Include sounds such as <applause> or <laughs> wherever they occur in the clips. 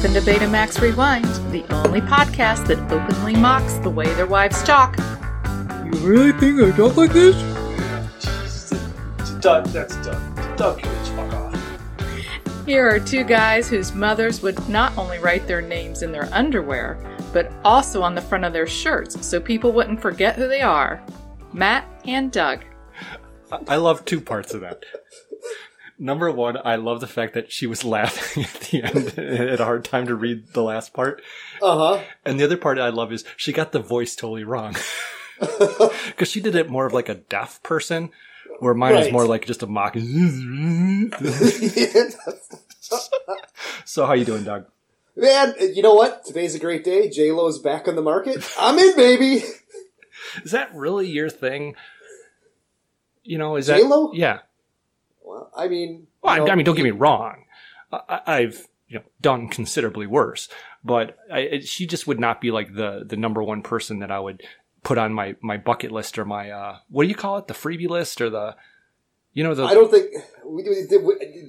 Welcome to Betamax Rewind, the only podcast that openly mocks the way their wives talk. You really think I talk like this? Doug, that's Doug. Doug can just fuck off. Here are two guys whose mothers would not only write their names in their underwear, but also on the front of their shirts so people wouldn't forget who they are Matt and Doug. I love two parts of that. Number one, I love the fact that she was laughing <laughs> at the end at a hard time to read the last part. Uh huh. And the other part I love is she got the voice totally wrong. <laughs> Because she did it more of like a deaf person, where mine was more like just a mock. <laughs> so how you doing, Doug? Man, you know what? Today's a great day. J Lo's back on the market. I'm in, baby. Is that really your thing? You know, is that J-Lo? Yeah. Well, I mean, Well, you know, I mean, don't get me wrong. I, I've you know done considerably worse, but I, it- she just would not be like the the number one person that I would put on my my bucket list or my uh what do you call it the freebie list or the you know the I don't think we, we, the,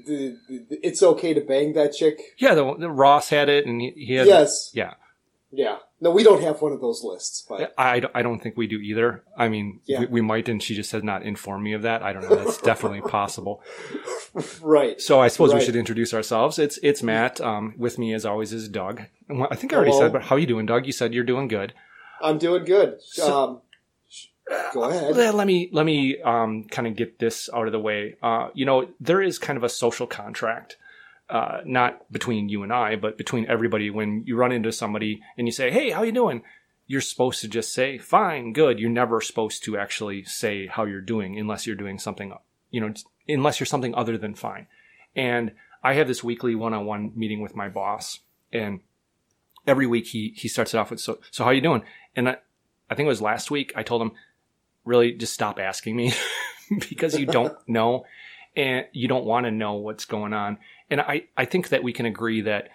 the, the, it's okay to bang that chick. yeah the, the Ross had it and he, he had Yes. yeah Yeah. No, we don't have one of those lists, but I, I don't think we do either. I mean, Yeah. we, we might, and she just has not informed me of that. I don't know. That's definitely <laughs> possible. right. So I suppose we should introduce ourselves. It's it's Matt. Um, with me as always is Doug. I think I already Hello. said, but how you doing, Doug? You said you're doing good. I'm doing good. So- um, go ahead. Let let me let me um, kind of get this out of the way. Uh, you know, there is kind of a social contract, uh, not between you and I, but between everybody. When you run into somebody and you say, "Hey, how you doing?" You're supposed to just say, "Fine, good." You're never supposed to actually say how you're doing unless you're doing something, you know, unless you're something other than fine. And I have this weekly one-on-one meeting with my boss, and every week he he starts it off with, "So, so how you doing?" And I, I think it was last week. I told him, really just stop asking me <laughs> because you don't know and you don't want to know what's going on. And I, I think that we can agree that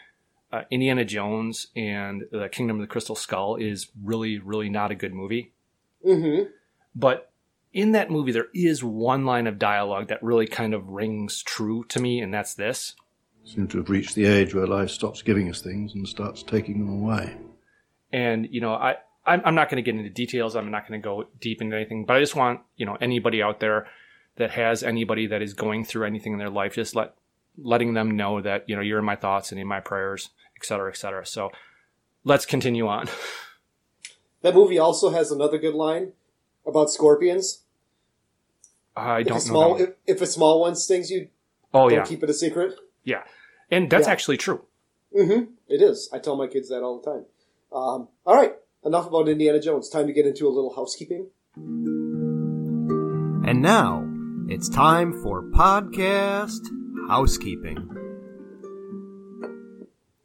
uh, Indiana Jones and the Kingdom of the Crystal Skull is really, really not a good movie. Mm-hmm. But in that movie, there is one line of dialogue that really kind of rings true to me, and that's this. Seem to have reached the age where life stops giving us things and starts taking them away. And you know, I I'm, I'm not going to get into details. I'm not going to go deep into anything. But I just want you know anybody out there that has anybody that is going through anything in their life, just let letting them know that you know you're in my thoughts and in my prayers, et cetera, et cetera. So let's continue on. <laughs> That movie also has another good line about scorpions. I If a don't small, know. If, if a small one stings you, oh don't yeah, keep it a secret. yeah, and that's Yeah. actually true. Mm-hmm. It is. I tell my kids that all the time. Um, all right. Enough about Indiana Jones. Time to get into a little housekeeping. And now, it's time for podcast housekeeping.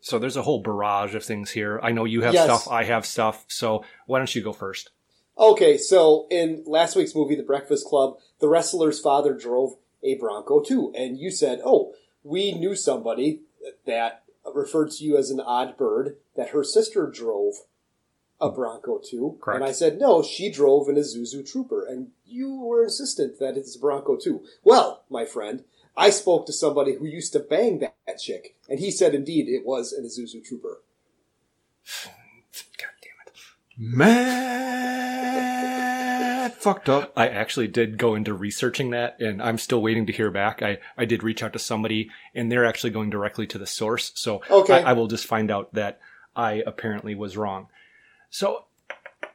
So there's a whole barrage of things here. I know you have Yes. stuff. I have stuff. So why don't you go first? Okay, so in last week's movie, The Breakfast Club, the wrestler's father drove a Bronco too, and you said, "Oh, we knew somebody that referred to you as an odd bird that her sister drove a Bronco too." Correct. And I said, "No, she drove an Isuzu Trooper," and you were insistent that it's a Bronco too. Well, my friend, I spoke to somebody who used to bang that, that chick, and he said, indeed, it was an Isuzu Trooper. God damn it. Matt fucked up. I actually did go into researching that and I'm still waiting to hear back. I, I did reach out to somebody and they're actually going directly to the source. So Okay. I, I will just find out that I apparently was wrong. So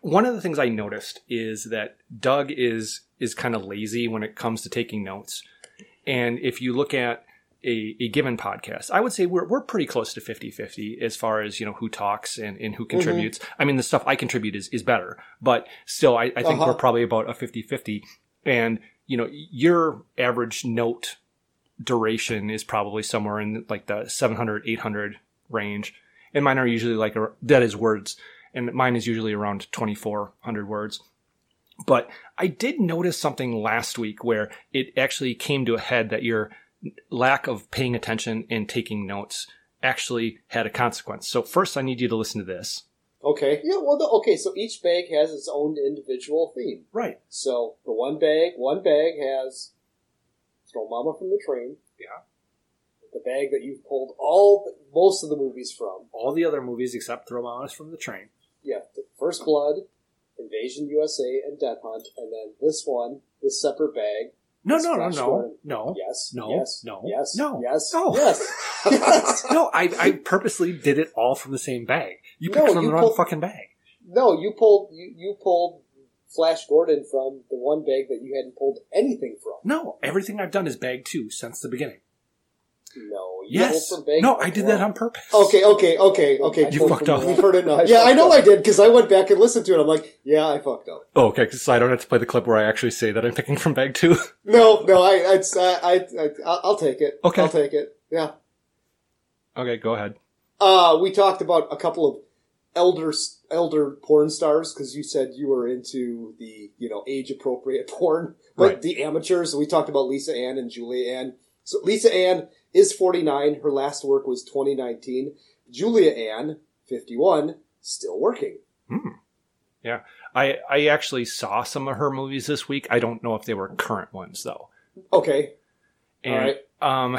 one of the things I noticed is that Doug is is kind of lazy when it comes to taking notes. And if you look at a, a given podcast, I would say we're, we're pretty close to 50 50 as far as, you know, who talks and, and who contributes. I mean, the stuff I contribute is, is better, but still, I, I think Uh-huh. we're probably about a 50 50. And, you know, your average note duration is probably somewhere in like the 700, 800 range. And mine are usually like, a, that is words. And mine is usually around 2,400 words. But I did notice something last week where it actually came to a head that your lack of paying attention and taking notes actually had a consequence. So first I need you to listen to this. Okay. Yeah. Well. The, okay. So each bag has its own individual theme. Right. So the one bag, one bag has "Throw Mama from the Train." Yeah. the bag that you've pulled all most of the movies from. All the other movies except Throw Mamas from the Train. Yeah, First Blood, Invasion USA, and Death Hunt, and then this one, this separate bag. No, no, no, no, no. Yes. No, Yes. no, Yes. no, Yes. no. Yes. yes. <laughs> No, I, I purposely did it all from the same bag. You No, picked from you the wrong pulled- fucking bag. No, you pulled you, you pulled Flash Gordon from the one bag that you hadn't pulled anything from. No, everything I've done is bag two since the beginning. No, you Yes. pulled bag No, I did that on purpose. Okay, okay, okay, okay. You fucked up. We've heard it now. I Yeah, I know. I did because I went back and listened to it. I'm like, yeah, I fucked up. Oh, okay, so I don't have to play the clip where I actually say that I'm picking from bag two. <laughs> No, no, I, I, I, I, I I'll take it. Okay. I'll take it. Yeah. okay, go ahead. Uh, we talked about a couple of elder elder porn stars because you said you were into the you know age appropriate <laughs> porn, but Right. the amateurs. We talked about Lisa Ann and Julia Ann. So Lisa Ann is 49. Her last work was 2019. Julia Ann, 51, still working. Yeah, I I actually saw some of her movies this week. I don't know if they were current ones though. Okay. And All right. um,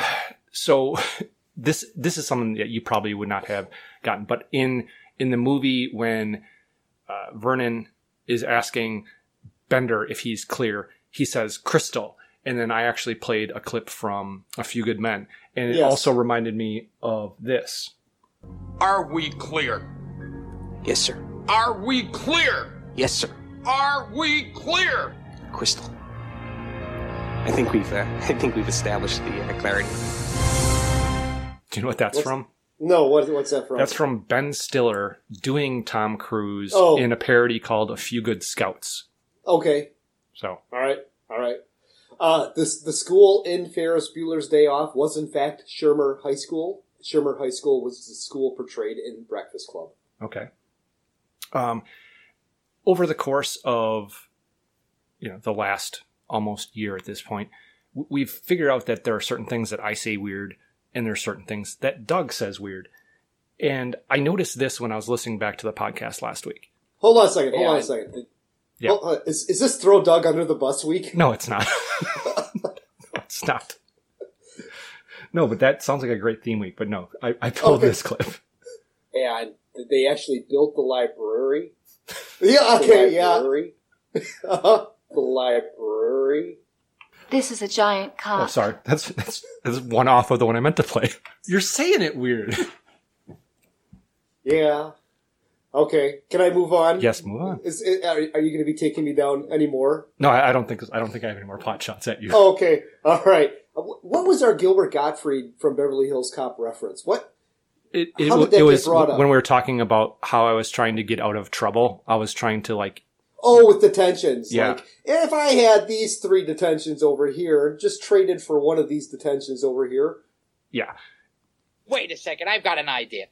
so <laughs> this this is something that you probably would not have gotten, but in in the movie when uh, Vernon is asking Bender if he's clear, he says Crystal, and then I actually played a clip from A Few Good Men, and it Yes. also reminded me of this. Are we clear? Yes, sir. Are we clear? Yes, sir. Are we clear? Crystal. I think we've uh, <laughs> I think we've established the uh, clarity. Do you know what that's What's- from? No, what, what's that from? That's from Ben Stiller doing Tom Cruise Oh. in a parody called A Few Good Scouts. Okay. So All right. All right. Uh, this the school in Ferris Bueller's Day Off was in fact Shermer High School. Shermer High School was the school portrayed in Breakfast Club. Okay. Um, over the course of, you know, the last almost year at this point, we've figured out that there are certain things that I say weird, and there are certain things that Doug says weird. And I noticed this when I was listening back to the podcast last week. Hold on a second. Hold Yeah, on a second. Yeah. Hold on. Is, is this throw Doug under the bus week? No, it's not. <laughs> it's not. No, but that sounds like a great theme week. But no, I, I pulled Okay. this clip. And they actually built the library. Yeah. Okay. The Yeah. library. <laughs> the library. This is a giant Oh, sorry. That's that's that's one off of the one I meant to play. You're saying it weird. Yeah. Okay. Can I move on? yes, move on. Is, is- are, are you going to be taking me down anymore? No, I, I don't think I don't think I have any more pot shots at you. Oh, okay. All right. Uh, What was our Gilbert Gottfried from Beverly Hills Cop reference? What? it it, how did that it get was brought up? when we were talking about how I was trying to get out of trouble. I was trying to like Oh, with detentions. Yeah. Like, if I had these three detentions over here, just traded for one of these detentions over here. yeah. Wait a second, I've got an idea.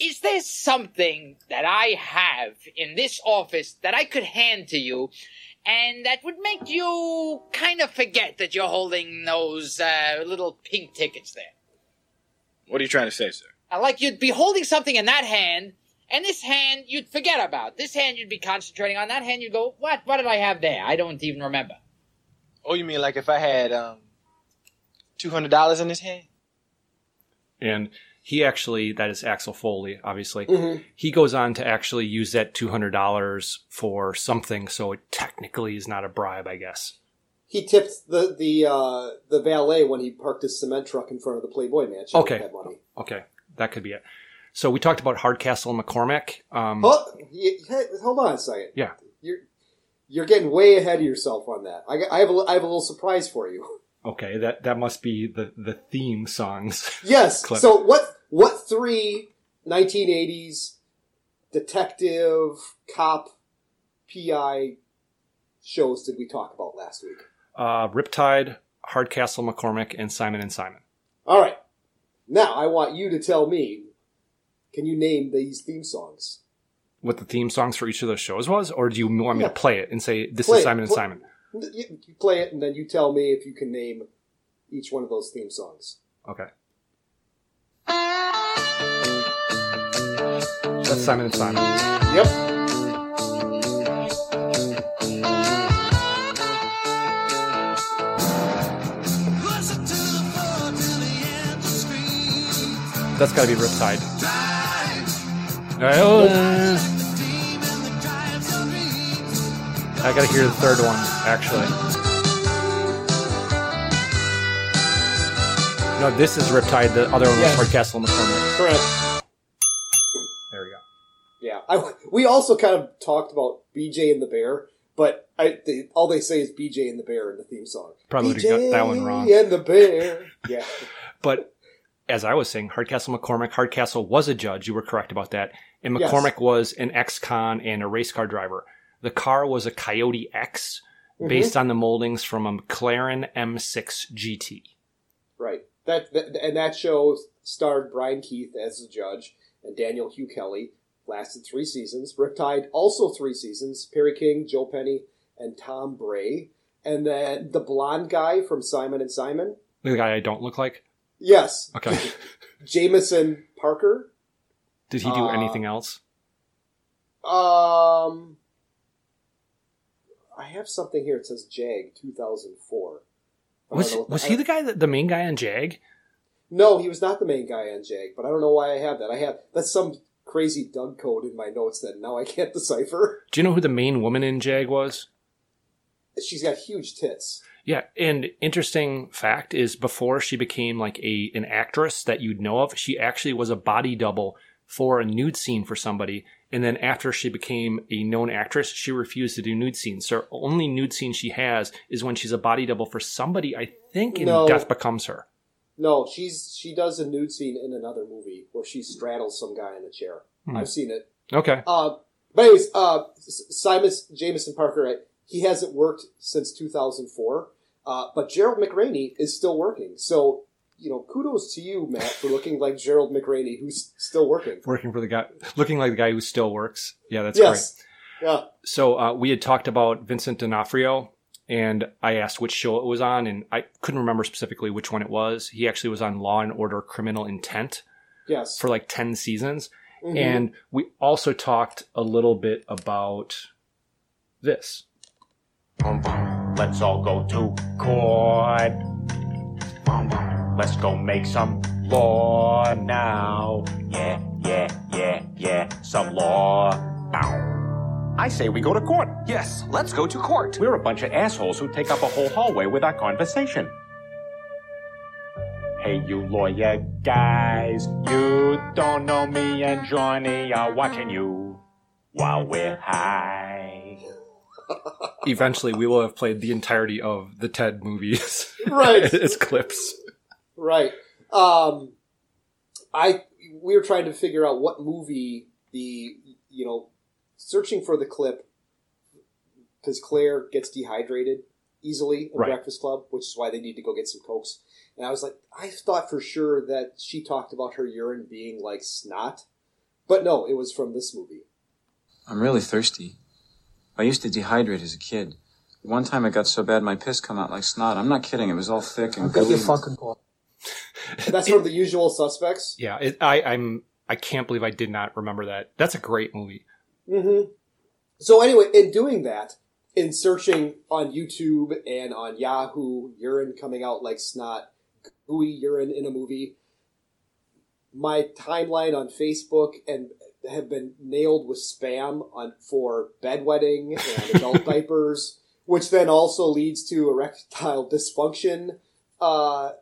Is there something that I have in this office that I could hand to you and that would make you kind of forget that you're holding those uh, little pink tickets there? What are you trying to say, sir? Uh, like you'd be holding something in that hand, and this hand you'd forget about. This hand you'd be concentrating on. That hand you'd go, what? What did I have there? I don't even remember. Oh, you mean like if I had um two hundred dollars in this hand? And he actually that is Axel Foley, obviously. Mhm. He goes on to actually use that two hundred dollars for something, so it technically is not a bribe, I guess. He tipped the the uh, the valet when he parked his cement truck in front of the Playboy Mansion. Okay. that money. Okay, that could be it. So we talked about Hardcastle and McCormick. Um, Oh, hey, hold on a second. Yeah. You're you're getting way ahead of yourself on that. I, I have a, I have a little surprise for you. Okay, that that must be the the theme songs. Yes. <laughs> So what three 1980s detective cop PI shows did we talk about last week? Uh, Riptide, Hardcastle, McCormick, and Simon and Simon. All right. Now I want you to tell me. Can you name these theme songs? What the theme songs for each of those shows was, or do you want me Yeah. to play it and say this Play is it. Simon and Pl- Simon? You play it, and then you tell me if you can name each one of those theme songs. Okay. That's Simon and Simon. Yep. That's got to be Riptide. Oh, I got to hear the third one, actually. No, this is Riptide. The other one Yes. was Hardcastle McCormick. Correct. There we go. Yeah, I, we also kind of talked about BJ and the Bear, but I, they, all they say is BJ and the Bear in the theme song. Probably got that one wrong. BJ and the Bear. Yeah. <laughs> But as I was saying, Hardcastle McCormick, Hardcastle was a judge. You were correct about that. And Yes. McCormick was an ex-con and a race car driver. The car was a Coyote X Mhm. based on the moldings from a McLaren M6 GT. Right. That, that and that show starred Brian Keith as the judge and Daniel Hugh Kelly. Lasted three seasons. Riptide also three seasons. Perry King, Joe Penny, and Thom Bray. And then the blonde guy from Simon and Simon. The guy I don't look like. Yes. Okay. <laughs> Jameson Parker. Did he do Uh, anything else? Um, I have something here. It says Jag 2004. Was was he the guy that the main guy on Jag? No, he was not the main guy on Jag, but I don't know why I have that. I have that's some crazy Doug code in my notes that now I can't <laughs> decipher. Do you know who the main woman in Jag was? She's got huge tits. Yeah, and interesting fact is before she became like a an actress that you'd know of, she actually was a body double for a nude scene for somebody. And then after she became a known actress, she refused to do nude scenes. So only nude scene she has is when she's a body double for somebody, I think in No. Death Becomes Her. No, she's she does a nude scene in another movie where she straddles some guy in a chair. Hmm. I've seen it. Okay. Uh, but anyways, uh, Simon Jameson Parker, uh, he hasn't worked since 2004, uh, but Gerald McRaney is still working. So, you know, kudos to you, Matt, for looking like Gerald McRaney, who's still working. Working for the guy, looking like the guy who still works. Yeah, that's yes. great. Yeah. So uh, we had talked about Vincent D'Onofrio, and I asked which show it was on, and I couldn't remember specifically which one it was. He actually was on Law and Order: Criminal Intent Yes. for like ten seasons, Mhm. and we also talked a little bit about this. Let's all go to court. Let's go make some law now. Yeah, yeah, yeah, yeah, some law. Bow. I say we go to court. Yes, let's go to court. We're a bunch of assholes who take up a whole hallway with our conversation. Hey, you lawyer guys, you don't know me and Johnny are watching you while we're high. <laughs> Eventually, we will have played the entirety of the Ted movies, Right. <laughs> as clips. Right. Um, I we were trying to figure out what movie the you know searching for the clip because Claire gets dehydrated easily in Right. Breakfast Club, which is why they need to go get some cokes. And I was like, I thought for sure that she talked about her urine being like snot, but no, it was from this movie. I'm really thirsty. I used to dehydrate as a kid. One time it got so bad my piss come out like snot. I'm not kidding. It was all thick and gooey. <laughs> That's from The Usual Suspects. Yeah, it, I, I'm. I can't believe I did not remember that. That's a great movie. hmm So anyway, in doing that, in searching on YouTube and on Yahoo, urine coming out like snot, gooey urine in a movie, my timeline on Facebook and have been nailed with spam on for bedwetting and adult <laughs> diapers, which then also leads to erectile dysfunction uh,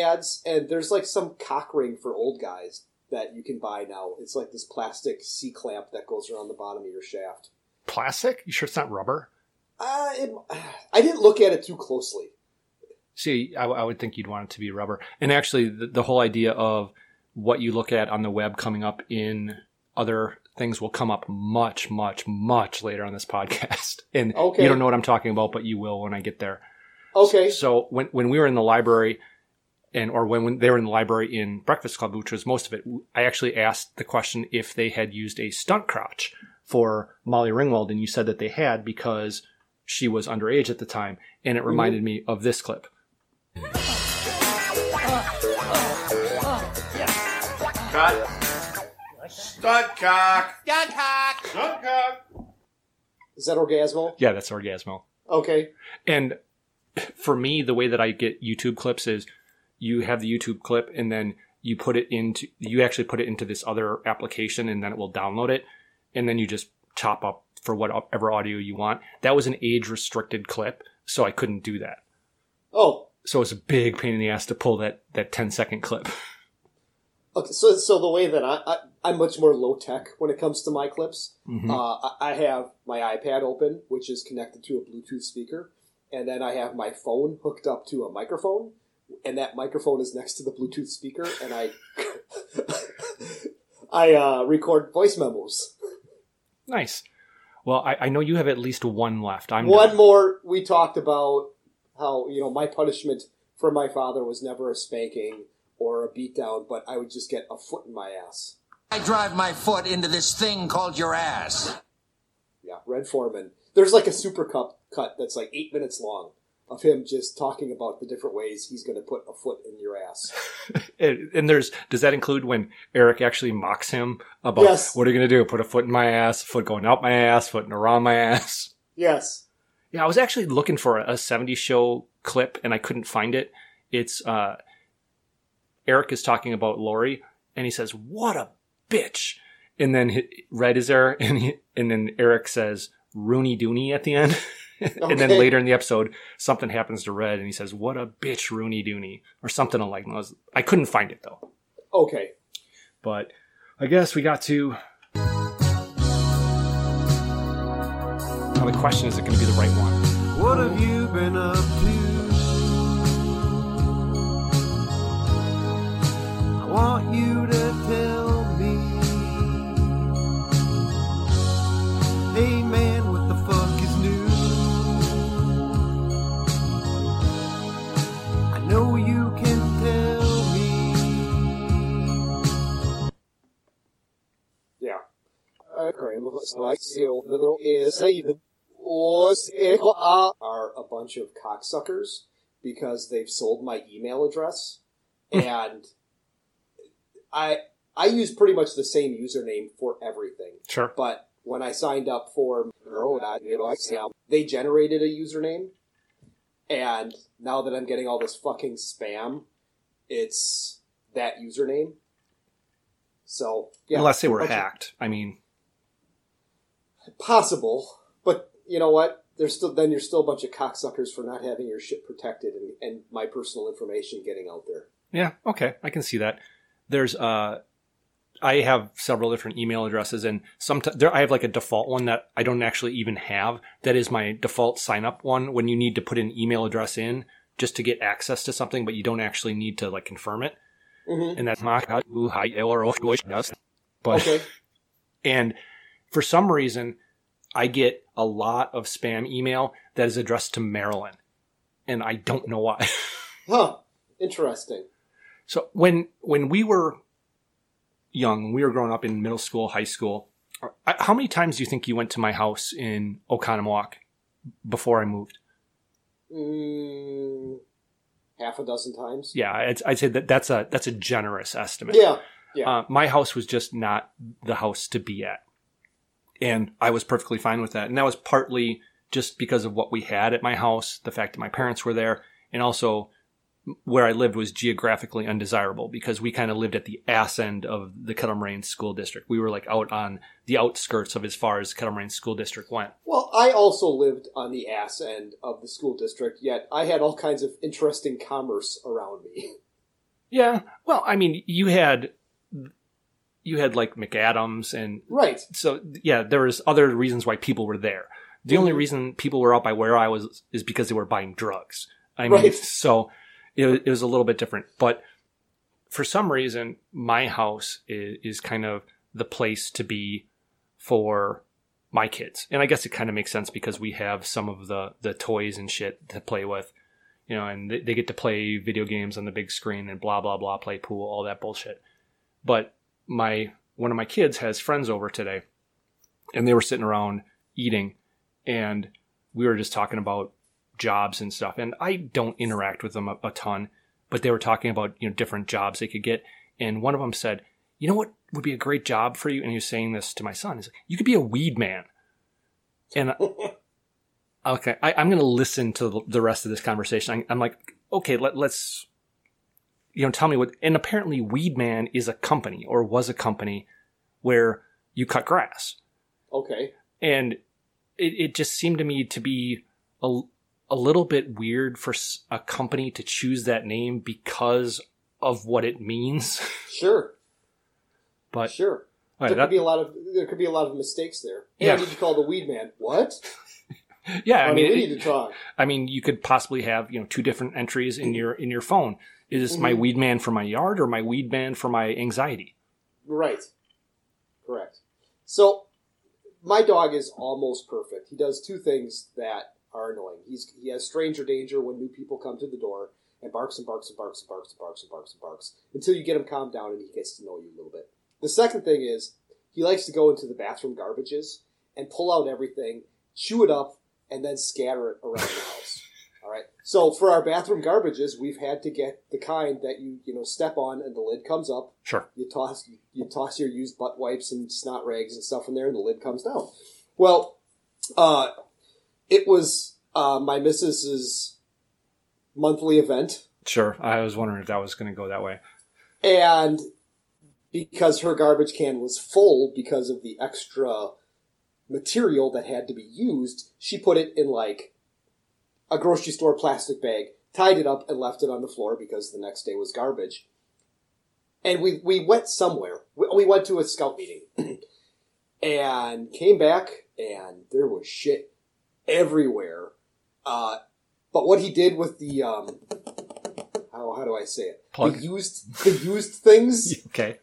ads. And there's like some cock ring for old guys that you can buy now. It's like this plastic C clamp that goes around the bottom of your shaft. Plastic? You sure it's not rubber? Uh, it, I didn't look at it too closely. See, I, I would think you'd want it to be rubber. And actually, the, the whole idea of what you look at on the web coming up in other things will come up much, much, much later on this <laughs> podcast. And Okay. you don't know what I'm talking about, but you will when I get there. Okay. So when when we were in the library, and or when, when they were in the library in Breakfast Club, which was most of it, I actually asked the question if they had used a stunt crotch for Molly Ringwald, and you said that they had because she was underage at the time, and it mm-hmm. reminded me of this clip. Cut. Stud cock. Stud cock. Stud cock. Is that Orgazmo? Yeah, that's Orgazmo. Okay. And for me, the way that I get YouTube clips is you have the YouTube clip and then you put it into you actually put it into this other application and then it will download it and then you just chop up for whatever audio you want. That was an age restricted clip, so I couldn't do that. Oh, So it's a big pain in the ass to pull that that 10 second clip. <laughs> okay. So, so the way that I, I I'm much more low tech when it comes to my clips. Mhm. Uh, I have my iPad open, which is connected to a Bluetooth speaker, and then I have my phone hooked up to a microphone, and that microphone is next to the Bluetooth speaker, and I <laughs> I uh, record voice memos. Nice. Well, I, I know you have at least one left. I'm One done. more. We talked about how you know my punishment for my father was never a spanking or a beatdown, but I would just get a foot in my ass. I drive my foot into this thing called your ass. Yeah, Red Foreman. There's like a super cup cut that's like eight minutes long of him just talking about the different ways he's going to put a foot in your ass. <laughs> And, and there's does that include when Eric actually mocks him about Yes. what are you going to do? Put a foot in my ass, foot going up my ass, foot around my ass. <laughs> Yes. Yeah, I was actually looking for a, a 70s show clip and I couldn't find it. It's uh Eric is talking about Laurie and he says, "What a bitch." And then Red is there and he, and then Eric says Rooney Dooney at the end. <laughs> <laughs> and then later in the episode, something happens to Red and he says, "What a bitch Rooney Dooney" or something like that. I couldn't find it though. Okay. But I guess we got to. Now the question is, it going to be the right one? What have you been up to? I want you to Okay, looks like seal little is even are a bunch of cocksuckers because they've sold my email address hmm. and I I use pretty much the same username for everything. Sure. But when I signed up for they generated a username and now that I'm getting all this fucking spam, it's that username. So yeah, Unless they were bunch of- hacked. I mean, possible, but you know what? There's still then you're still a bunch of cocksuckers for not having your shit protected and, and my personal information getting out there. yeah, okay, I can see that. There's uh, I have several different email addresses, and sometimes there I have like a default one that I don't actually even have. That is my default sign up one when you need to put an email address in just to get access to something, but you don't actually need to like confirm it. Mhm. And that's my but Okay. <laughs> and for some reason, I get a lot of spam email that is addressed to Marilyn, and I don't know why. <laughs> Huh. Interesting. So when when we were young, when we were growing up in middle school, high school, how many times do you think you went to my house in Oconomowoc before I moved? Mm, half a dozen times. Yeah, I'd, I'd say that that's a that's a generous estimate. Yeah. Yeah. Uh, my house was just not the house to be at, and I was perfectly fine with that. And that was partly just because of what we had at my house, the fact that my parents were there, and also where I lived was geographically undesirable because we kind of lived at the ass end of the Kettle School District. We were like out on the outskirts of as far as Kettle School District went. Well, I also lived on the ass end of the school district, yet I had all kinds of interesting commerce around me. Yeah, well, I mean, you had you had like McAdams and Right. So yeah, there was other reasons why people were there. The only Mhm. reason people were out by where I was is because they were buying drugs. I mean, Right. so it, it was a little bit different. But for some reason, my house is, is kind of the place to be for my kids. And I guess it kind of makes sense because we have some of the, the toys and shit to play with, you know, and they, they get to play video games on the big screen and blah, blah, blah, play pool, all that bullshit. But my, one of my kids has friends over today and they were sitting around eating and we were just talking about jobs and stuff. And i don't interact with them a, a ton but they were talking about you know different jobs they could get. And one of them said you know what would be a great job for you? And he was saying this to my son. He's like you could be a weed man. And <laughs> okay I, i'm going to listen to the- rest of this conversation. I, i'm like okay let, let's you know, tell me what. And apparently, Weedman is a company or was a company where you cut grass, Okay. and it, it just seemed to me to be a, a little bit weird for a company to choose that name because of what it means. <laughs> Sure. But Sure. Right, there that- could be a lot of there could be a lot of mistakes there. <laughs> Yeah. I need to call the weed man. What? yeah, I mean, we it- need to talk. I mean, you could possibly have you know two different entries in <clears throat> your in your phone. Is this my mm-hmm. weed man for my yard or my weed man for my anxiety? Right. Correct. So my dog is almost perfect. He does two things that are annoying. He's he has stranger danger when new people come to the door and barks and barks and barks and barks and barks and barks and barks until you get him calmed down and he gets to know you a little bit. The second thing is he likes to go into the bathroom garbages and pull out everything, chew it up, and then scatter it around the house. So for our bathroom garbages, we've had to get the kind that you you know step on and the lid comes up. Sure. You toss you toss your used butt wipes and snot rags and stuff in there, and the lid comes down. Well, uh, it was uh, my missus's monthly event, Sure. I was wondering if that was going to go that way. and because her garbage can was full because of the extra material that had to be used, she put it in like a grocery store plastic bag, tied it up, and left it on the floor because the next day was garbage. And we we went somewhere. We, we went to a scout meeting, <clears throat> and came back, and there was shit everywhere. Uh, but what he did with the um, how how do I say it? Plug. The used the used things <laughs> Okay.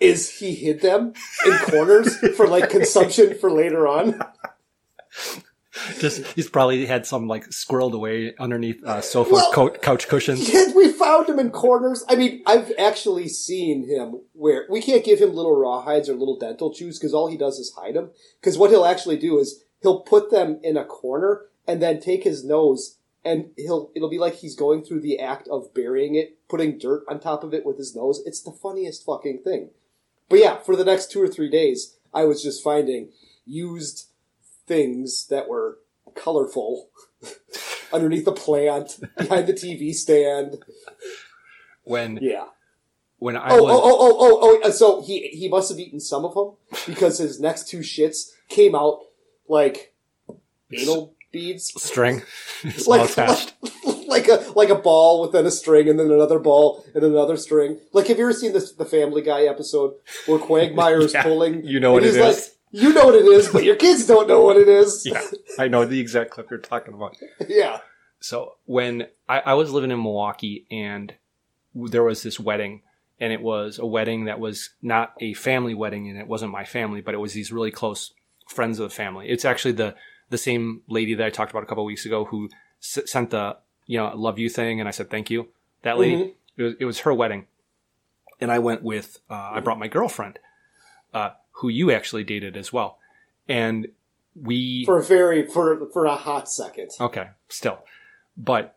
is he hid them in corners for like consumption for later on. <laughs> <laughs> Just he's probably had some like squirreled away underneath uh, sofa Well- co- couch cushions. <laughs> Yes, we found him in corners. I mean, I've actually seen him where we can't give him little rawhides or little dental chews because all he does is hide them. Because what he'll actually do is he'll put them in a corner and then take his nose and he'll it'll be like he's going through the act of burying it, putting dirt on top of it with his nose. It's the funniest fucking thing. But yeah, for the next two or three days, I was just finding used things that were colorful <laughs> underneath the plant, behind the TV stand. When Yeah. when I Oh, was oh, oh, oh, oh, oh. So he he must have eaten some of them because his next two shits came out like anal beads, string, <laughs> like, attached. like like a like a ball within a string, and then another ball and another string. Like, have you ever seen this the Family Guy episode where Quagmire is <laughs> Yeah, pulling? you know what it he's like, is. You know what it is, but your kids don't know what it is. yeah, I know the exact clip you're talking about. <laughs> yeah. So when I, I was living in Milwaukee and there was this wedding and it was a wedding that was not a family wedding and it wasn't my family, but it was these really close friends of the family. It's actually the, the same lady that I talked about a couple of weeks ago who s- sent the, you know, love you thing. And I said, thank you. That lady, Mhm. it, was, it was her wedding. And I went with, uh, I brought my girlfriend, uh, who you actually dated as well. And we, For a very for for a hot second. Okay, still. But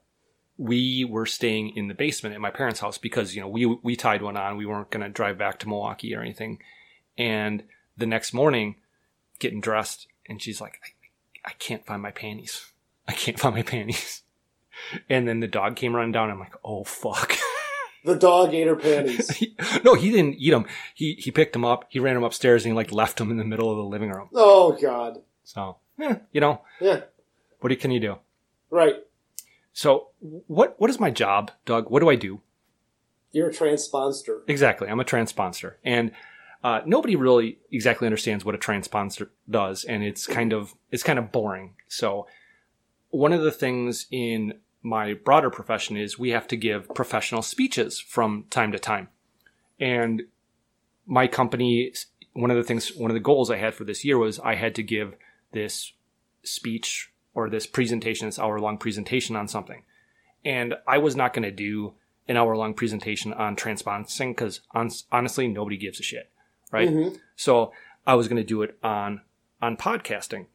we were staying in the basement at my parents' house because, you know, we we tied one on. We weren't going to drive back to Milwaukee or anything. And the next morning, getting dressed, and she's like, I, I can't find my panties. I can't find my panties. <laughs> And then the dog came running down. I'm like, oh, fuck. <laughs> The dog ate her panties. <laughs> no, he didn't eat them. He, he picked them up. He ran them upstairs and he like left them in the middle of the living room. oh God. So, eh, you know, Yeah. what can you do? Right. So what what is my job, Doug? What do I do? You're a transponster. Exactly. I'm a transponsor. And uh, nobody really exactly understands what a transponsor does, and it's kind of it's kind of boring. So one of the things in my broader profession is we have to give professional speeches from time to time. And my company one of the things one of the goals I had for this year was I had to give this speech or this presentation, this hour long presentation on something. And I was not going to do an hour long presentation on transponsing because honestly, nobody gives a shit. Right. Mhm. So I was going to do it on, on podcasting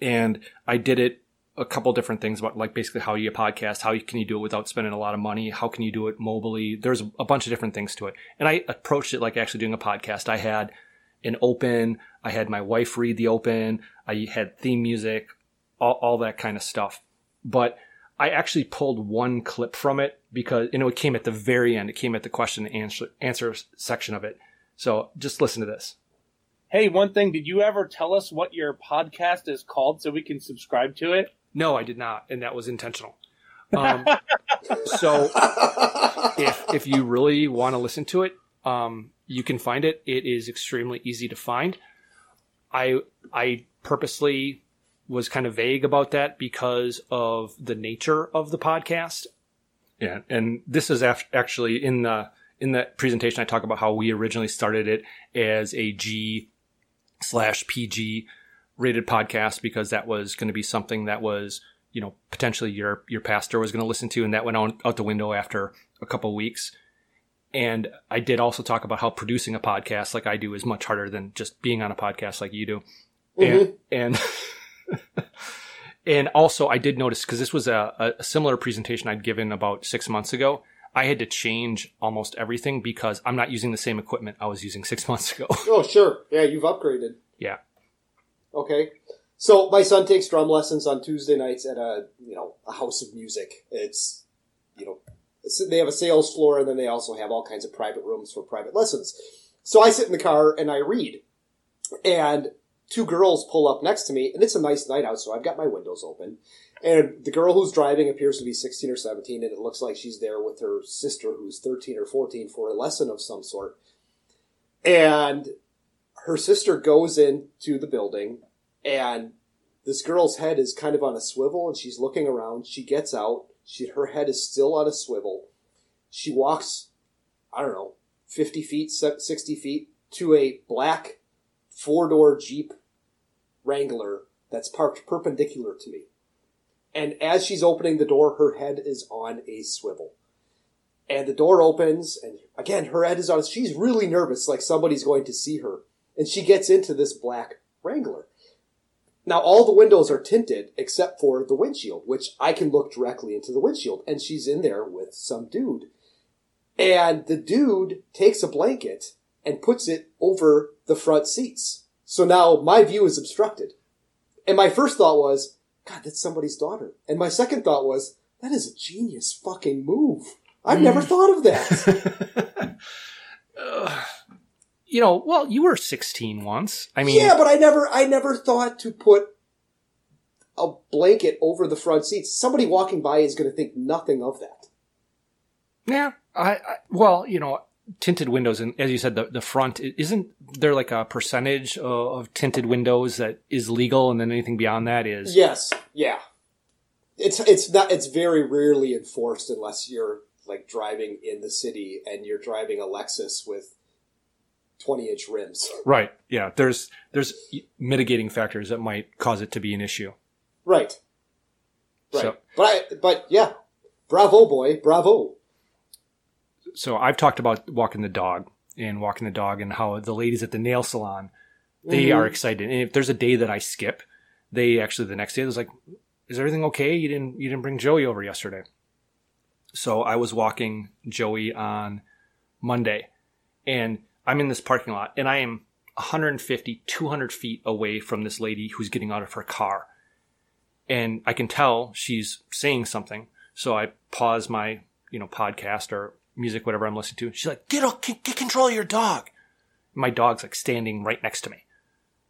and I did it a couple different things about like basically how you podcast, how you, can you do it without spending a lot of money? How can you do it mobily? There's a bunch of different things to it. And I approached it like actually doing a podcast. I had an open, I had my wife read the open, I had theme music, all, all that kind of stuff. But I actually pulled one clip from it because, you know, it came at the very end. It came at the question and answer, answer section of it. So just listen to this. Hey, one thing, did you ever tell us what your podcast is called so we can subscribe to it? No, I did not, and that was intentional. <laughs> Um, so if if you really want to listen to it, um, you can find it. It is extremely easy to find. I I purposely was kind of vague about that because of the nature of the podcast. Yeah, and this is af- actually in the in that presentation I talk about how we originally started it as a G slash PG rated podcast because that was going to be something that was you know potentially your your pastor was going to listen to, and that went out, out the window after a couple weeks. And I did also talk about how producing a podcast like I do is much harder than just being on a podcast like you do. Mhm. And and <laughs> and also I did notice because this was a, a similar presentation I'd given about six months ago. I had to change almost everything because I'm not using the same equipment I was using six <laughs> months ago. Oh, sure. Yeah, you've upgraded. yeah. Okay. So my son takes drum lessons on Tuesday nights at a you know a house of music. It's you know they have a sales floor and then they also have all kinds of private rooms for private lessons. So I sit in the car and I read, and two girls pull up next to me, and it's a nice night out, so I've got my windows open. And the girl who's driving appears to be 16 or 17, and it looks like she's there with her sister who's 13 or 14 for a lesson of some sort. And her sister goes into the building, and this girl's head is kind of on a swivel, and she's looking around. She gets out. She her head is still on a swivel. She walks, I don't know, 50 feet, 60 feet to a black four door Jeep Wrangler that's parked perpendicular to me. And as she's opening the door, her head is on a swivel. And the door opens, and again, her head is on. She's really nervous, like somebody's going to see her. And she gets into this black Wrangler. Now, all the windows are tinted except for the windshield, which I can look directly into the windshield. And she's in there with some dude. And the dude takes a blanket and puts it over the front seats. So now my view is obstructed. And my first thought was, God, that's somebody's daughter. And my second thought was, that is a genius fucking move. I've never hmm. thought of that. <laughs> <sighs> <sighs> <laughs> You know, well, you were 16 once. I mean, yeah, but I never, I never thought to put a blanket over the front seats. Somebody walking by is going to think nothing of that. Yeah, I, I well, you know, tinted windows, and as you said, the the front isn't there like a percentage of, of tinted windows that is legal, and then anything beyond that is Yes, yeah. It's it's not it's very rarely enforced unless you're like driving in the city and you're driving a Lexus with twenty inch rims. right. Yeah, there's there's mitigating factors that might cause it to be an issue. Right. Right. So- but I, but yeah, bravo boy, bravo. So I've talked about walking the dog and walking the dog, and how the ladies at the nail salon they Mhm. are excited, and if there's a day that I skip, they actually the next day was like, "Is everything okay? You didn't you didn't bring Joey over yesterday." So I was walking Joey on Monday, and I'm in this parking lot, and I am 150, 200 feet away from this lady who's getting out of her car. And I can tell she's saying something. So I pause my, you know, podcast or music, whatever I'm listening to. She's like, get, get, get control of your dog. My dog's like standing right next to me.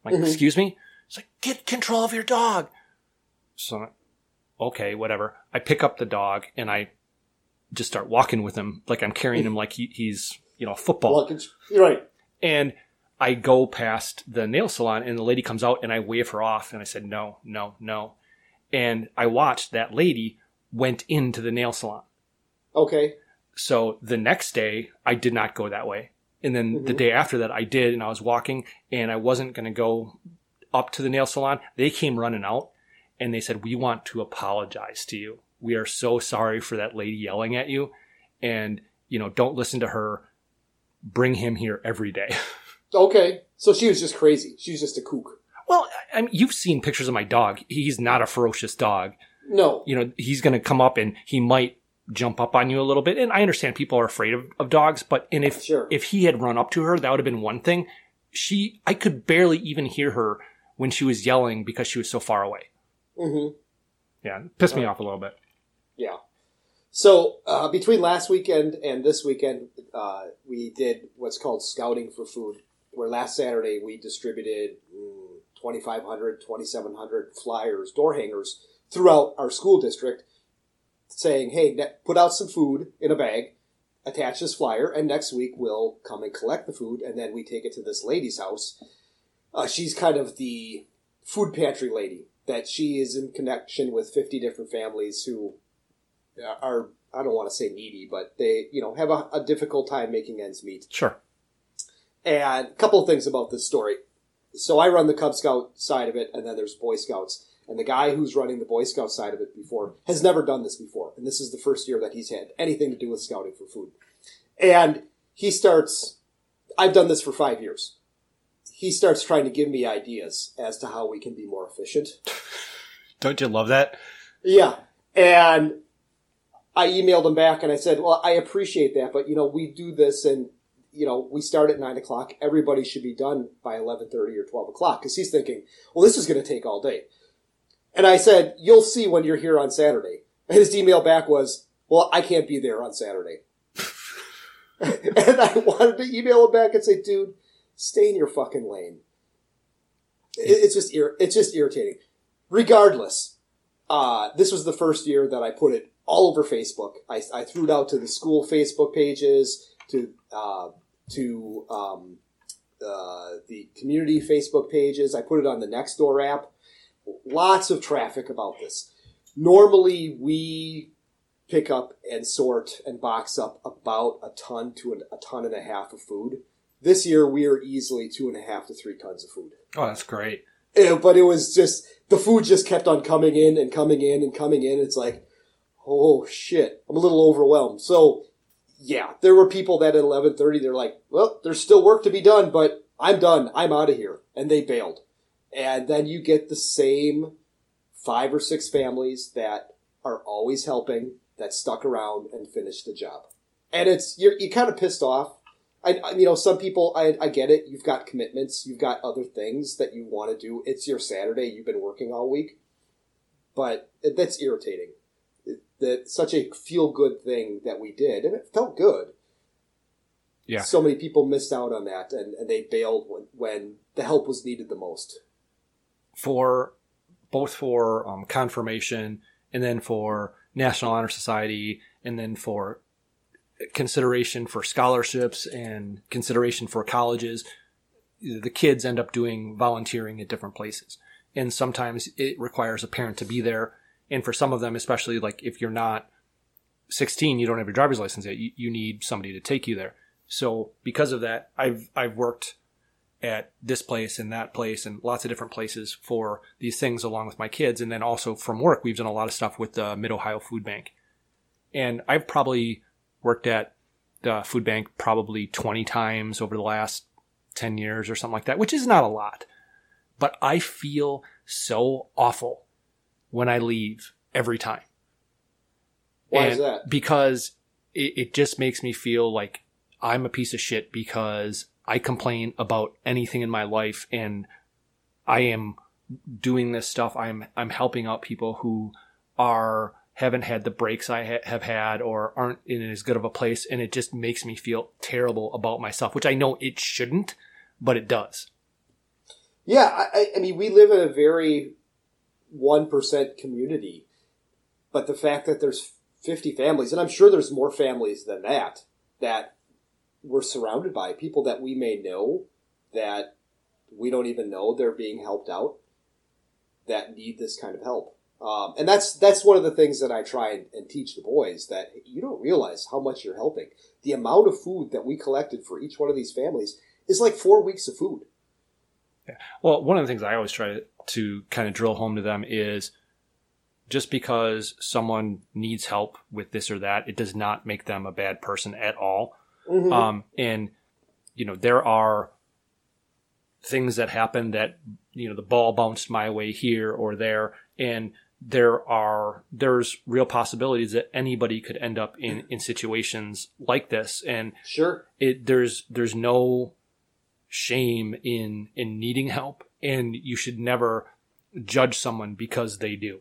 I'm like, Mhm. excuse me? She's like, get control of your dog. So, I'm like, okay, whatever. I pick up the dog and I just start walking with him like I'm carrying him like he, he's, you know, football. It's- you're right. And I go past the nail salon and the lady comes out and I wave her off and I said, no, no, no. And I watched that lady went into the nail salon. Okay. So the next day I did not go that way. And then the Mhm. day after that I did and I was walking and I wasn't going to go up to the nail salon. They came running out and they said, we want to apologize to you. We are so sorry for that lady yelling at you. And, you know, don't listen to her. Bring him here every day. <laughs> Okay. So she was just crazy. She was just a kook. Well, I mean, you've seen pictures of my dog. He's not a ferocious dog. No. You know, he's going to come up and he might jump up on you a little bit. And I understand people are afraid of, of dogs, but and if if he had run up to her, that would have been one thing. She, I could barely even hear her when she was yelling because she was so far away. Mm-hmm. Yeah, pissed me off a little bit. Yeah. So uh, between last weekend and this weekend, uh, we did what's called scouting for food. Where last Saturday we distributed mm, 2,500, 2,700 flyers, door hangers throughout our school district, saying, "Hey, ne- put out some food in a bag, attach this flyer, and next week we'll come and collect the food, and then we take it to this lady's house. Uh, she's kind of the food pantry lady. That she is in connection with 50 different families who Uh, are I don't want to say needy, but they you know have a, a difficult time making ends meet. Sure. And a couple of things about this story. So I run the Cub Scout side of it, and then there's Boy Scouts. And the guy who's running the Boy Scout side of it before has never done this before. And this is the first year that he's had anything to do with scouting for food. And he starts, I've done this for five years. He starts trying to give me ideas as to how we can be more efficient. <laughs> Don't you love that? Yeah. And I emailed him back and I said, well, I appreciate that, but you know, we do this and you know, we start at nine o'clock. Everybody should be done by 1130 or 12 o'clock. Cause he's thinking, well, this is going to take all day. And I said, you'll see when you're here on Saturday. And his email back was, well, I can't be there on Saturday. <laughs> and I wanted to email him back and say, dude, stay in your fucking lane. It's just, it's just irritating. Regardless, uh, this was the first year that I put it all over Facebook. I, I threw it out to the school Facebook pages, to, uh, to, um, uh, the community Facebook pages. I put it on the Nextdoor app. Lots of traffic about this. Normally, we pick up and sort and box up about a ton to an, a ton and a half of food. This year, we are easily two and a half to three tons of food. Oh, that's great. Yeah, but it was just the food just kept on coming in and coming in and coming in. It's like, oh shit, I'm a little overwhelmed. So, yeah, there were people that at 11:30 they're like, well, there's still work to be done, but I'm done. I'm out of here, and they bailed. And then you get the same five or six families that are always helping that stuck around and finished the job. And it's you're you kind of pissed off. I, I you know some people I, I get it. You've got commitments. You've got other things that you want to do. It's your Saturday. You've been working all week, but that's irritating. That such a feel good thing that we did, and it felt good. Yeah. So many people missed out on that, and, and they bailed when, when the help was needed the most. for both for um, confirmation and then for National Honor Society and then for consideration for scholarships and consideration for colleges, the kids end up doing volunteering at different places. And sometimes it requires a parent to be there. And for some of them, especially like if you're not 16, you don't have your driver's license yet, you, you need somebody to take you there. So because of that, I've, I've worked at this place and that place and lots of different places for these things along with my kids. And then also from work, we've done a lot of stuff with the Mid Ohio Food Bank. And I've probably worked at the food bank probably 20 times over the last 10 years or something like that, which is not a lot. But I feel so awful when I leave every time. Why And is that? Because it, it just makes me feel like I'm a piece of shit because I complain about anything in my life and I am doing this stuff. I'm, I'm helping out people who are, haven't had the breaks I ha- have had or aren't in as good of a place. And it just makes me feel terrible about myself, which I know it shouldn't, but it does. Yeah, I, I- I mean, we live in a very one percent community, but the fact that there's fifty families, and I'm sure there's more families than that, that we're surrounded by people that we may know that we don't even know they're being helped out that need this kind of help. Um, and that's that's one of the things that I try and, and teach the boys that you don't realize how much you're helping. The amount of food that we collected for each one of these families is like four weeks of food. Yeah. Well, one of the things I always try to kind of drill home to them is just because someone needs help with this or that, it does not make them a bad person at all. Mhm. Um, and you know, there are things that happen that you know the ball bounced my way here or there, and there are there's real possibilities that anybody could end up in in situations like this, and sure, it there's there's no shame in in needing help, and you should never judge someone because they do.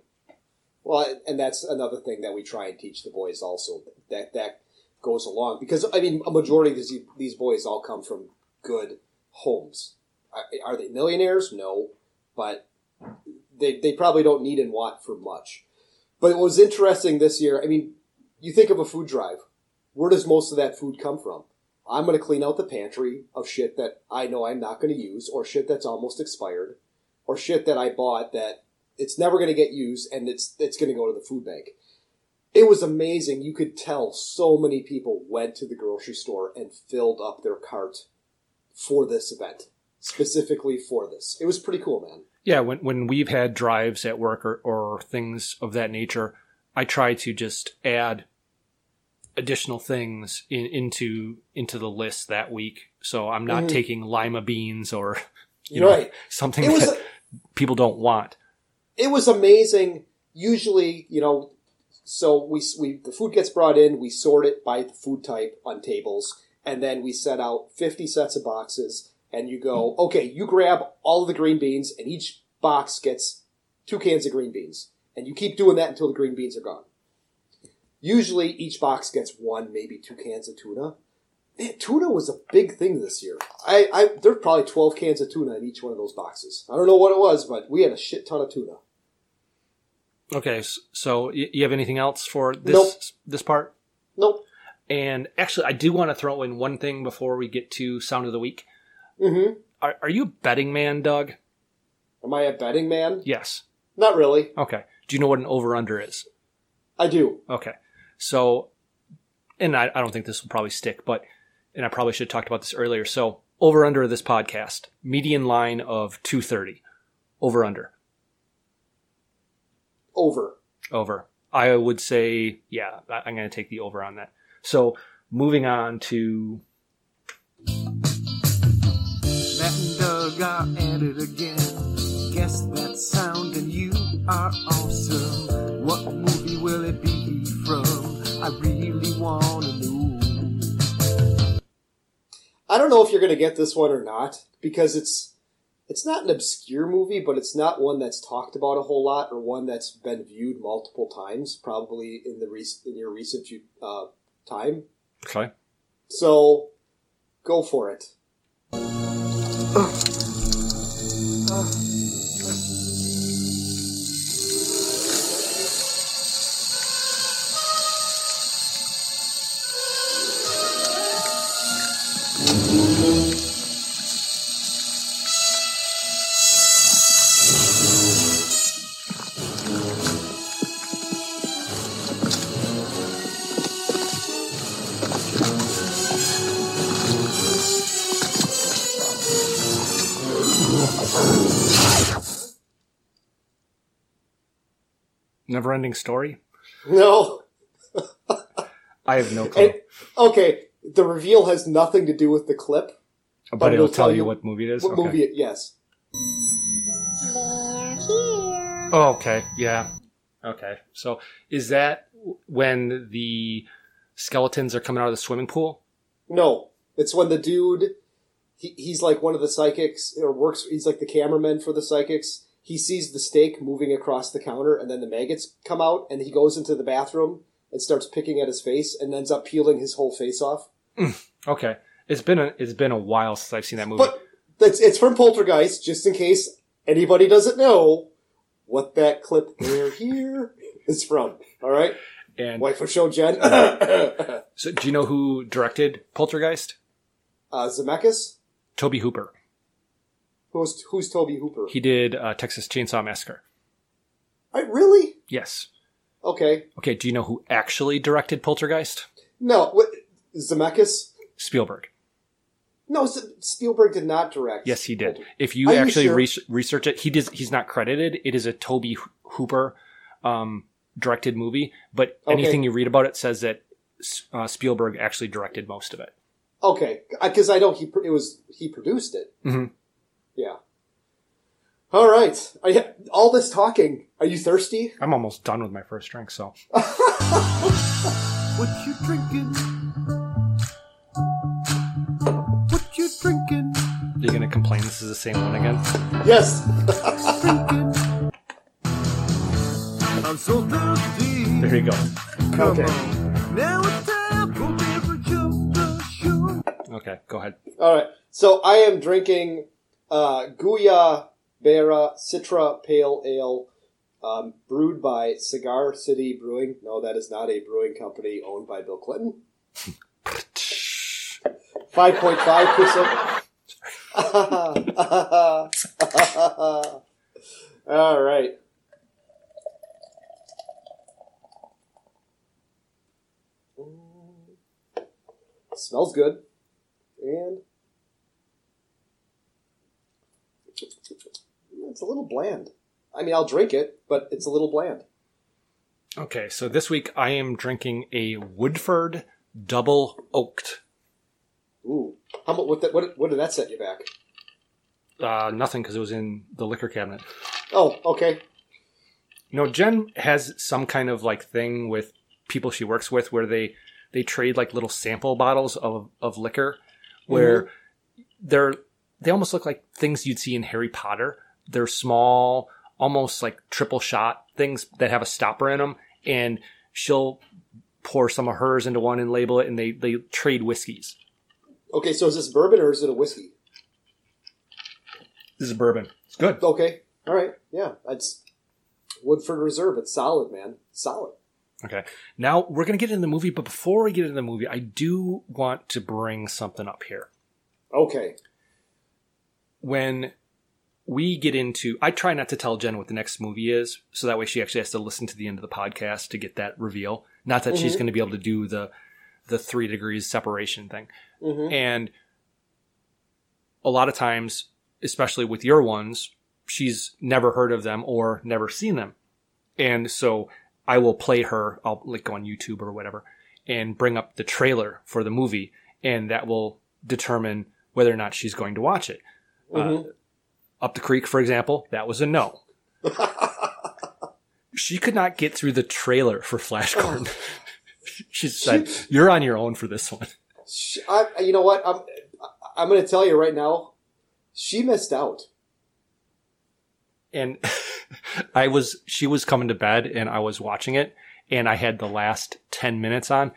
Well, and that's another thing that we try and teach the boys also that that goes along because I mean a majority of these these boys all come from good homes. Are, they millionaires? No, but they they probably don't need and want for much. But what was interesting this year, I mean, you think of a food drive. Where does most of that food come from? I'm going to clean out the pantry of shit that I know I'm not going to use, or shit that's almost expired, or shit that I bought that it's never going to get used and it's it's going to go to the food bank. It was amazing. You could tell so many people went to the grocery store and filled up their cart for this event, specifically for this. It was pretty cool, man. Yeah, when when we've had drives at work or, or things of that nature, I try to just add additional things in, into into the list that week. So I'm not Mhm. taking lima beans or <laughs> you know something It that people don't want. it was amazing. Usually, you know, so we we the food gets brought in, we sort it by the food type on tables, and then we set out fifty sets of boxes, and you go, okay, you grab all of the green beans, and each box gets two cans of green beans, and you keep doing that until the green beans are gone. Usually, each box gets one, maybe two cans of tuna. Man, tuna was a big thing this year. I, I there's probably twelve cans of tuna in each one of those boxes. I don't know what it was, but we had a shit ton of tuna. Okay, so you have anything else for this Nope. this part? Nope. And actually, I do want to throw in one thing before we get to sound of the week. Mm-hmm. Are, are you a betting man, Doug? Am I a betting man? Yes. Not really. Okay. Do you know what an over under is? I do. Okay. So, and I, I don't think this will probably stick, but, and I probably should have talked about this earlier. So, over under this podcast, median line of 230. Over under. Over. Over. I would say, yeah, I- I'm going to take the over on that. So, moving on to Matt and Doug are at it again. Guess that sound and you are awesome. What movie will it be from? I really wanna know. I don't know if you're going to get this one or not because it's it's not an obscure movie, but it's not one that's talked about a whole lot or one that's been viewed multiple times, probably in the rec- in your recent uh, time. Okay. So, go for it. Never Ending Story. No. I have no <laughs> clue. And, okay, the reveal has nothing to do with the clip, but, it'll, tell you what movie it is. What Okay. movie it? Yes. Oh, okay. Yeah. Okay. So is that when the skeletons are coming out of the swimming pool? No, it's when the dude, he, he's like one of the psychics, or works, he's like the cameraman for the psychics. He sees the steak moving across the counter, and then the maggots come out, and he goes into the bathroom and starts picking at his face, and ends up peeling his whole face off. Okay. It's been a it's been a while since I've seen that movie. But that's it's from Poltergeist, just in case anybody doesn't know what that clip there <laughs> here is from. All right, and wife of show Jen, <coughs> so do you know who directed Poltergeist? uh, Zemeckis. Tobe Hooper. Who's who's Tobe Hooper? He did uh, Texas Chainsaw Massacre. I, really? Yes. Okay. Okay. Do you know who actually directed Poltergeist? No, what, Zemeckis. Spielberg. No, Spielberg did not direct. Yes, he did. If you Are you actually sure? res- research it, he does. He's not credited. It is a Tobe Hooper um, directed movie, but Okay. anything you read about it says that uh, Spielberg actually directed most of it. Okay, because I know he it was he produced it. hmm Yeah. All right. Are you, all this talking. Are you thirsty? I'm almost done with my first drink, so <laughs> What you drinking? What you drinking? are you gonna complain this is the same one again? Yes. I'm so thirsty. There you go. Come on. Now it's time for beverage of show. Okay, go ahead. All right. So I am drinking uh, Guya Bera Citra Pale Ale, um, brewed by Cigar City Brewing. No, that is not a brewing company owned by Bill Clinton. <laughs> Five point five percent. <laughs> All right. Smells good, and it's a little bland. I mean, I'll drink it, but it's a little bland. Okay, so this week I am drinking a Woodford Double Oaked. Ooh, how much? What, that, what? What did that set you back? Uh, nothing because it was in the liquor cabinet. Oh, okay. No, Jen has some kind of like thing with people she works with where they they trade like little sample bottles of of liquor where they're they almost look like things you'd see in Harry Potter. They're small, almost like triple shot things that have a stopper in them, and she'll pour some of hers into one and label it, and they they trade whiskeys. Okay, so is this bourbon or is it a whiskey? This is bourbon. It's good. Okay, all right, yeah, it's Woodford Reserve. It's solid, man, solid. Okay. Now we're going to get into the movie, but before we get into the movie, I do want to bring something up here. Okay. When we get into, I try not to tell Jen what the next movie is, so that way she actually has to listen to the end of the podcast to get that reveal. Not that she's Mhm. going to be able to do the the three degrees separation thing. Mhm. And a lot of times, especially with your ones, she's never heard of them or never seen them. And so I will play her, I'll like go on YouTube or whatever and bring up the trailer for the movie and that will determine whether or not she's going to watch it. Uh, Mhm. Up the creek, for example, that was a no. <laughs> she could not get through the trailer for Flash oh. Gordon. <laughs> she said, "You're on your own for this one." Sh- I, you know what? I'm I'm going to tell you right now. She missed out. and <laughs> I was she was coming to bed and I was watching it and I had the last 10 minutes on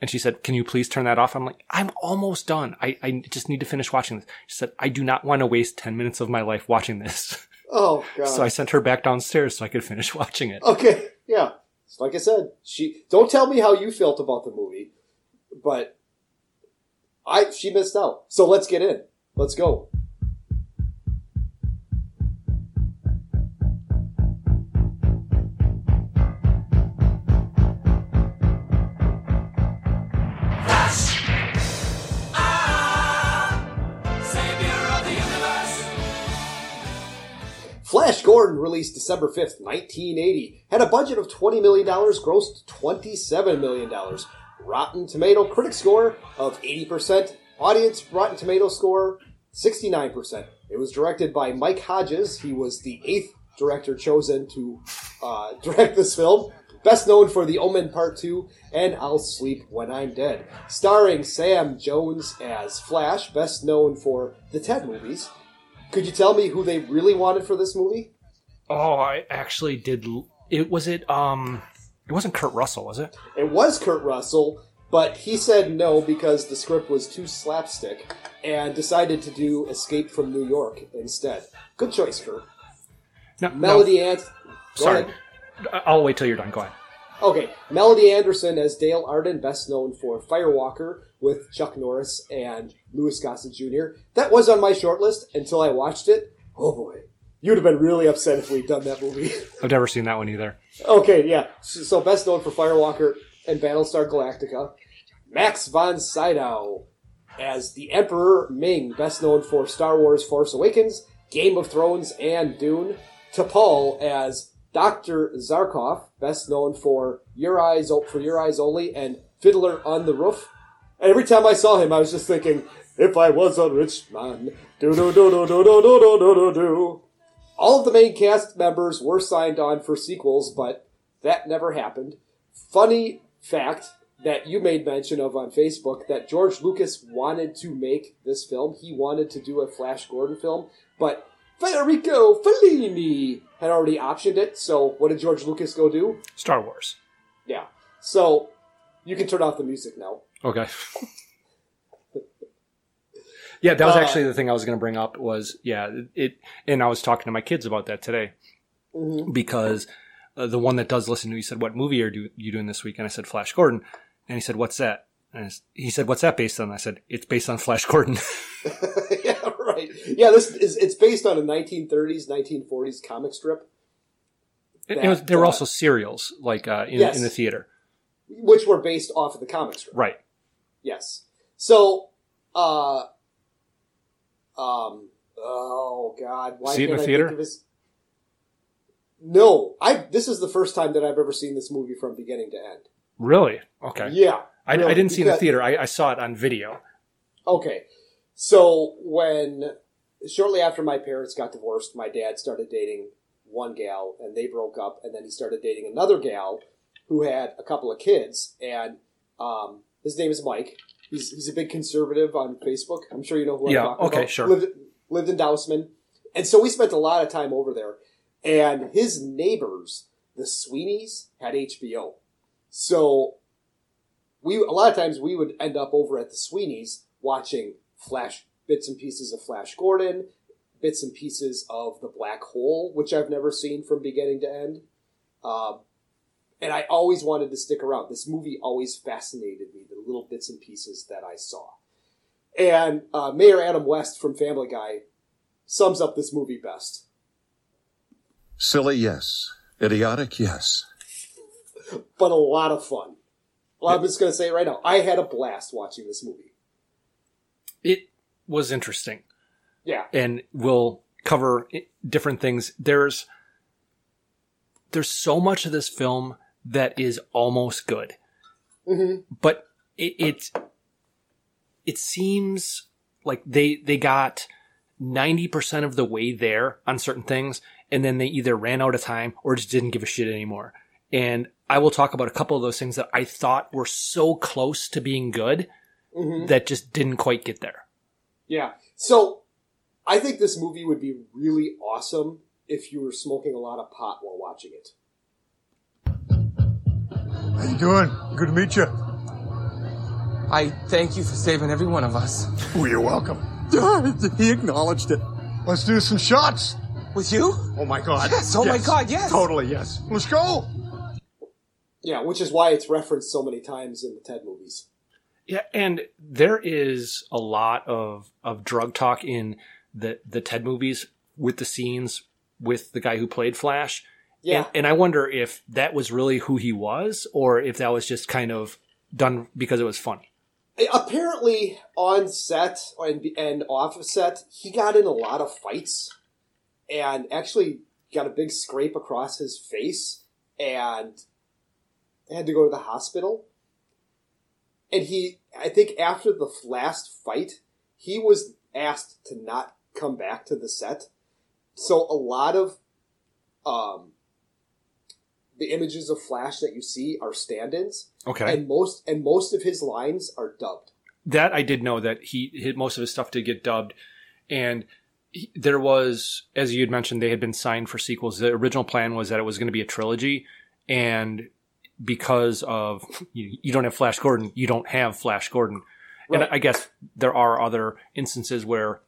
and she said, "Can you please turn that off?" I'm like, "I'm almost done. I I just need to finish watching this." She said, "I do not want to waste 10 minutes of my life watching this." Oh god. so I sent her back downstairs so I could finish <laughs> watching it. Okay, yeah. So like I said, she don't tell me how you felt about the movie, but I she missed out. So let's get in. Let's go. Released December 5th, 1980, had a budget of $20 million, grossed $27 million. Rotten Tomato critic score of 80%, audience Rotten Tomato score 69%. It was directed by Mike Hodges. He was the eighth director chosen to uh, <laughs> direct this film. Best known for The Omen Part 2 and I'll Sleep When I'm Dead. Starring Sam Jones as Flash, best known for the Ted movies. Could you tell me who they really wanted for this movie? Oh, I actually did it was it um it wasn't Kurt Russell, was it? It was Kurt Russell, but he said no because the script was too slapstick and decided to do Escape from New York instead. Good choice, Kurt. No, Melody no. Ant. Sorry. ahead. I'll wait till you're done. Go ahead. Okay, Melody Anderson as Dale Arden, best known for Firewalker with Chuck Norris and Louis Gossett Jr. That was on my short list until I watched it. Oh boy, you'd have been really upset if we'd done that movie. I've never seen that one either. Okay, yeah. So, so best known for Firewalker and Battlestar Galactica. Max von Sydow as the Emperor Ming, best known for Star Wars Force Awakens, Game of Thrones, and Dune. Topol as Dr. Zarkov, best known for Your Eyes for Your Eyes Only and Fiddler on the Roof. And every time I saw him, I was just thinking, if I was a rich man, do do do do do do do do do do do. All of the main cast members were signed on for sequels, but that never happened. Funny fact that you made mention of on Facebook that George Lucas wanted to make this film. He wanted to do a Flash Gordon film, but Federico Fellini had already optioned it. So what did George Lucas go do? Star Wars. Yeah. So you can turn off the music now. Okay. <laughs> yeah, that was Uh, actually the thing I was going to bring up. Was yeah, it, and I was talking to my kids about that today Mhm. because uh, the one that does listen to me said, "What movie are do, you doing this week?" And I said, "Flash Gordon," and he said, "What's that?" And he said, "What's that based on?" I said, "It's based on Flash Gordon." <laughs> <laughs> yeah, right. Yeah, this is it's based on a 1930s, 1940s comic strip, It- it was, That, there were uh, also serials like uh, in, Yes. in the theater, which were based off of the comic strip. right? Yes. So, uh, um, oh god, why See it in I theater? his? No, I. This is the first time that I've ever seen this movie from beginning to end. Really? Okay. Yeah, I, I didn't see in the theater. I, I saw it on video. Okay. So when shortly after my parents got divorced, my dad started dating one gal and they broke up and then he started dating another gal who had a couple of kids and um, his name is Mike. He's he's a big conservative on Facebook. I'm sure you know who Yeah, I'm talking okay, about. Okay, sure. Lived, lived in Dousman. And so we spent a lot of time over there. And his neighbors, the Sweeneys, had HBO. So we a lot of times we would end up over at the Sweeneys watching Flash bits and pieces of Flash Gordon, bits and pieces of the Black Hole, which I've never seen from beginning to end. Um, and I always wanted to stick around. This movie always fascinated me, the little bits and pieces that I saw. And uh, Mayor Adam West from Family Guy sums up this movie best. Silly, yes. Idiotic, yes. but a lot of fun. Well, I'm just going to say it right now. I had a blast watching this movie. It was interesting. Yeah. and we'll cover different things. There's there's so much of this film that is almost good, Mm-hmm. but it it, it seems like they they got ninety percent of the way there on certain things, and then they either ran out of time or just didn't give a shit anymore. And I will talk about a couple of those things that I thought were so close to being good Mhm. that just didn't quite get there. Yeah. So I think this movie would be really awesome if you were smoking a lot of pot while watching it. How you doing? Good to meet you. I thank you for saving every one of us. Oh, you're welcome. <laughs> he acknowledged it. Let's do some shots. With you? Oh my god. Yes, oh my God, yes. Totally, yes. Let's go. Yeah, which is why it's referenced so many times in the Ted movies. Yeah, and there is a lot of of drug talk in the the Ted movies with the scenes with the guy who played Flash. Yeah. And, and I wonder if that was really who he was, or if that was just kind of done because it was funny. Apparently, on set and, and off of set, he got in a lot of fights and actually got a big scrape across his face and had to go to the hospital. And he, I think after the last fight, he was asked to not come back to the set. So a lot of um, the images of Flash that you see are stand-ins. Okay. And most and most of his lines are dubbed. That I did know that he hit most of his stuff did get dubbed, and he, there was, as you had mentioned, they had been signed for sequels. The original plan was that it was going to be a trilogy, and because of you, you don't have Flash Gordon, you don't have Flash Gordon, and I guess there are other instances where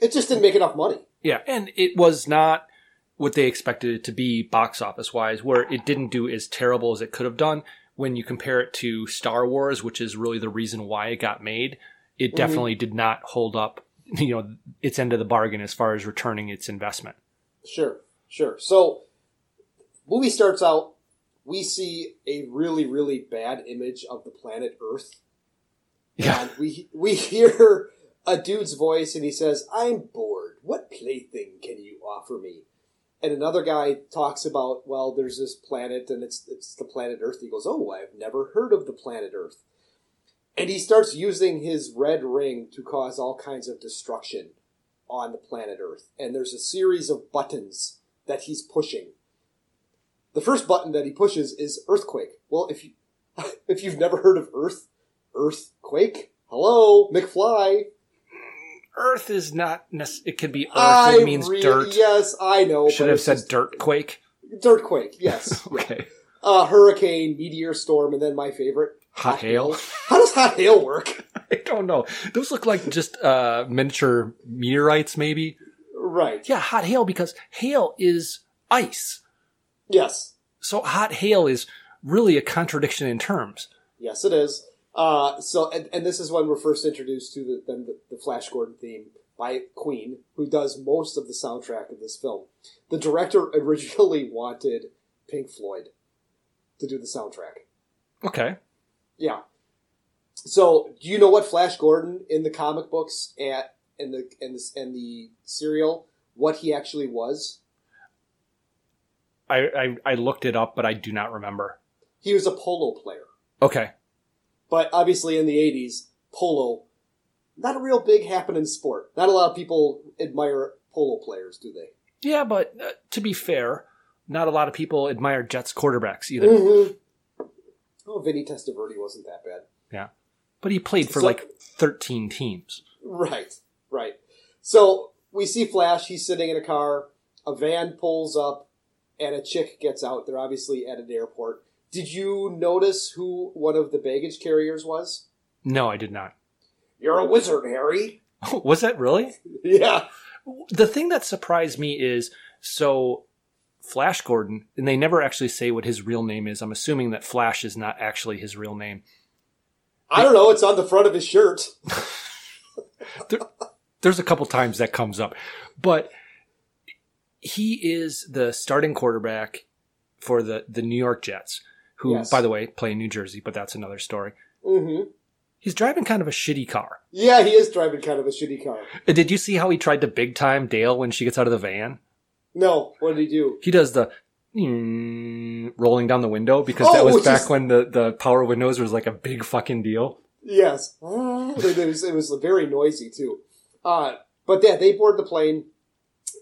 It just didn't make enough money. yeah, and it was not what they expected it to be box office wise, where it didn't do as terrible as it could have done. When you compare it to Star Wars, which is really the reason why it got made, it Mhm. definitely did not hold up, you know, its end of the bargain as far as returning its investment. Sure, sure. So, movie starts out. We see a really, really bad image of the planet Earth. Yeah. And we we hear a dude's voice, and he says, "I'm bored. What plaything can you offer me?" And another guy talks about, well, there's this planet, and it's it's the planet Earth. He goes, "Oh, I've never heard of the planet Earth." And he starts using his red ring to cause all kinds of destruction on the planet Earth. And there's a series of buttons that he's pushing. The first button that he pushes is earthquake. Well, if you <laughs> if you've never heard of Earth, earthquake, hello, McFly. Earth is not. Nec- it could be Earth. I it means really- dirt. Yes, I know. Should have said just- dirt quake. Dirtquake. Yes. <laughs> Okay. uh, hurricane, meteor storm, and then my favorite, Hot hail. How does hot hail work? <laughs> I don't know. Those look like just uh, miniature meteorites, maybe. Right. Yeah, hot hail because hail is ice. Yes. So hot hail is really a contradiction in terms. Yes, it is. Uh, so, and, and this is when we're first introduced to the, then the, the Flash Gordon theme by Queen, who does most of the soundtrack of this film. The director <laughs> originally wanted Pink Floyd to do the soundtrack. Okay. Yeah. So, do you know what Flash Gordon in the comic books at in the in the, the serial what he actually was? I, I I looked it up, but I do not remember. He was a polo player. Okay. But obviously, in the '80s, polo not a real big happening sport. Not a lot of people admire polo players, do they? Yeah, but uh, to be fair, not a lot of people admire Jets quarterbacks either. Mm-hmm. Oh, Vinny Testaverde wasn't that bad. Yeah. But he played for So- like 13 teams. Right, right. So we see Flash. He's sitting in a car. A van pulls up, and a chick gets out. They're obviously at an airport. Did you notice who one of the baggage carriers was? No, I did not. You're a wizard, Harry. <laughs> Was that really? <laughs> Yeah. The thing that surprised me is so Flash Gordon, and they never actually say what his real name is. I'm assuming that Flash is not actually his real name. I don't know. It's on the front of his shirt. <laughs> There's a couple times that comes up, but he is the starting quarterback for the, the New York Jets, who, Yes. by the way, play in New Jersey, but that's another story. Mm-hmm. He's driving kind of a shitty car. Yeah, he is driving kind of a shitty car. Uh, Did you see how he tried to big time Dale when she gets out of the van? No, what did he do? He does the mm, rolling down the window because Oh, that was back is- when the, the power windows was like a big fucking deal. Yes, <laughs> it was it was very noisy too. Uh, but yeah, they board the plane,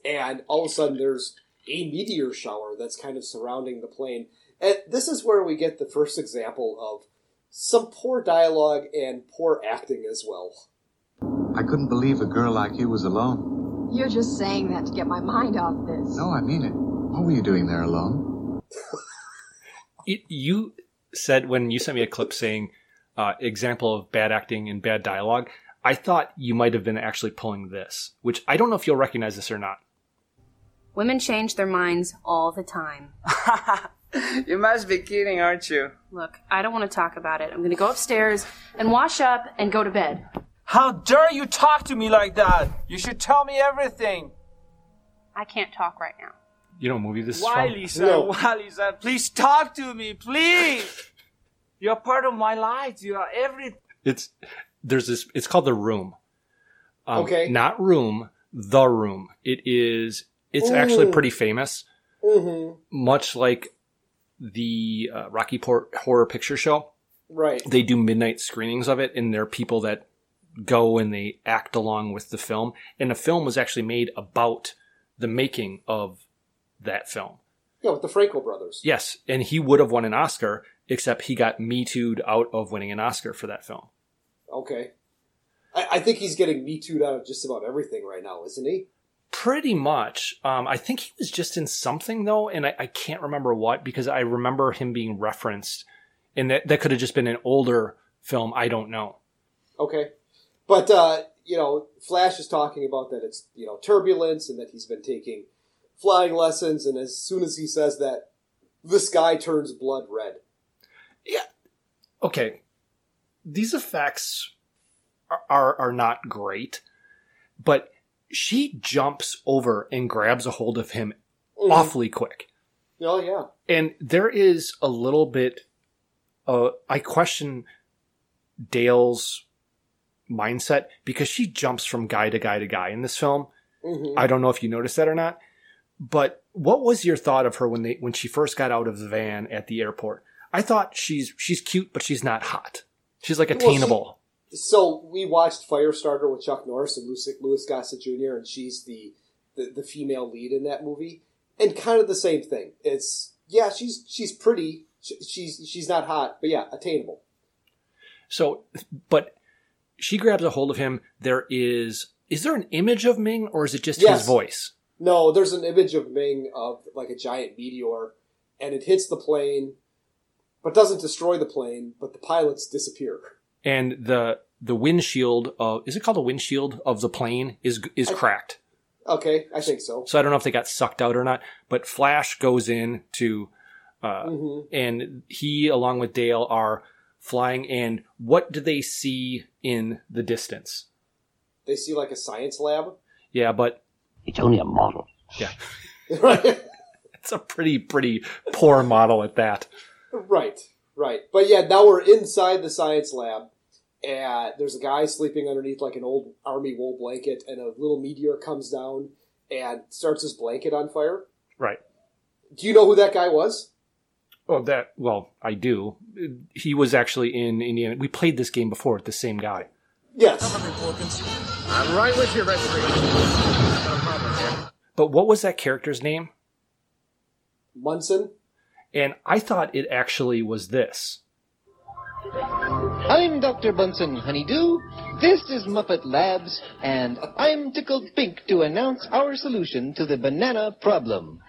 and all of a sudden there's a meteor shower that's kind of surrounding the plane. And this is where we get the first example of some poor dialogue and poor acting as well. I couldn't believe a girl like you was alone. You're just saying that to get my mind off this. No, I mean it. What were you doing there alone? <laughs> It, you said when you sent me a clip saying uh, example of bad acting and bad dialogue, I thought you might have been actually pulling this, which I don't know if you'll recognize this or not. Women change their minds all the time. <laughs> <laughs> You must be kidding, aren't you? Look, I don't want to talk about it. I'm going to go upstairs and wash up and go to bed. How dare you talk to me like that? You should tell me everything. I can't talk right now. You know what movie this is Why, from? Lisa? Why, Lisa? Please talk to me, please. You're part of my life. You are everything. It's there's this. It's called the Room. Um, Okay. Not Room, the Room. It is. It's actually pretty famous. Mm-hmm. Much like the uh, Rocky Port Horror Picture Show. Right. They do midnight screenings of it, and there are people that go and they act along with the film. And the film was actually made about the making of that film. Yeah, with the Franco brothers. Yes, and he would have won an Oscar, except he got me too'd out of winning an Oscar for that film. Okay. I, I think he's getting me too'd out of just about everything right now, isn't he? Pretty much. Um, I think he was just in something though, and I, I can't remember what because I remember him being referenced, and that that could have just been an older film. I don't know. Okay. But, uh, you know, Flash is talking about that it's, you know, turbulence and that he's been taking flying lessons. And as soon as he says that, the sky turns blood red. Yeah. Okay, these effects are are, are not great, but she jumps over and grabs a hold of him Mhm. awfully quick. Oh, yeah. And there is a little bit, uh, I question Dale's mindset because she jumps from guy to guy to guy in this film. Mhm. I don't know if you noticed that or not, but what was your thought of her when they when she first got out of the van at the airport? I thought she's she's cute, but she's not hot. She's like Well, she- attainable. So we watched Firestarter with Chuck Norris and Louis, Louis Gossett Jr., and she's the, the, the female lead in that movie. And kind of the same thing. It's, yeah, she's she's pretty. She- She's she's not hot, but yeah, attainable. So, but she grabs a hold of him. There is is there an image of Ming or is it just Yes. his voice? No, there's an image of Ming of like a giant meteor, and it hits the plane, but doesn't destroy the plane. But the pilots disappear. <laughs> And the the windshield of is it called the windshield of the plane is is I- cracked. Okay, I think so. So I don't know if they got sucked out or not. But Flash goes in to, uh, Mhm. and he along with Dale are flying. And what do they see in the distance? They see like a science lab. Yeah, but it's only a model. Yeah, <laughs> right, <laughs> it's a pretty pretty poor model at that. right, right. But yeah, now we're inside the science lab, and there's a guy sleeping underneath like an old army wool blanket, and a little meteor comes down and starts his blanket on fire. Right. Do you know who that guy was? Oh, that well, I do. He was actually in Indiana. We played this game before with the same guy. Yes. I'm right with you, Red But what was that character's name? Munson. And I thought it actually was this. I'm Dr. Bunsen Honeydew. This is Muppet Labs, and I'm tickled pink to announce our solution to the banana problem.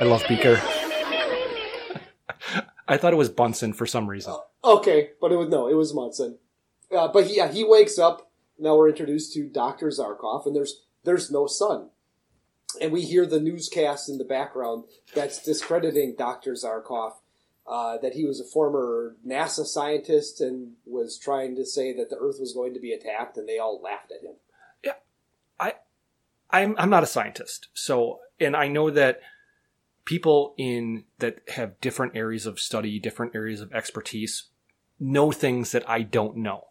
I love Beaker. <laughs> I thought it was Bunsen for some reason. Okay, but it was no, it was Munson. Uh, but he, yeah, he wakes up. Now we're introduced to Doctor Zarkov, and there's there's no sun, and we hear the newscast in the background that's discrediting Doctor Zarkov. Uh, that he was a former NASA scientist and was trying to say that the Earth was going to be attacked, and they all laughed at him. Yeah, I, I'm I'm not a scientist, so and I know that people in that have different areas of study, different areas of expertise, know things that I don't know.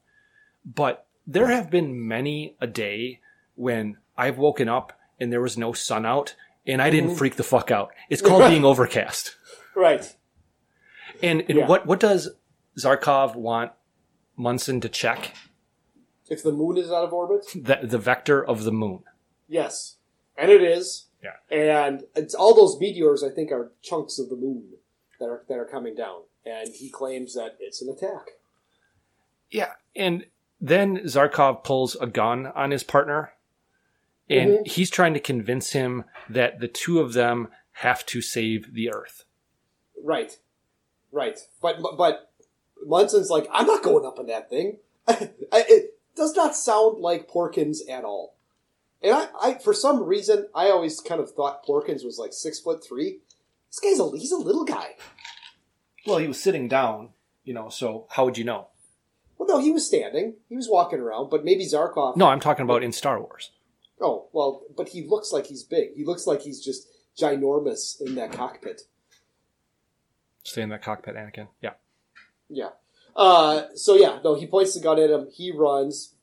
But there have been many a day when I've woken up and there was no sun out, and I didn't Mhm. freak the fuck out. It's called <laughs> being overcast. Right. And, and Yeah. what what does Zarkov want Munson to check? If the moon is out of orbit, The the vector of the moon. yes, and it is. Yeah. And it's all those meteors, I think, are chunks of the moon that are that are coming down, and he claims that it's an attack. Yeah, and then Zarkov pulls a gun on his partner, and Mhm. he's trying to convince him that the two of them have to save the Earth. Right, right. But but, but Munson's like, I'm not going up in that thing. <laughs> It does not sound like Porkins at all. And I, I, for some reason, I always kind of thought Porkins was like six foot three. This guy's a he's a little guy. Well, he was sitting down, you know. So how would you know? Well, no, he was standing. He was walking around, but maybe Zarkov. No, I'm talking about in Star Wars. Oh well, but he looks like he's big. He looks like he's just ginormous in that cockpit. Stay in that cockpit, Anakin. Yeah. Yeah. Uh, so yeah, no, he points the gun at him. He runs.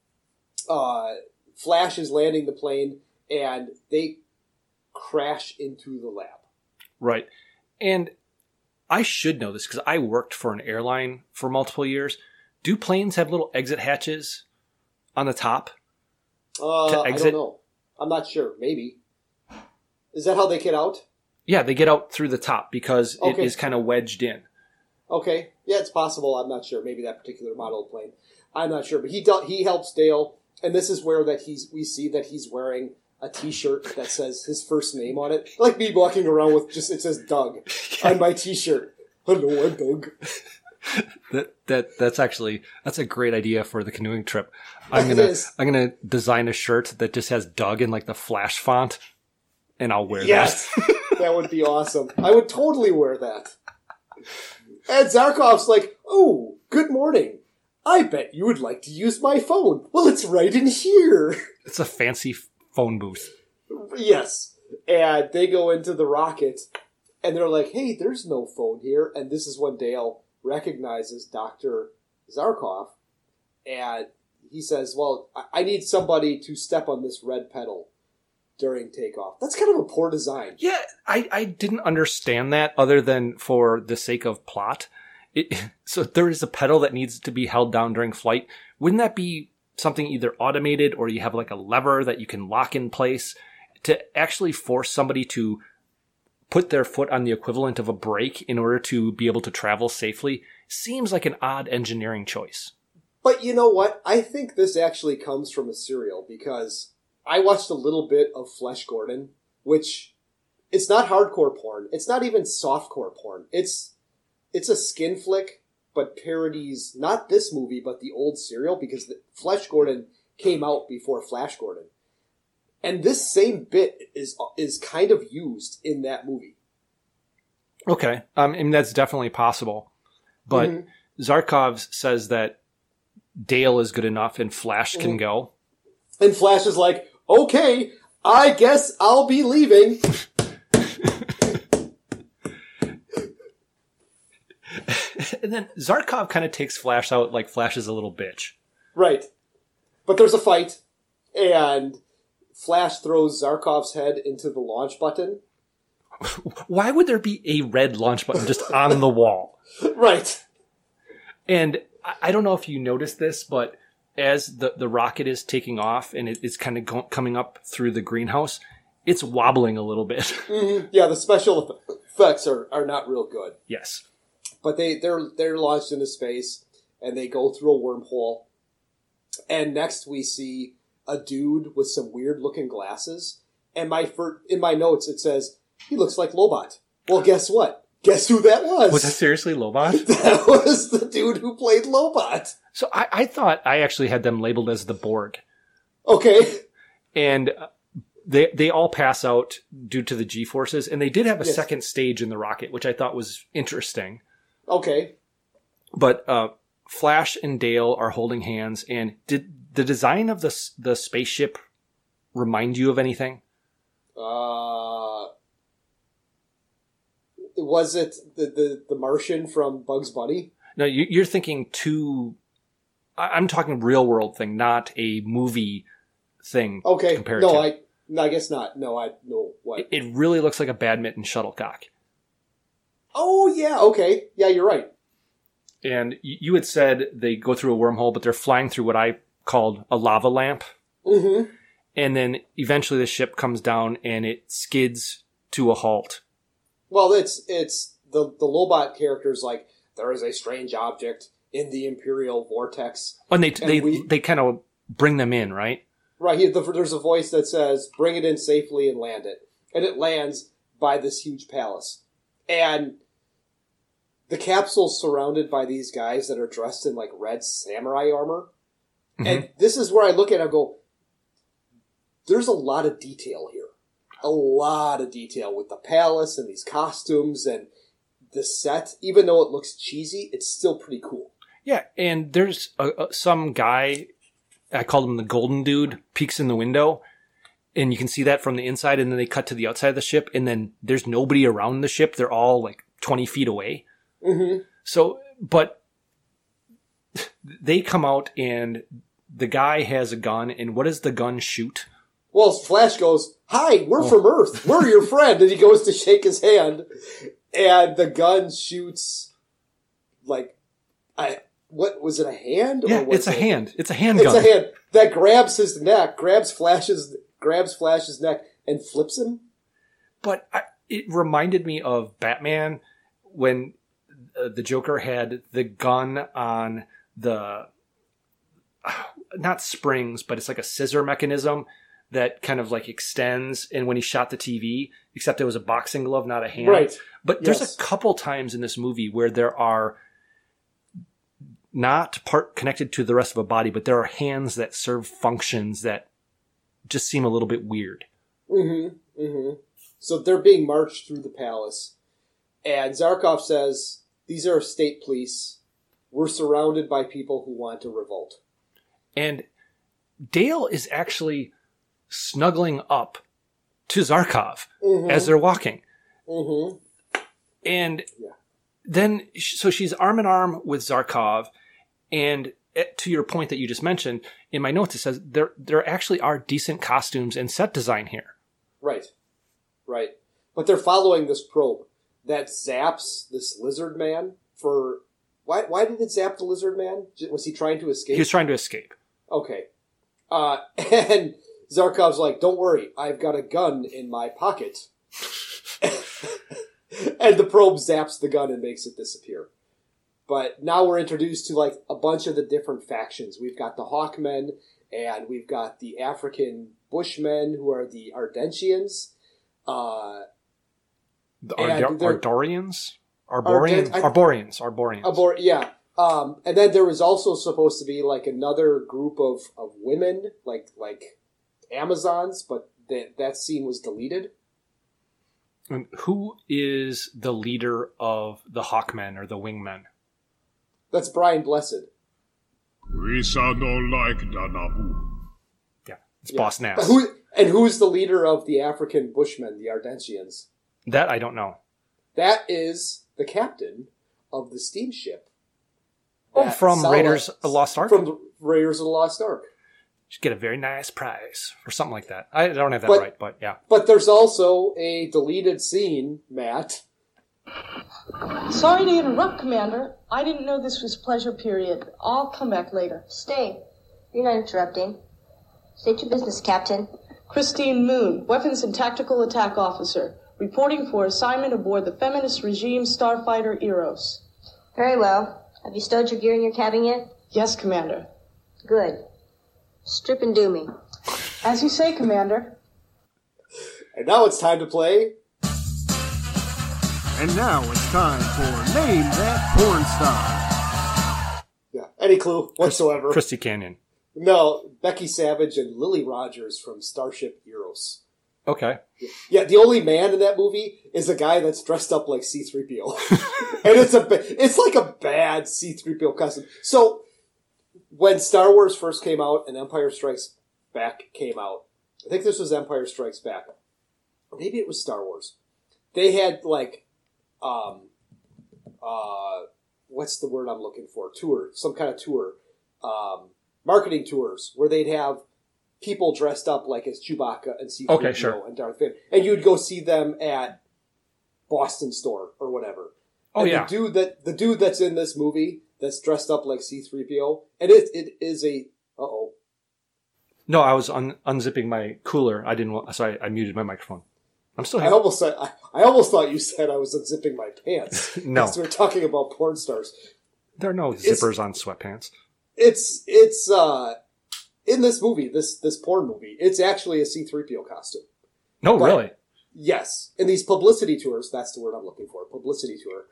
Uh, Flash is landing the plane, and they crash into the lab. Right. And I should know this because I worked for an airline for multiple years. Do planes have little exit hatches on the top? Uh, To I exit? don't know. I'm not sure. Maybe. Is that how they get out? Yeah, they get out through the top because it Okay. is kind of wedged in. Okay. Yeah, it's possible. I'm not sure. Maybe that particular model of plane. I'm not sure. But he del- he helps Dale, and this is where that he's we see that he's wearing a T-shirt that says his first name on it, like me walking around with just it says Doug on my T-shirt. Hello, I'm Doug. That that that's actually that's a great idea for the canoeing trip. <laughs> I'm gonna. I'm gonna design a shirt that just has Doug in like the flash font, and I'll wear Yes, <laughs> that would be awesome. I would totally wear that. And Zarkov's like, "Oh, good morning. I bet you would like to use my phone. Well, it's right in here." <laughs> It's a fancy phone booth. Yes. And they go into the rocket and they're like, hey, there's no phone here. And this is when Dale recognizes Dr. Zarkov. And he says, well, I- need somebody to step on this red pedal during takeoff. That's kind of a poor design. Yeah, I, I didn't understand that other than for the sake of plot. It, <laughs> so there is a pedal that needs to be held down during flight. Wouldn't that be something either automated or you have like a lever that you can lock in place to actually force somebody to put their foot on the equivalent of a brake in order to be able to travel safely? Seems like an odd engineering choice. But you know what? I think this actually comes from a serial because I watched a little bit of Flesh Gordon, which it's not hardcore porn. It's not even softcore porn. It's it's a skin flick, but parodies not this movie, but the old serial because the Flesh Gordon came out before Flash Gordon, and this same bit is is kind of used in that movie. Okay, um, I mean that's definitely possible, but Mhm. Zarkov says that Dale is good enough and Flash can Mhm. go. And Flash is like, "Okay, I guess I'll be leaving." <laughs> and then Zarkov kind of takes Flash out like Flash is a little bitch. Right. But there's a fight, and Flash throws Zarkov's head into the launch button. <laughs> Why would there be a red launch button just on the wall? <laughs> Right. And I- don't know if you noticed this, but as the, the rocket is taking off and it, it's kind of go- coming up through the greenhouse, it's wobbling a little bit. <laughs> Mhm. Yeah, the special effects are, are not real good. yes. But they, they're they're launched into space, and they go through a wormhole. And next we see a dude with some weird looking glasses. And my fir- in my notes it says he looks like Lobot. Well, guess what? Guess who that was? Was that seriously Lobot? <laughs> that was the dude who played Lobot. So I, I thought I actually had them labeled as the Borg. Okay. And uh, they they all pass out due to the G forces, and they did have a Yes. second stage in the rocket, which I thought was interesting. Okay. But uh, Flash and Dale are holding hands, and did the design of the the spaceship remind you of anything? Uh, was it the, the, the Martian from Bugs Bunny? No, you, you're thinking too. I'm talking real world thing, not a movie thing. Okay. compared No, to. I no, I guess not. No, I no what? It, it really looks like a badminton shuttlecock. oh yeah. Okay. Yeah, you're right. And you had said they go through a wormhole, but they're flying through what I called a lava lamp. Mm-hmm. And then eventually the ship comes down and it skids to a halt. Well, it's it's the the Lobot character's like there is a strange object in the Imperial vortex. And they And they we- they kind of bring them in, right? Right here, the, there's a voice that says, "Bring it in safely and land it," and it lands by this huge palace, and the capsule's surrounded by these guys that are dressed in like red samurai armor, and this is where I look at it and go, "There's a lot of detail here, a lot of detail with the palace and these costumes and the set. Even though it looks cheesy, it's still pretty cool." Yeah, and there's a, a, some guy, I called him the golden dude, peeks in the window, and you can see that from the inside, and then they cut to the outside of the ship, and then there's nobody around the ship. They're all like 20 feet away. Mm-hmm. So, but they come out, and the guy has a gun, and what does the gun shoot? Well, Flash goes, "Hi, we're Oh. from Earth. We're your friend," and he goes to shake his hand, and the gun shoots like, I what was it? A hand? Yeah, it's a it- hand. It's a handgun. It's a hand that grabs his neck, grabs Flash's, grabs Flash's neck, and flips him. but I, it reminded me of Batman when uh, the Joker had the gun on the <sighs> not springs, but it's like a scissor mechanism that kind of like extends. And when he shot the TV, except it was a boxing glove, not a hand. Right. But there's a couple times in this movie where there are not part connected to the rest of a body, but there are hands that serve functions that just seem a little bit weird. Mm-hmm. Mm-hmm. So they're being marched through the palace, and Zarkov says, "These are state police. We're surrounded by people who want to revolt." And Dale is actually snuggling up to Zarkov Mhm. as they're walking. Mm-hmm. And then, so she's arm in arm with Zarkov. And eh, to your point that you just mentioned, in my notes, it says there, there actually are decent costumes and set design here. Right. Right. But they're following this probe that zaps this lizard man for why why did it zap the lizard man? Was he trying to escape? He was trying to escape. Okay. Uh <laughs> and Zarkov's like, "Don't worry, I've got a gun in my pocket." <laughs> and the probe zaps the gun and makes it disappear. but now we're introduced to like a bunch of the different factions. We've got the Hawkmen, and we've got the African Bushmen, who are the Ardentians. Uh, The And Ardor- they're- Ardorians? Arborians? I- Arborians. Arborians. Abor- yeah. Um, and then there was also supposed to be like another group of, of women, like like Amazons, but that that scene was deleted. And who is the leader of the Hawkmen or the Wingmen? That's Brian Blessed. We sound all like Danabu. Yeah, it's Yeah. Boss But Nass. Who and who's the leader of the African Bushmen, the Ardentians? That I don't know. That is the captain of the steamship. Oh, from Sala- Raiders of the Lost Ark? From the Raiders of the Lost Ark. Should get a very nice prize or something like that. I don't have that But- right, but yeah. But there's also a deleted scene, Matt. Sorry to interrupt, Commander. I didn't know this was pleasure period. I'll come back later. Stay. You're not interrupting. State your business, Captain. Christine Moon, Weapons and Tactical Attack Officer, reporting for assignment aboard the feminist regime starfighter Eros. Very well. Have you stowed your gear in your cabin yet? Yes, Commander. Good. Strip and do me. As you say, Commander. And now it's time to play. And now it's time for Name That Porn Star. Yeah. Any clue whatsoever? Christy Canyon. No, Becky Savage and Lily Rogers from Starship Eros. Okay. Yeah, the only man in that movie is a guy that's dressed up like C-3PO. <laughs> and it's a it's like a bad C-3PO costume. So when Star Wars first came out and Empire Strikes Back came out, I think this was Empire Strikes Back. Maybe it was Star Wars. They had like um uh what's the word I'm looking for? Tour, some kind of tour. Um marketing tours where they'd have people dressed up like as Chewbacca and C-3PO Okay, sure. and Darth Vader, and you'd go see them at Boston store or whatever. Oh, and yeah. the dude that the dude that's in this movie that's dressed up like C-3PO, and it it is a uh oh No, I was un- unzipping my cooler. I didn't want, so I, I muted my microphone. I'm still I almost said I, I almost thought you said I was unzipping my pants. <laughs> No. because we're talking about porn stars. There are no It's- zippers on sweatpants. It's it's uh in this movie, this this porn movie, it's actually a C-3PO costume. No, But- really. Yes, in these publicity tours, that's the word I'm looking for. Publicity tour.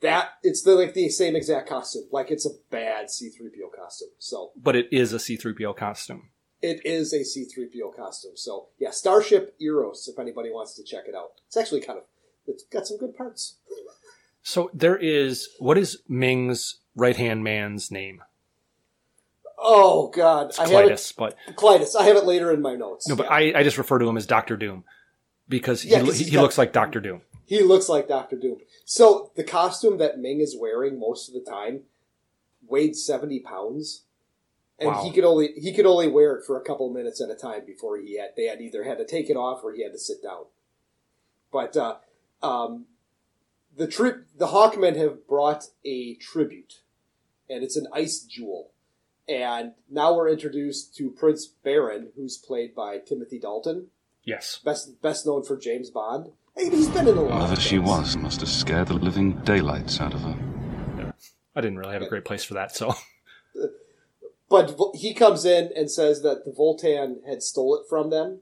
That it's the like the same exact costume. Like it's a bad C-3PO costume. So But it is a C3PO costume. it is a C-3PO costume. So yeah, Starship Eros. If anybody wants to check it out, it's actually kind of it's got some good parts. <laughs> So there is, what is Ming's right hand man's name? Oh God, It's I. Klytus, but Klytus. I have it later in my notes. no, but I, I just refer to him as Doctor Doom because he, Yeah, he, he got- looks like Doctor Doom. He looks like Doctor Doom. So the costume that Ming is wearing most of the time weighed seventy pounds, and Wow. he could only he could only wear it for a couple minutes at a time before he had they had either had to take it off or he had to sit down. But uh, um, the trip the Hawkmen have brought a tribute, and it's an ice jewel. And now we're introduced to Prince Barin, who's played by Timothy Dalton, Yes. best best known for James Bond. Hey, he's been in a lot. Whoever of she was must have scared the living daylights out of her. I didn't really have a great place for that, so. But he comes in and says that the Vultan had stole it from them,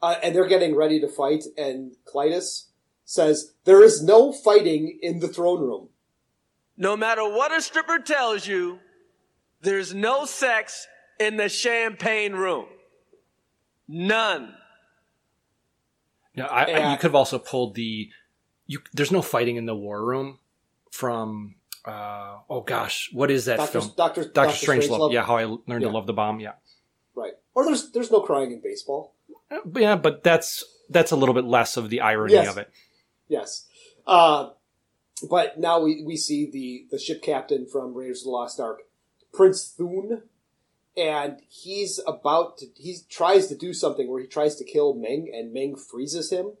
uh, and they're getting ready to fight. And Klytus says there is no fighting in the throne room. No matter what a stripper tells you, there's no sex in the champagne room. None. Yeah, I, I, you could have also pulled the. You, there's no fighting in the war room from. Uh, oh gosh, what is that Doctor- film? Doctor- Doctor Doctor Strangelove. Strangelove. Yeah, how I learned Yeah. to love the bomb. Yeah, Right. Or there's there's no crying in baseball. But yeah, but that's that's a little bit less of the irony Yes. of it. Yes. Uh, but now we, we see the, the ship captain from Raiders of the Lost Ark, Prince Thun, and he's about to he tries to do something where he tries to kill Ming, and Ming freezes him.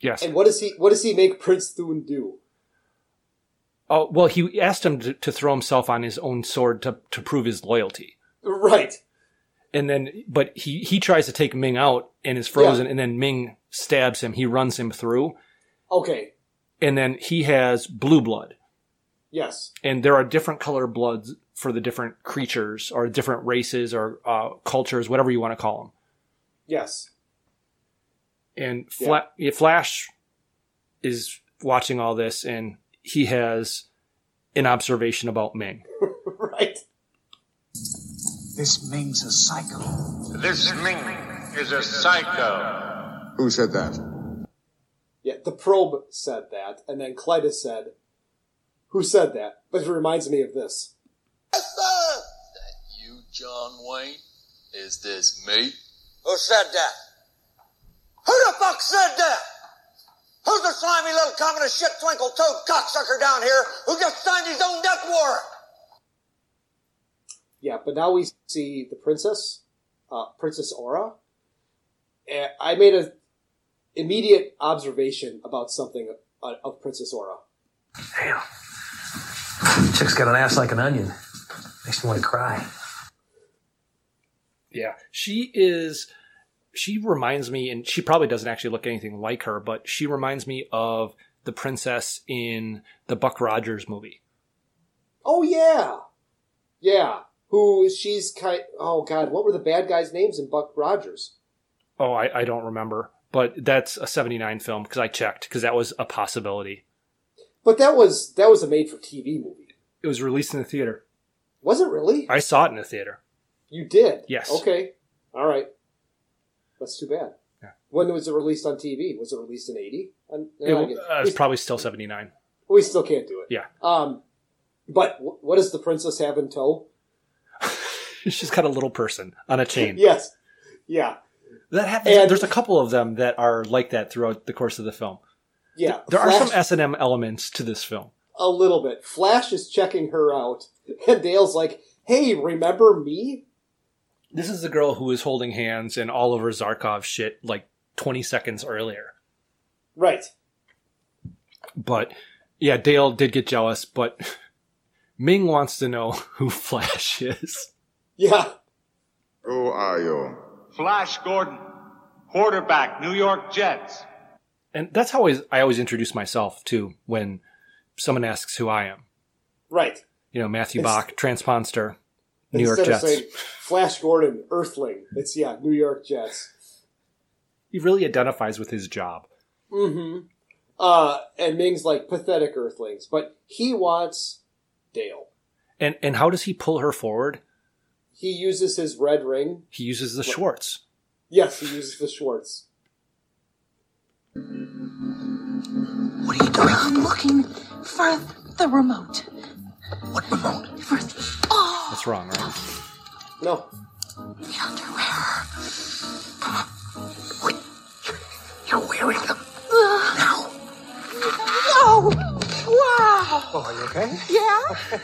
Yes. And what does he what does he make Prince Thun do? Oh well, he asked him to, to throw himself on his own sword to to prove his loyalty. Right. And then, but he he tries to take Ming out and is frozen, and then Ming stabs him. He runs him through, Okay. and then he has blue blood. Yes. and there are different color bloods for the different creatures or different races or uh, cultures, whatever you want to call them. Yes. And Fla- yeah, Flash is watching all this, and he has an observation about Ming. <laughs> right. This Ming's a psycho. This Ming is a psycho. Who said that? Yeah, the probe said that, and then Klytus said, "Who said that?" But it reminds me of this. That you, John Wayne? Is this me? Who said that? Who the fuck said that? Who's the slimy little communist shit twinkle toed cocksucker down here who just signed his own death warrant? Yeah, but now we see the princess, uh, Princess Aura. And I made an immediate observation about something uh, of Princess Aura. Damn. <sighs> Chick's got an ass like an onion. Makes me want to cry. Yeah, she is. She reminds me, and she probably doesn't actually look anything like her, but she reminds me of the princess in the Buck Rogers movie. Oh yeah, yeah. Who she's kind? Oh god, what were the bad guys' names in Buck Rogers? Oh, I, I don't remember, but that's a '79 film because I checked because that was a possibility. But that was that was a made-for-TV movie. It was released in the theater. Was it really? I saw it in the theater. You did? Yes. Okay. All right. That's too bad. Yeah. When was it released on TV? Was it released in eighty? It, uh, it's probably still '79. We still can't do it. Yeah. Um, but w- what does the princess have in tow? <laughs> She's got a little person on a chain. Yes. Yeah. That happens. And- There's a couple of them that are like that throughout the course of the film. Yeah. There are Flash- some S and M elements to this film. A little bit. Flash is checking her out, <laughs> and Dale's like, "Hey, remember me?" This is the girl who was holding hands in Oliver Zarkov shit like 20 seconds earlier. Right. But yeah, Dale did get jealous, but <laughs> Ming wants to know <laughs> who Flash is. Yeah. Who are you? Flash Gordon, quarterback, New York Jets. And that's how I always, I always introduce myself too when someone asks who I am. Right. You know, Matthew It's- Bach, transponder, New York Jets. of saying Flash Gordon, Earthling, it's yeah, New York Jets. he really identifies with his job. Mm-hmm. Uh, and Ming's like pathetic Earthlings, but he wants Dale. And and how does he pull her forward? He uses his red ring. He uses the Schwartz. Yes, he uses the Schwartz. What are you doing? I'm looking for the remote. What remote? For the, oh, That's wrong, right? No. the underwear. You're wearing them. Now. Oh, wow. Oh, are you okay? Yeah.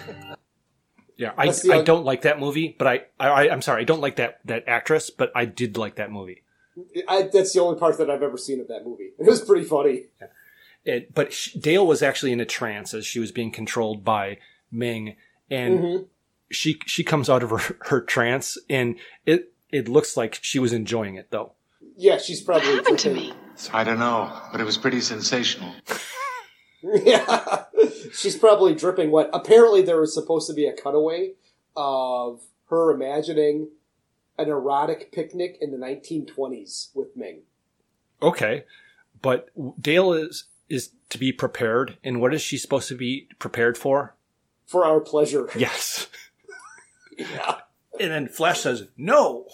Yeah, I, That's the I oth- don't like that movie, but I, I I'm sorry, I don't like that that actress, but I did like that movie. I, that's the only part that I've ever seen of that movie. It was pretty funny. It, but sh Dale was actually in a trance as she was being controlled by Ming, and Mhm. she she comes out of her, her trance, and it it looks like she was enjoying it though. Yeah, she's probably. happened to me? I don't know, but it was pretty sensational. <laughs> Yeah, she's probably dripping wet. Apparently, there was supposed to be a cutaway of her imagining an erotic picnic in the 1920s with Ming. Okay, but Dale is is to be prepared, and what is she supposed to be prepared for? For our pleasure. <laughs> Yes. Yeah. And then Flash says no.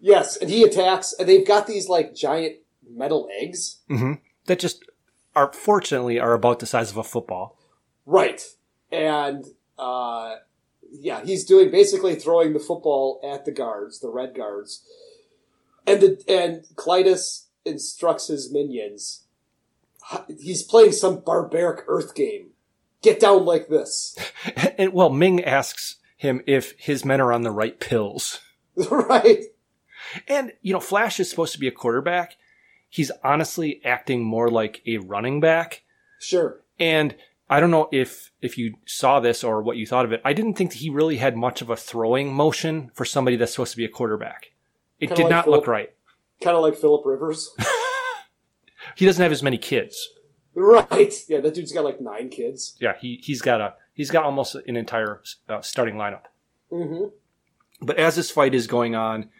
Yes, and he attacks, and they've got these like giant metal eggs. hmm That just are fortunately are about the size of a football. Right. And uh yeah, he's doing basically throwing the football at the guards, the red guards. And the and Klytus instructs his minions. He's playing some barbaric earth game. Get down like this. <laughs> And well, Ming asks him if his men are on the right pills. <laughs> right. And you know, Flash is supposed to be a quarterback. He's honestly acting more like a running back. Sure. And I don't know if if you saw this or what you thought of it. I didn't think that he really had much of a throwing motion for somebody that's supposed to be a quarterback. It Kinda did like not Philip- look right. Kind of like Philip Rivers. <laughs> He doesn't have as many kids. right. Yeah, that dude's got like nine kids. Yeah, he he's got a He's got almost an entire uh, starting lineup. Mm-hmm. But as this fight is going on,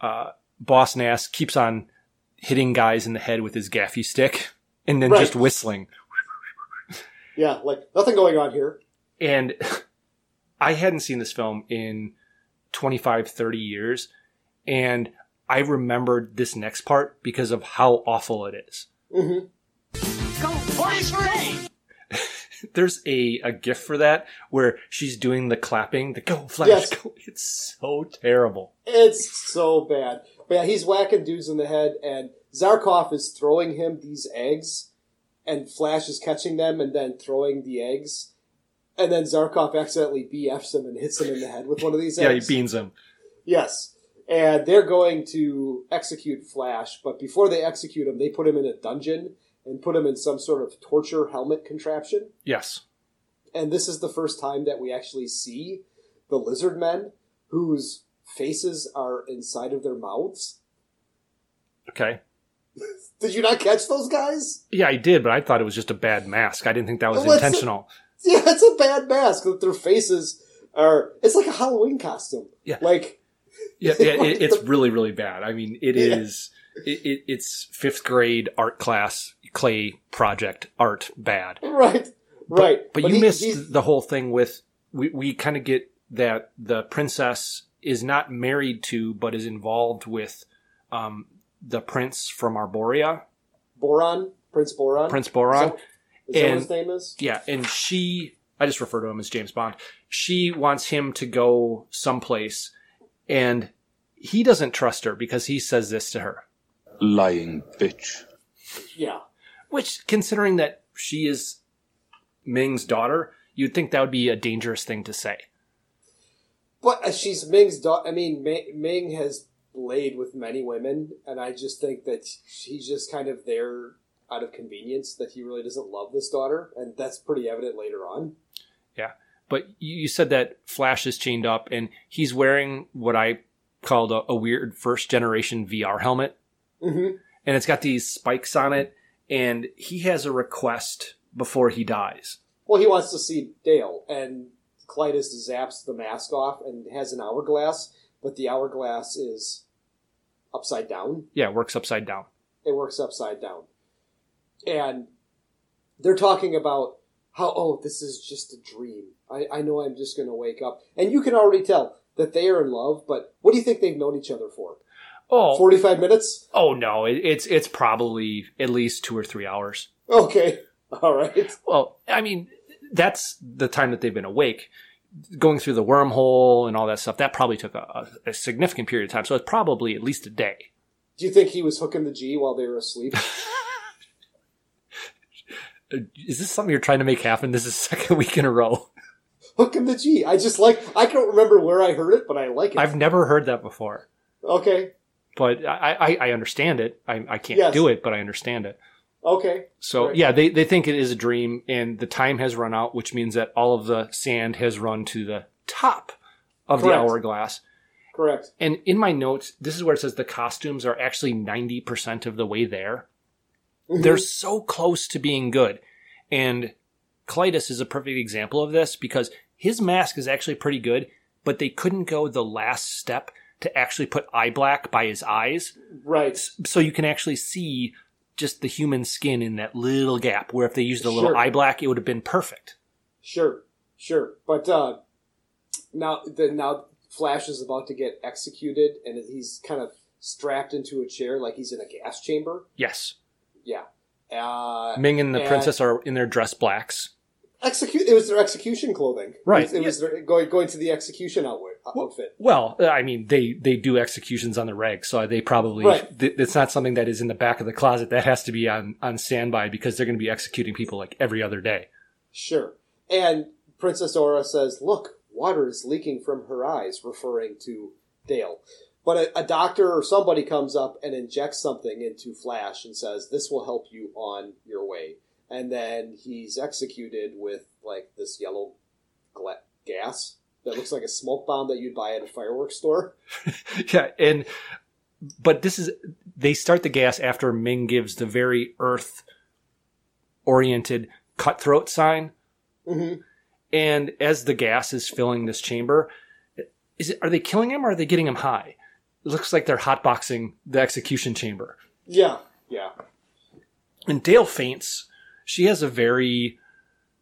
uh, Boss Nass keeps on hitting guys in the head with his gaffy stick and then Right. just whistling. Yeah, like nothing going on here. And <laughs> I hadn't seen this film in 25, 30 years. And I remembered this next part because of how awful it is. Mm-hmm. Go Flash Ray! <laughs> There's a, a gif for that where she's doing the clapping, the go flash, Yes. go. It's so terrible. It's so bad. But yeah, he's whacking dudes in the head, and Zarkov is throwing him these eggs, and Flash is catching them and then throwing the eggs. And then Zarkov accidentally BFs him and hits him in the head with one of these eggs. <laughs> Yeah, he beans him. Yes. And they're going to execute Flash, but before they execute him, they put him in a dungeon and put him in some sort of torture helmet contraption. Yes. And this is the first time that we actually see the lizard men whose faces are inside of their mouths. Okay. <laughs> Did you not catch those guys? Yeah, I did, but I thought it was just a bad mask. I didn't think that was Well, it's- intentional. <laughs> Yeah, it's a bad mask that their faces are. It's like a Halloween costume. Yeah. Like, Yeah, yeah it, it's really, really bad. I mean, it Yeah. is. It, it, it's fifth grade art class clay project art bad. right, right. But, you he- missed he's- the whole thing with we, we kind of get that the princess is not married to, but is involved with um, the prince from Arborea, Boron, Prince Boron. Prince Boron. Is that, is that what his name is? Yeah, and she, I just refer to him as James Bond. She wants him to go someplace, and he doesn't trust her because he says this to her. Lying bitch. Yeah. Which, considering that she is Ming's daughter, you'd think that would be a dangerous thing to say. But uh, she's Ming's daughter. I mean, Ming has laid with many women, and I just think that he's just kind of there out of convenience that he really doesn't love this daughter, and that's pretty evident later on. But you you said that Flash is chained up, and he's wearing what I called a, a weird first generation VR helmet. Mm-hmm. and it's got these spikes on it and he has a request before he dies Well, he wants to see Dale, and Klytus zaps the mask off and has an hourglass, but the hourglass is upside down. yeah it works upside down It works upside down. And they're talking about how, oh, this is just a dream. I, I know I'm just going to wake up. And you can already tell that they are in love, but what do you think they've known each other for? oh 45 minutes? oh no it, it's it's probably at least two or three hours Okay. <laughs> All right. well i mean that's the time that they've been awake going through the wormhole and all that stuff that probably took a, a, a significant period of time so it's probably at least a day Do you think he was hooking the G while they were asleep? <laughs> Uh, is this something you're trying to make happen this is the second <laughs> week in a row hooking the G. I just like, I don't remember where I heard it, but I like it. i've never heard that before Okay. but i i, I understand it I, I can't Yes. do it but i understand it Okay. So Right. yeah, they, they think it is a dream and the time has run out, which means that all of the sand has run to the top of the hourglass. Correct. And in my notes, this is where it says the costumes are actually 90% of the way there. Mhm. They're so close to being good. And Klytus is a perfect example of this because his mask is actually pretty good, but they couldn't go the last step to actually put eye black by his eyes. Right. So you can actually see just the human skin in that little gap where if they used a little Sure. eye black, it would have been perfect. Sure, sure. But uh, now, the, now Flash is about to get executed, and he's kind of strapped into a chair like he's in a gas chamber. Yes. Yeah. Uh, Ming and the princess are in their dress blacks. Execute. It was their execution clothing. Right. It was, it was their, going going to the execution outwit, outfit. Well, I mean, they, they do executions on the reg, so they probably, Right. th- it's not something that is in the back of the closet. That has to be on, on standby because they're going to be executing people like every other day. Sure. And Princess Aura says, "Look, water is leaking from her eyes," referring to Dale. But a, a doctor or somebody comes up and injects something into Flash and says, "This will help you on your way." And then he's executed with like this yellow gla- gas that looks like a smoke bomb that you'd buy at a fireworks store. <laughs> yeah, and but this is they start the gas after Ming gives the very earth oriented cutthroat sign, Mm-hmm. And as the gas is filling this chamber, is it, are they killing him or are they getting him high? It looks like they're hotboxing the execution chamber. Yeah, yeah. And Dale faints. She has a very,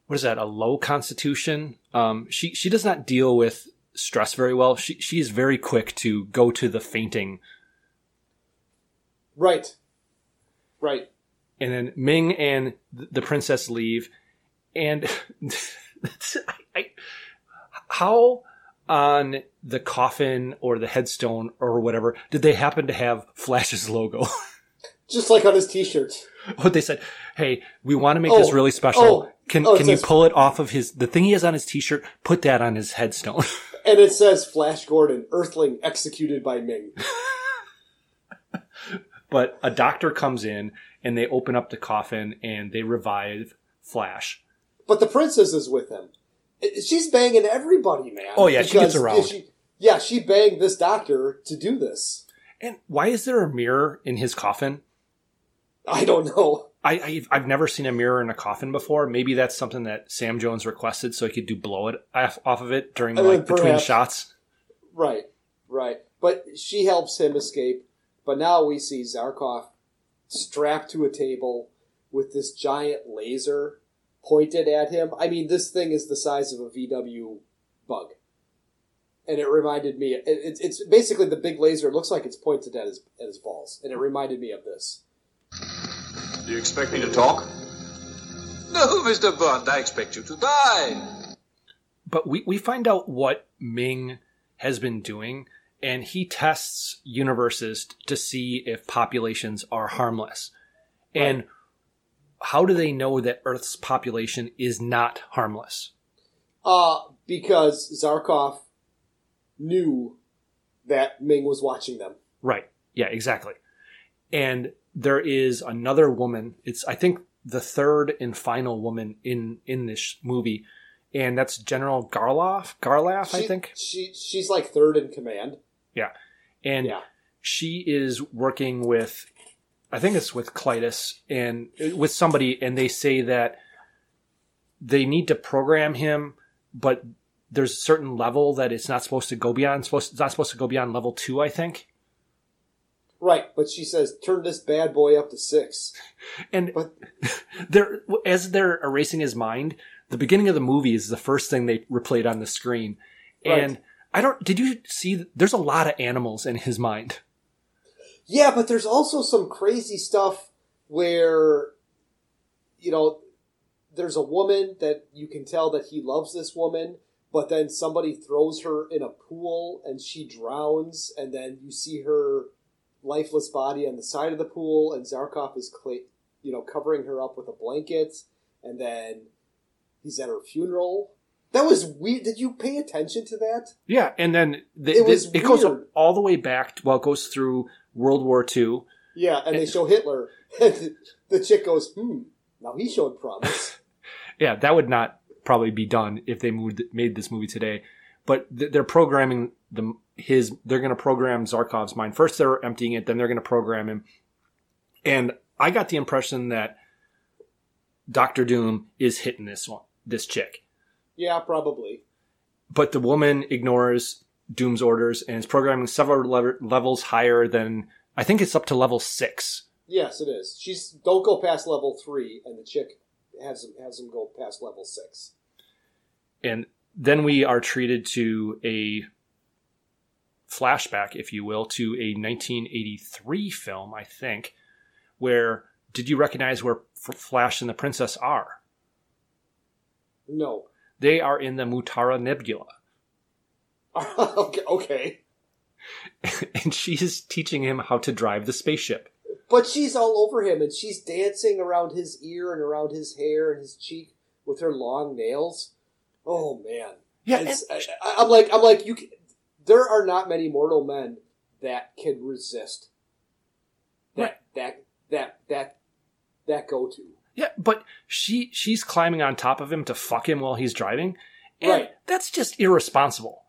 what is that, a low constitution. Um, she, she does not deal with stress very well. She, she is very quick to go to the fainting. Right. Right. And then Ming and the princess leave. And <laughs> I, how on the coffin or the headstone or whatever did they happen to have Flash's logo? <laughs> Just like on his t-shirt. What <laughs> oh, they said, hey, we want to make this Oh, really special. oh, can oh, can you says- pull it off of his the thing he has on his t-shirt? Put that on his headstone. <laughs> And it says Flash Gordon, Earthling executed by Ming. <laughs> but a doctor comes in and they open up the coffin and they revive Flash. But the princess is with him. She's banging everybody, man. Oh, yeah, she gets around. she- yeah, she banged this doctor to do this. And why is there a mirror in his coffin? <laughs> I don't know. I, I I've never seen a mirror in a coffin before. Maybe that's something that Sam Jones requested so he could do blow it off, off of it during I mean, like between shots. Right, right. But she helps him escape. But now we see Zarkov strapped to a table with this giant laser pointed at him. I mean, this thing is the size of a VW bug. And it reminded me, it, it's it's basically the big laser. It looks like it's pointed at his, at his balls. And it reminded me of this. Do you expect me to talk? No, Mr. Bond, I expect you to die. But we, we find out what Ming has been doing, and he tests universes to see if populations are harmless. And how do they know that Earth's population is not harmless? Uh, because Zarkov knew that Ming was watching them. Right. Yeah, exactly. And there is another woman. It's I think the third and final woman in in this movie, and that's General Garloff. Garlaff, I think. She she's like third in command. Yeah. And yeah. she is working with, I think it's with Klytus and uh, with somebody, and they say that they need to program him, but there's a certain level that it's not supposed to go beyond. It's, supposed, it's not supposed to go beyond level two, I think. Right, but she says turn this bad boy up to six. And but <laughs> they're as they're erasing his mind, the beginning of the movie is the first thing they replayed on the screen. And I don't. Did you see? There's a lot of animals in his mind. Yeah, but there's also some crazy stuff where, you know, there's a woman that you can tell that he loves this woman, but then somebody throws her in a pool and she drowns, and then you see her lifeless body on the side of the pool, and Zarkov is, cla you know, covering her up with a blanket, and then he's at her funeral. That was weird. Did you pay attention to that? Yeah, and then the, It was it goes all the way back. Well, it goes through World War II. Yeah, and they show Hitler, and the chick goes, "Hmm." Now he showed promise. <laughs> Yeah, that would not probably be done if they moved, made this movie today. But th- they're programming the his. They're going to program Zarkov's mind. First, they're emptying it. Then they're going to program him. And I got the impression that Doctor Doom is hitting this one, this chick. yeah, probably. But the woman ignores Doom's orders and is programming several lever- levels higher than I think it's up to level six. Yes, it is. She's don't go past level three, and the chick has him has him go past level six. and then we are treated to a flashback, if you will, to a 1983 film, I think, where did you recognize where Flash and the Princess are? No. They are in the Mutara Nebula, <laughs> okay, okay, <laughs> and she's teaching him how to drive the spaceship. but she's all over him, and she's dancing around his ear and around his hair and his cheek with her long nails. Oh man, Yeah, I, I'm like I'm like you. There are not many mortal men that can resist that that that that that go to. Yeah, but she she's climbing on top of him to fuck him while he's driving. And Right. That's just irresponsible.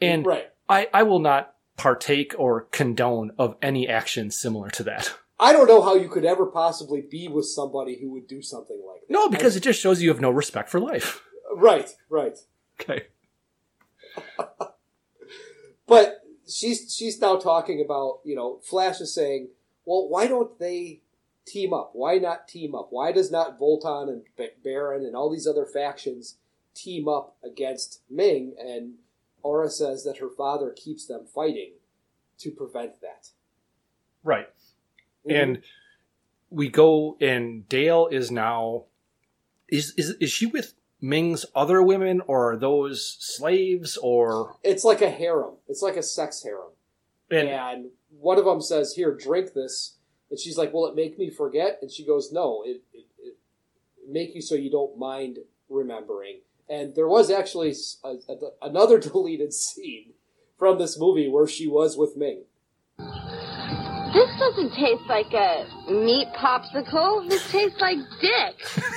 And Right. I, I will not partake or condone of any action similar to that. <laughs> I don't know how you could ever possibly be with somebody who would do something like that. No, because it just shows you have no respect for life. Right, right. Okay. <laughs> But she's she's now talking about you know Flash is saying, well, why don't they team up? Why not team up? Why does not Vultan and Barin and all these other factions team up against Ming? And Aura says that her father keeps them fighting to prevent that. Right. Mhm. And we go and Dale is now is is is she with Ming's other women or are those slaves or It's like a harem. It's like a sex harem. And- And, one of them says, "Here, drink this," and she's like, "Will it make me forget?" And she goes, "No, it it, it make you so you don't mind remembering." And there was actually a, a- another <laughs> deleted scene from this movie where she was with Ming. This doesn't taste like a meat popsicle. This tastes like dick. <laughs>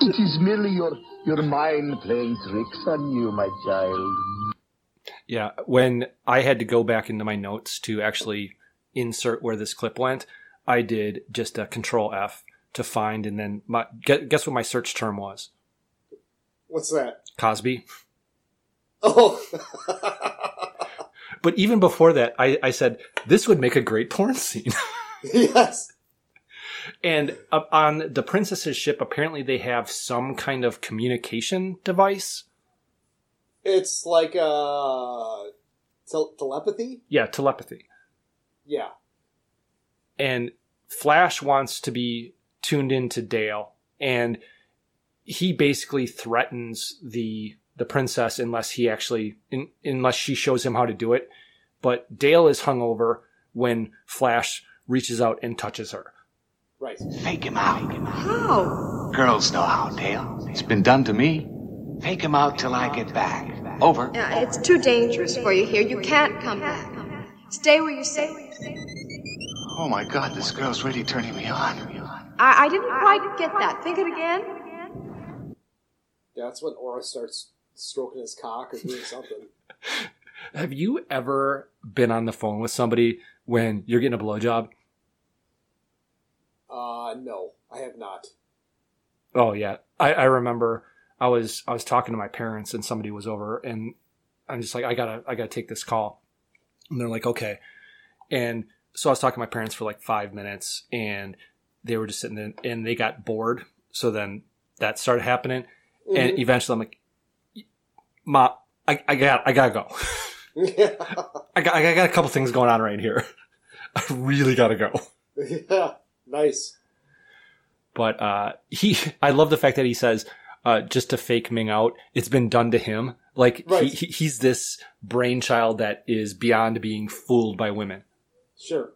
It is merely your, your mind playing tricks on you, my child. Yeah, when I had to go back into my notes to actually insert where this clip went, I did just a control F to find and then my guess what my search term was? What's that? Cosby. Oh, <laughs> But even before that, I, I said this would make a great porn scene. <laughs> yes. And uh, on the princess's ship, apparently they have some kind of communication device. It's like uh, tel- telepathy. Yeah, telepathy. Yeah. And Flash wants to be tuned into Dale, and he basically threatens the the princess unless he actually in, unless she shows him how to do it. But Dale is hungover when Flash reaches out and touches her. Right. Fake him out. How? Girls know how, Dale. It's been done to me. Fake him out till I get back. Over. Uh, it's too dangerous for you here. You can't come back. Stay where you're safe. Oh my god, this girl's really turning me on. I, I didn't quite get that. Think it again. That's when Aura starts stroking his cock or doing something. <laughs> Have you ever been on the phone with somebody when you're getting a blowjob? Uh, no, I have not. Oh yeah, I, I remember I was I was talking to my parents and somebody was over and I'm just like I gotta I gotta take this call and they're like okay and so I was talking to my parents for like five minutes and they were just sitting there and they got bored so then that started happening and Mhm. eventually I'm like ma I, I got I gotta go Yeah. <laughs> I got I got a couple things going on right here I really gotta go. yeah, nice. But uh, he, I love the fact that he says, uh, just to fake Ming out, it's been done to him. Like Right. he, he, he's this brainchild that is beyond being fooled by women. Sure.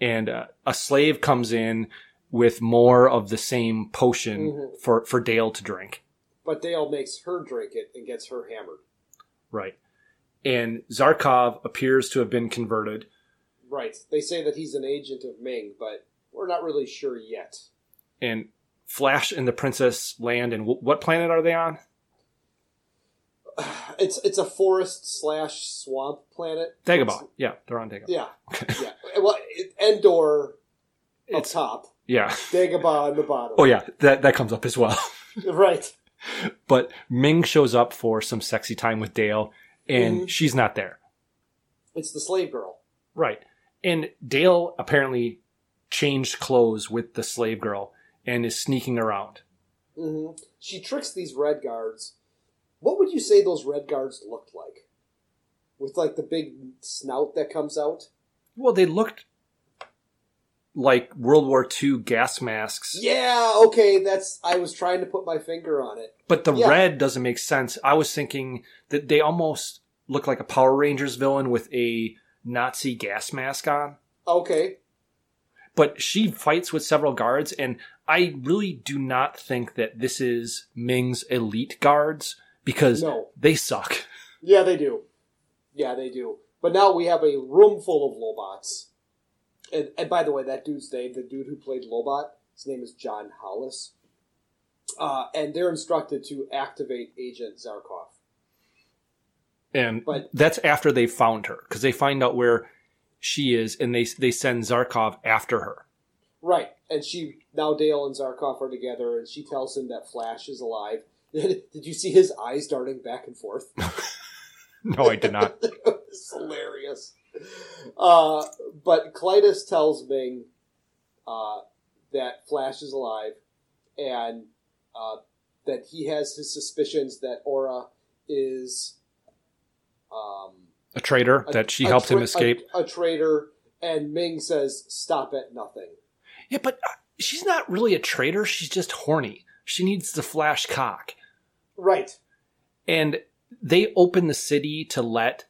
And uh, a slave comes in with more of the same potion Mhm. for for Dale to drink. But Dale makes her drink it and gets her hammered. Right. And Zarkov appears to have been converted. Right. They say that he's an agent of Ming, but we're not really sure yet. And Flash and the Princess land. And w- what planet are they on? <sighs> It's it's a forest slash swamp planet. Dagobah. Yeah, they're on Dagobah. Yeah, <laughs> yeah. Well, it, Endor up top, Yeah. Dagobah on the bottom. Oh yeah, that that comes up as well. <laughs> right. But Ming shows up for some sexy time with Dale, and Mhm. she's not there. It's the slave girl. Right. And Dale apparently changed clothes with the slave girl and is sneaking around. hmm She tricks these red guards. What would you say those red guards looked like? With like the big snout that comes out. Well, they looked like World War II gas masks, Yeah. Okay. That's. I was trying to put my finger on it. but the Yeah. red doesn't make sense. I was thinking that they almost look like a Power Rangers villain with a Nazi gas mask on. Okay. but she fights with several guards and i really do not think that this is ming's elite guards because No. they suck <laughs> Yeah, they do. Yeah, they do. But now we have a room full of Lobots. And, and by the way, that dude's name, the dude who played Lobot, his name is John Hollis. Uh, and they're instructed to activate Agent Zarkov. and But- that's after they found her because they find out where she is and they they send zarkov after her Right. And she now Dale and Zarkov are together, and she tells him that Flash is alive. <laughs> Did you see his eyes darting back and forth? <laughs> No, I did not. <laughs> it's hilarious. Uh, but Klytus tells Ming uh, that Flash is alive and uh, that he has his suspicions that Aura is um, A traitor that she a helped him escape. A, a traitor, and Ming says, "Stop at nothing." Yeah, but uh, she's not really a traitor. She's just horny. She needs the flash cock. Right. And they open the city to let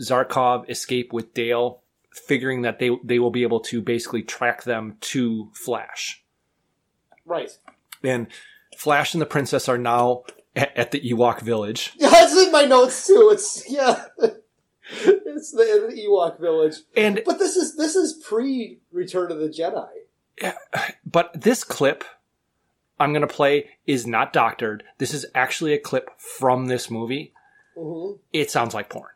Zarkov escape with Dale, figuring that they they will be able to basically track them to Flash. Right. And Flash and the princess are now at, at the Ewok village. <laughs> Yeah, it's in my notes too. It's yeah, <laughs> it's the, the Ewok village. And but this is this is pre Return of the Jedi. Yeah, <sighs> But this clip I'm going to play is not doctored. This is actually a clip from this movie. Mm-hmm. It sounds like porn.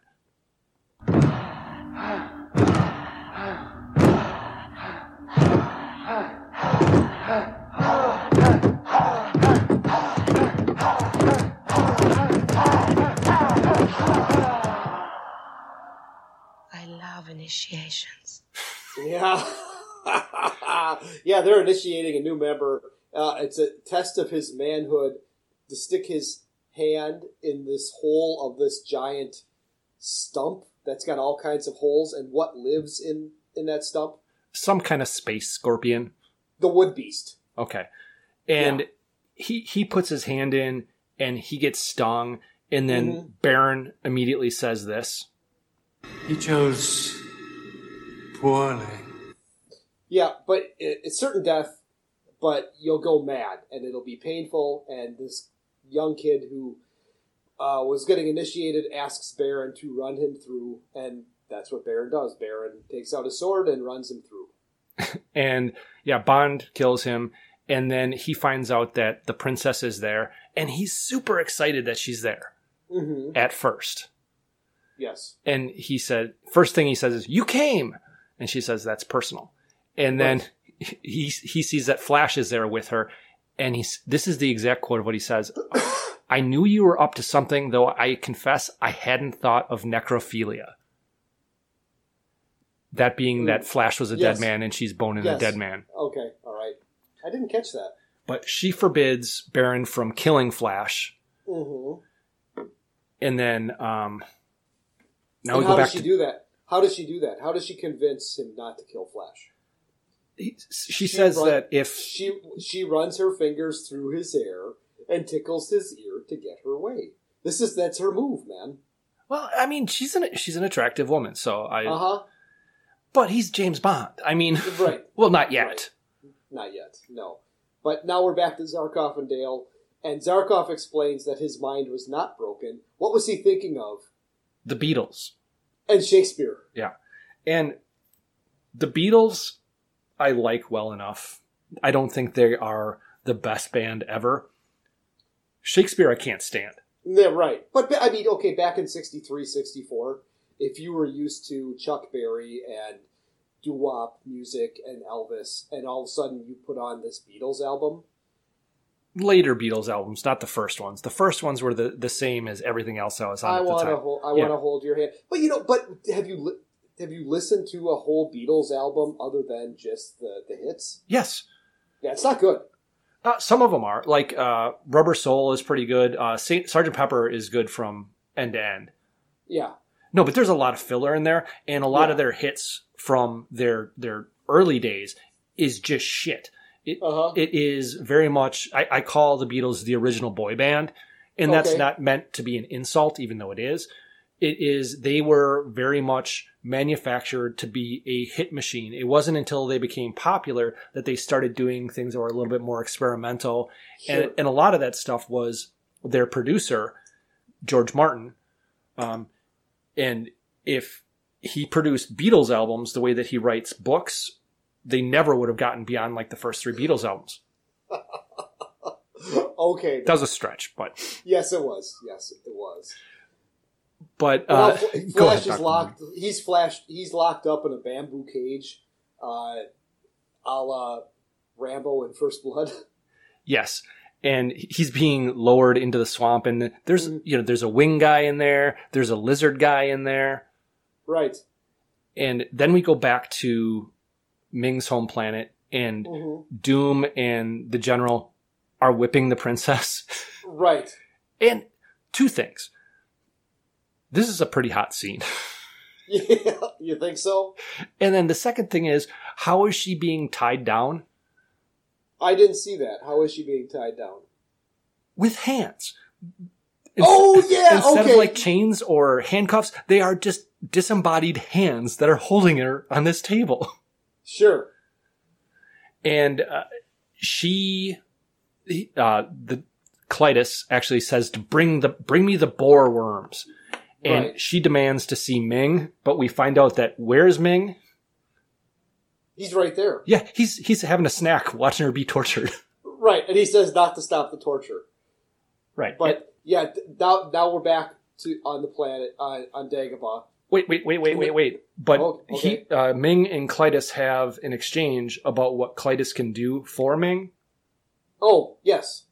I love initiations. Yeah, <laughs> yeah, they're initiating a new member. Uh, it's a test of his manhood to stick his hand in this hole of this giant stump that's got all kinds of holes, and what lives in in that stump? Some kind of space scorpion. The wood beast. Okay. And he he puts his hand in and he gets stung and then Mhm. Barin immediately says this. He chose poorly. Yeah, but it, it's certain death, but you'll go mad and it'll be painful. And this young kid who uh, was getting initiated asks Barin to run him through, and that's what Barin does. Barin takes out a sword and runs him through. <laughs> And yeah, Bond kills him and then he finds out that the princess is there and he's super excited that she's there Mm-hmm. at first. Yes. And he said, first thing he says is, "You came," and she says, "That's personal." And then he he sees that Flash is there with her, and he's this is the exact quote of what he says. I knew you were up to something, though I confess I hadn't thought of necrophilia. That being that Flash was a Yes. dead man and she's boning Yes. a dead man. Okay, all right. I didn't catch that. But she forbids Barin from killing Flash. Mm-hmm. And then um now and we how back does she to do that? How does she do that? How does she convince him not to kill Flash? she says run- that if she she runs her fingers through his hair and tickles his ear to get her way. This is that's her move, man. Well, I mean, she's an she's an attractive woman, so I. Uh huh. But he's James Bond. I mean, <laughs> Right. well, not yet. Not yet, no. But now we're back to Zarkov and Dale, and Zarkov explains that his mind was not broken. What was he thinking of? The Beatles. And Shakespeare. Yeah, and the Beatles, I like well enough. I don't think they are the best band ever. Shakespeare, I can't stand. Yeah, right. But I mean, okay, back in 63, 64, if you were used to Chuck Berry and doo-wop music and Elvis, and all of a sudden you put on this Beatles album, Later Beatles albums, not the first ones. The first ones were the, the same as everything else that was on I at the want to time. hold, I Yeah. want to hold your hand. But you know, but have you li- have you listened to a whole Beatles album other than just the the hits? Yes. Yeah, it's not good. Uh, some of them are like uh, Rubber Soul is pretty good. Uh, Saint, Sergeant Pepper is good from end to end. Yeah. No, but there's a lot of filler in there, and a lot Yeah. of their hits from their their early days is just shit. It, Uh-huh. it is very much. I, I call the Beatles the original boy band, and that's Okay. not meant to be an insult, even though it is. It is. They were very much manufactured to be a hit machine. It wasn't until they became popular that they started doing things that were a little bit more experimental, and and a lot of that stuff was their producer, George Martin. Um, and if he produced Beatles albums the way that he writes books, they never would have gotten beyond like the first three Beatles albums. <laughs> Okay. That was a stretch, but Yes, it was. Yes, it was. but uh, go Flash ahead, is Dr. locked. He's flashed. He's locked up in a bamboo cage, uh, a la Rambo in First Blood. <laughs> Yes, and he's being lowered into the swamp. And there's you know there's a wing guy in there, there's a lizard guy in there, Right. and then we go back to Ming's home planet, and Mhm. Doom and the general are whipping the princess. Right. And two things. This is a pretty hot scene. <laughs> Yeah, you think so? And then the second thing is, how is she being tied down? I didn't see that. How is she being tied down? With hands. Oh, yeah, Instead okay. of like chains or handcuffs, they are just disembodied hands that are holding her on this table. <laughs> Sure. And uh, she, uh, the Klytus actually says to bring the bring me the boar worms, and Right. she demands to see Ming. But we find out that where's Ming? He's right there. Yeah, he's he's having a snack, watching her be tortured. <laughs> Right. And he says not to stop the torture. Right. But yeah, now now we're back to on the planet on on Dagobah. Wait, wait, wait, wait, wait, wait. But Oh, okay. he, uh, Ming and Klytus have an exchange about what Klytus can do for Ming. Oh yes.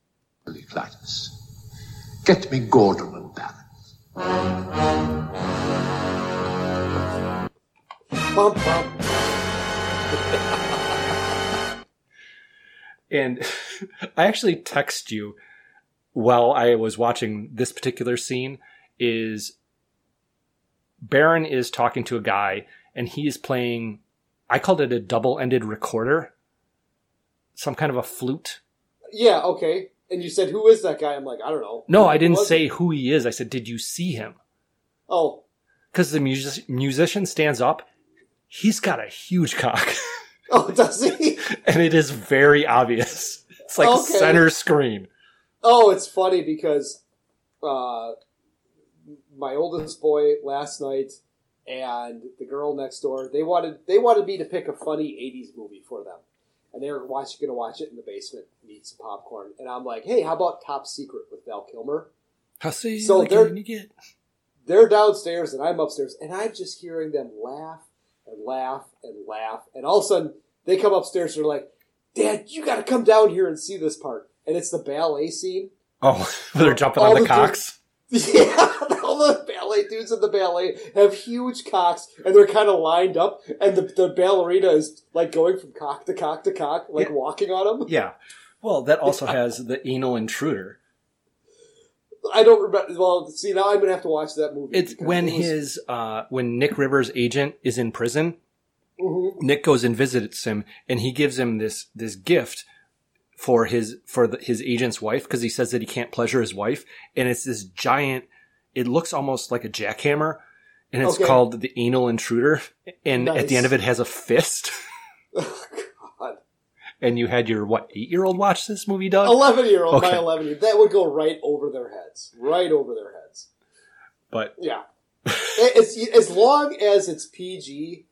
Klytus. Get me Gordon and Barin. Bump bump. And <laughs> I actually text you while I was watching this particular scene is Barin is talking to a guy and he is playing I called it a double-ended recorder. Some kind of a flute. Yeah. Okay. And you said who is that guy? I'm like I don't know. No, I didn't say it? who he is. I said, "Did you see him?" Oh. Because the music- musician stands up. He's got a huge cock. <laughs> Oh, does he? <laughs> and it is very obvious. It's like Okay. center screen. Oh, it's funny because uh, my oldest boy last night and the girl next door they wanted they wanted me to pick a funny '80s movie for them, and they were watching going to watch it in the basement and eat some popcorn. And I'm like, hey, how about Top Secret with Val Kilmer? How see So like they're-? They're downstairs and I'm upstairs, and I'm just hearing them laugh and laugh and laugh, and all of a sudden they come upstairs. and They're like, "Dad, you got to come down here and see this part." And it's the ballet scene. Oh, <laughs> they're jumping All on the the cocks. <laughs> Yeah, all the ballet dudes in the ballet have huge cocks, and they're kind of lined up, and the, the ballerina is like going from cock to cock to cock, like Yeah. walking on them. Yeah. Well, that also has the anal intruder. I don't remember. Well, see, now I'm gonna have to watch that movie. It's when it was- his uh when Nick Rivers' agent is in prison. Mhm. Nick goes and visits him, and he gives him this this gift for his for the, his agent's wife because he says that he can't pleasure his wife, and it's this giant. It looks almost like a jackhammer, and it's Okay. called the anal intruder. And at the end of it, has a fist. God. <laughs> <laughs> And you had your what eight year old watch this movie, Doug? eleven year old, my eleven year, that would go right over their heads, right over their heads. But Yeah, <laughs> it's as long as it's PG,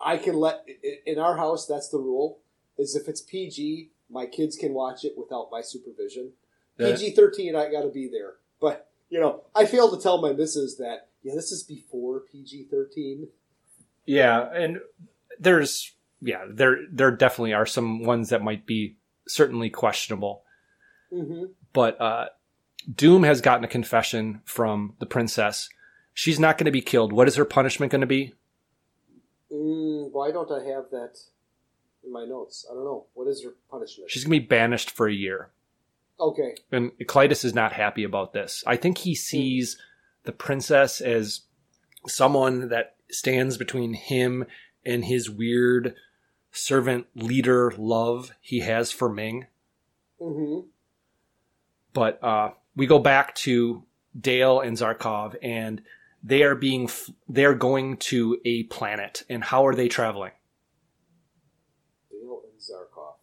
I can let. In our house, that's the rule: is if it's PG, my kids can watch it without my supervision. PG thirteen, I got to be there. But you know, I failed to tell my missus that. Yeah, this is before PG thirteen. Yeah, and there's yeah, there there definitely are some ones that might be certainly questionable. Mm-hmm. But uh Doom has gotten a confession from the princess. She's not going to be killed. What is her punishment going to be? Mm, why don't I have that in my notes? I don't know. What is her punishment? She's going to be banished for a year. Okay. And Klytus is not happy about this. I think he sees the princess as someone that stands between him and his weird servant leader love he has for Ming. Mm-hmm. but uh, we go back to Dale and Zarkov, and they are being f- they are going to a planet. And how are they traveling? Dale and Zarkov.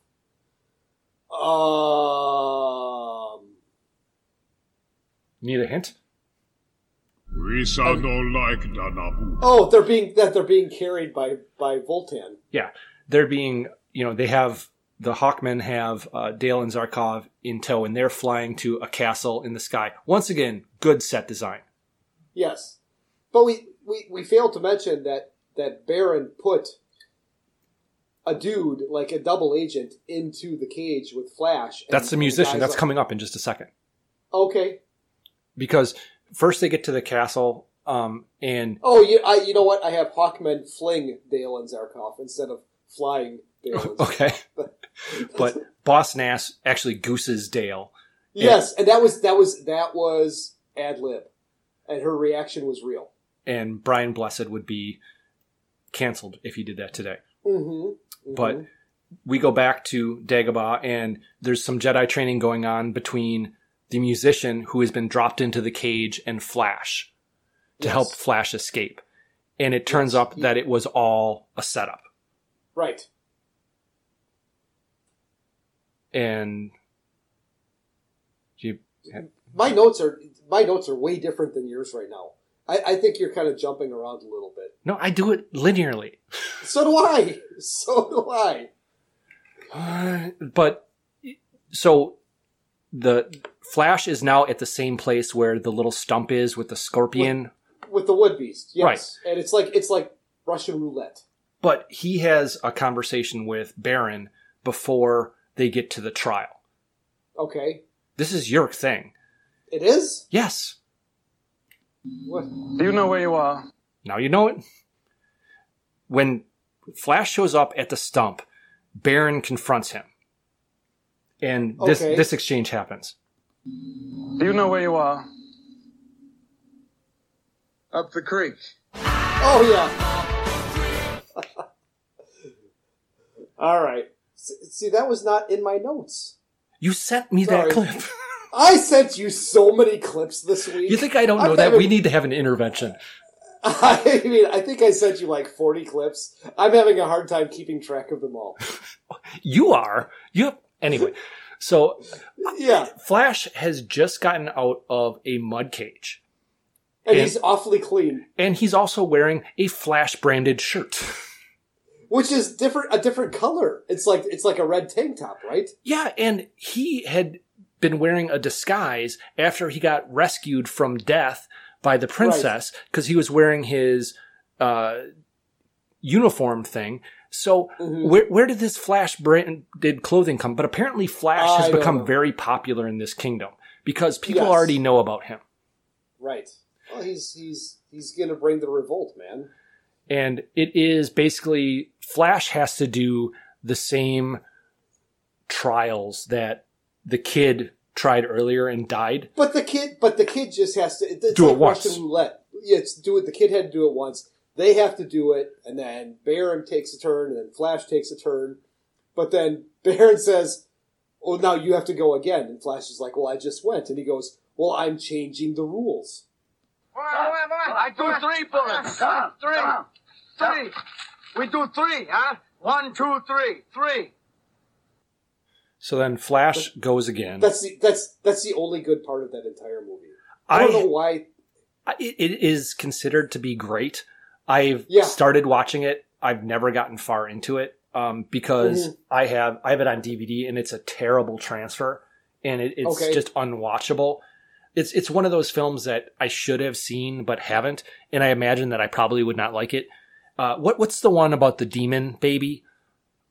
Um. Need a hint? We sound all like Danabu. Oh, they're being that they're being carried by by Vultan. Yeah, they're being you know they have the Hawkmen have uh, Dale and Zarkov in tow, and they're flying to a castle in the sky. Once again, good set design. Yes, but we we we failed to mention that that Barin put a dude like a double agent into the cage with Flash. and- That's the musician. That's like, coming up in just a second. Okay. Because first they get to the castle, um, and Oh, you, I, you know what? I have Hawkman fling Dale and Zarkov instead of flying Dale. <laughs> Okay, <laughs> but Boss Nass actually gooses Dale. Yes, and that was that was that was ad lib, and her reaction was real. and Brian Blessed would be canceled if he did that today. Mm-hmm. But mm-hmm. we go back to Dagobah, and there's some Jedi training going on between the musician who has been dropped into the cage and Flash to Yes. help Flash escape. And it turns up that it was all a setup. right. And you, My notes are my notes are way different than yours right now. I, I think you're kind of jumping around a little bit. no, I do it linearly. So do I. <laughs> So do I. <sighs> but so the Flash is now at the same place where the little stump is with the scorpion. With the wood beast, yes. Right. And it's like it's like Russian roulette. But he has a conversation with Barin before they get to the trial. Okay. This is your thing. It is? Yes. What? Do you know where you are? Now you know it. When Flash shows up at the stump, Barin confronts him. And this Okay. this exchange happens. Do you know where you are? Up the creek. Oh yeah. <laughs> All right. See, that was not in my notes. You sent me Sorry. that clip. <laughs> I sent you so many clips this week. You think I don't know I'm that? having- We need to have an intervention. <laughs> I mean, I think I sent you like 40 clips. I'm having a hard time keeping track of them all. <laughs> You are. You have, anyway. So Yeah. Flash has just gotten out of a mud cage. And he's awfully clean, And he's also wearing a Flash branded shirt. which is different, a different color. It's like, it's like a red tank top, right? Yeah, and he had been wearing a disguise after he got rescued from death by the princess because he was wearing his uh, uniform thing. So Mm-hmm. where where did this Flash branded clothing come? But apparently, Flash I has become know. very popular in this kingdom because people Yes. already know about him. Right. Well, he's, he's, he's gonna bring the revolt, man. and it is basically Flash has to do the same trials that the kid tried earlier and died. But the kid, but the kid just has to it's Do like it once. Russian roulette. Yeah, it's do it. The kid had to do it once. They have to do it, and then Barin takes a turn, and then Flash takes a turn. But then <laughs> Barin says, "Well, now you have to go again." And Flash is like, "Well, I just went," and he goes, "Well, I'm changing the rules." I do three bullets. Three. Three. We do three, huh? One, two, three. Three. So then Flash goes again. That's the that's that's the only good part of that entire movie. I, I- don't know why. It, is considered to be great. I've Yeah. started watching it. I've never gotten far into it um, because Mhm. I have I have it on DVD and it's a terrible transfer and it, it's Okay. just unwatchable. It's it's one of those films that I should have seen but haven't, and I imagine that I probably would not like it. Uh, what what's the one about the demon baby?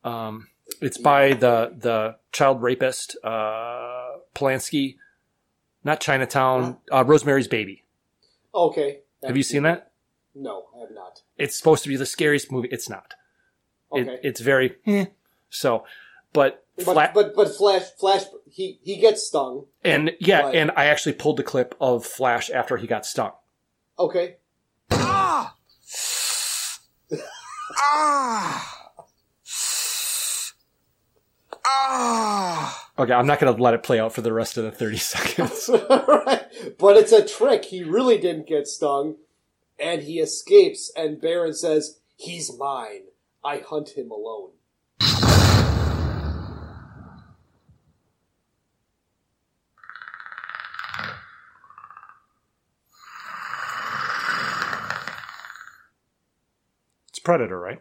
Um, it's by the the child rapist uh, Polanski, not Chinatown. Uh, Rosemary's Baby. Okay, Have you seen that? No, I have not. It's supposed to be the scariest movie. It's not. It, Okay. it's very eh. so, but But Fla- but but Flash Flash he he gets stung. and yeah, but- and I actually pulled the clip of Flash after he got stung. Okay. Ah! <laughs> Ah! Ah! Okay, I'm not going to let it play out for the rest of the 30 <laughs> seconds. <laughs> right. But it's a trick. He really didn't get stung, and he escapes. And Barin says, "He's mine. I hunt him alone." it's Predator, right?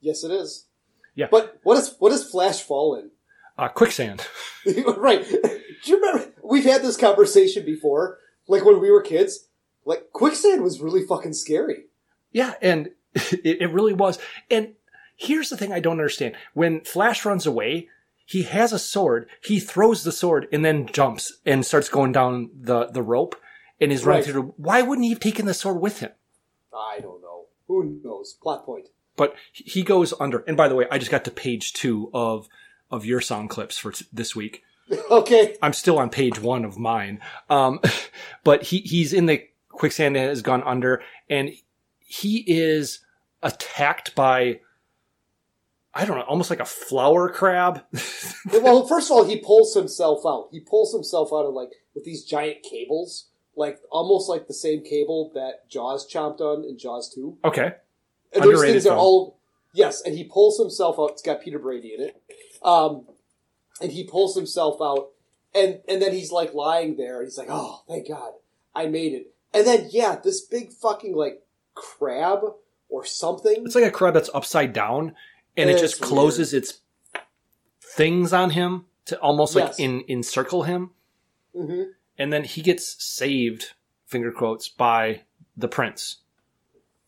Yes, it is. Yeah. But what is what does Flash fall in? Uh, quicksand. <laughs> right. Do you remember? We've had this conversation before, like when we were kids. Like quicksand was really fucking scary. Yeah, and <laughs> it, it really was. And Here's the thing I don't understand. When Flash runs away, he has a sword. He throws the sword and then jumps and starts going down the, the rope and is running Right. through. Why wouldn't he have taken the sword with him? I don't know. Who knows? Plot point. But he goes under. And by the way, I just got to page two of of your song clips for t- this week. <laughs> okay. I'm still on page one of mine. Um, <laughs> but he he's in the quicksand and has gone under, and he is attacked by. I don't know, almost like a flower crab. well, <laughs> first of all, he pulls himself out. He pulls himself out of like with these giant cables, like almost like the same cable that Jaws chomped on in Jaws Two. Okay. And those Underrated things are film. all yes, and he pulls himself out. It's got Peter Brady in it, um, and he pulls himself out, and and then he's like lying there. And he's like, "Oh, thank God, I made it." And then yeah, this big fucking like crab or something. It's like a crab that's upside down, and it just closes its things on him to almost like Yes. in encircle him, hmm and then he gets saved, finger quotes, by the prince.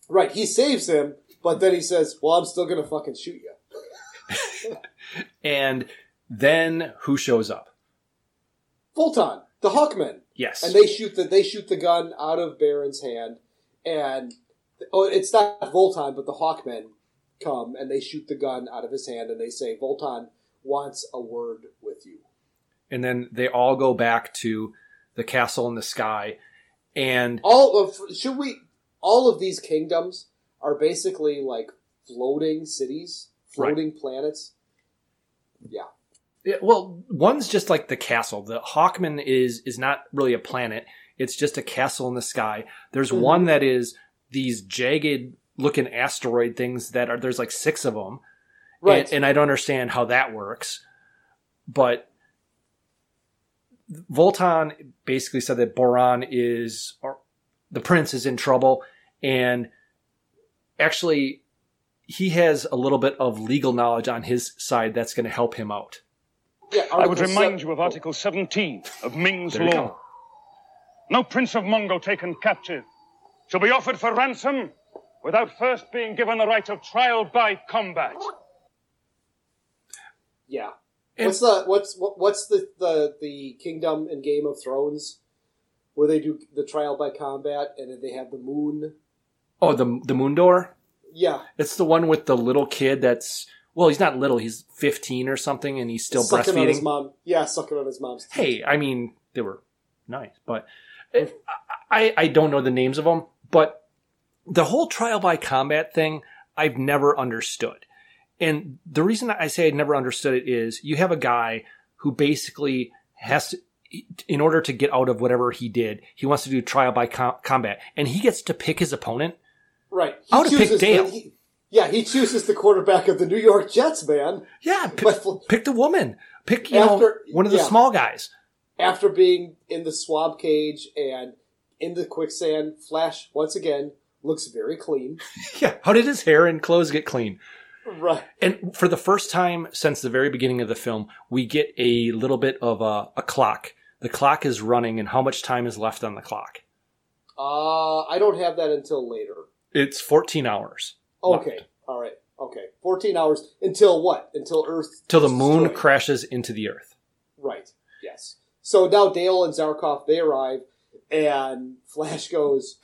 Right, he saves him, but then he says, "Well, I'm still gonna fucking shoot you." <laughs> <laughs> And then who shows up? Vultan, the Hawkmen. Yes. and they shoot the they shoot the gun out of Barin's hand, and oh, it's not Vultan, but the Hawkmen come and they shoot the gun out of his hand, and they say, "Vultan wants a word with you." And then they all go back to the castle in the sky, and All of should we? All of these kingdoms are basically like floating cities, floating planets. Yeah, Yeah, well, one's just like the castle. The Hawkman is is not really a planet. It's just a castle in the sky. There's Mhm. one that is these jagged looking asteroid things that are there's like six of them. Right. And, and I don't understand how that works. But Vultan basically said that Barin is or the prince is in trouble and actually he has a little bit of legal knowledge on his side that's going to help him out. yeah. I would remind seven- you of Article 17 of Ming's law. No prince of Mongo taken captive shall be offered for ransom without first being given the right of trial by combat. Yeah. What's the what's what, what's the, the the kingdom in Game of Thrones where they do the trial by combat and then they have the moon? Oh, the the moon door. Yeah, It's the one with the little kid. That's well, he's not little. He's fifteen or something, and he's still sucking on his breastfeeding. mom. Yeah, sucking on his mom's. teeth. Hey, I mean, they were nice, but hmm. I I I don't know the names of them. But the whole trial by combat thing, I've never understood. And the reason I say I never understood it is you have a guy who basically has to, in order to get out of whatever he did, he wants to do trial by com- combat, and he gets to pick his opponent. Right. I would've picked chooses the- Dale. he- yeah, he chooses the quarterback of the New York Jets, man. Yeah, pick, pick the woman. Pick you know After- one of the yeah. small guys. After being in the swamp cage and in the quicksand, Flash once again looks very clean. <laughs> Yeah. How did his hair and clothes get clean? Right. And for the first time since the very beginning of the film, we get a little bit of a, a clock. The clock is running, and how much time is left on the clock? Uh, I don't have that until later. It's 14 hours. Okay. All right. Okay. 14 hours until what? Until Earth. Till the moon destroyed. crashes into the earth. Right. Yes. So now Dale and Zarkov they arrive, and Flash goes,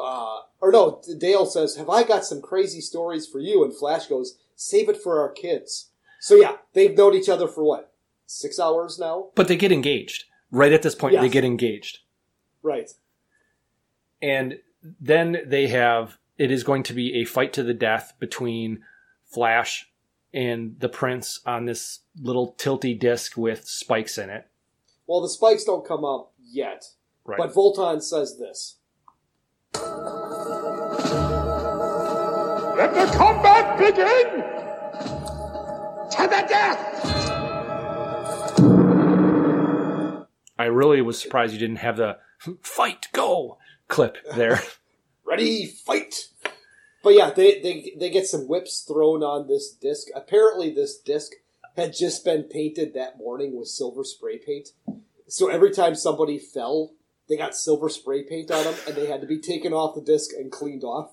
uh, or no, Dale says, "Have I got some crazy stories for you?" And Flash goes, "Save it for our kids." So yeah, they've known each other for what six hours now. But they get engaged. Right at this point, Yes. they get engaged. Right. And then they have it is going to be a fight to the death between Flash and the Prince on this little tilty disc with spikes in it. Well, the spikes don't come up yet, Right. but Vultan says this. Let the combat begin! To the death! I really was surprised you didn't have the fight go clip there. <laughs> Ready, fight! But yeah, they, they they get some whips thrown on this disc. Apparently, this disc had just been painted that morning with silver spray paint. So every time somebody fell, they got silver spray paint on them, and they had to be taken off the disc and cleaned off.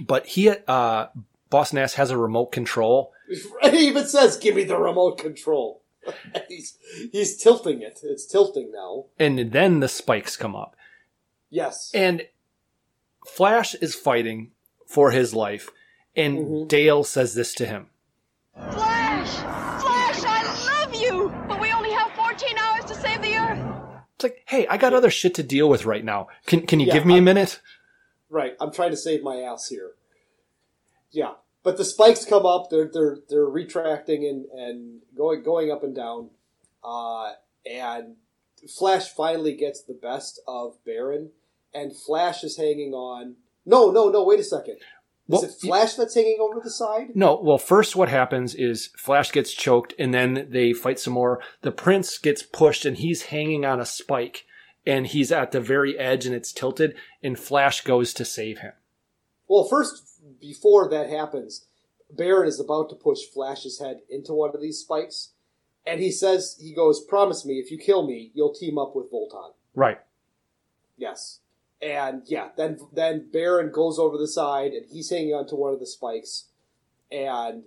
but he uh Boss Nass has a remote control. <laughs> He even says, "Give me the remote control." <laughs> he's he's tilting it. It's tilting now. And then the spikes come up. Yes. And Flash is fighting for his life. And Mm-hmm. Dale says this to him. Flash! Flash, I love you! But we only have 14 hours to save the Earth. It's like, hey, I got other shit to deal with right now. Can can you Yeah, give me a I'm- minute? Right. I'm trying to save my ass here. Yeah. But the spikes come up, they're they're they're retracting and, and going going up and down. Uh, and Flash finally gets the best of Barin, and Flash is hanging on. No, no, no, wait a second. Is Well, it Flash that's hanging over the side? No, well, first what happens is Flash gets choked and then they fight some more. The prince gets pushed and he's hanging on a spike and he's at the very edge and it's tilted and Flash goes to save him. Well, first, before that happens, Barin is about to push Flash's head into one of these spikes, and he says, he goes, promise me, if you kill me, you'll team up with Vultan. Right. Yes. And yeah, then then Barin goes over the side and he's hanging onto one of the spikes, and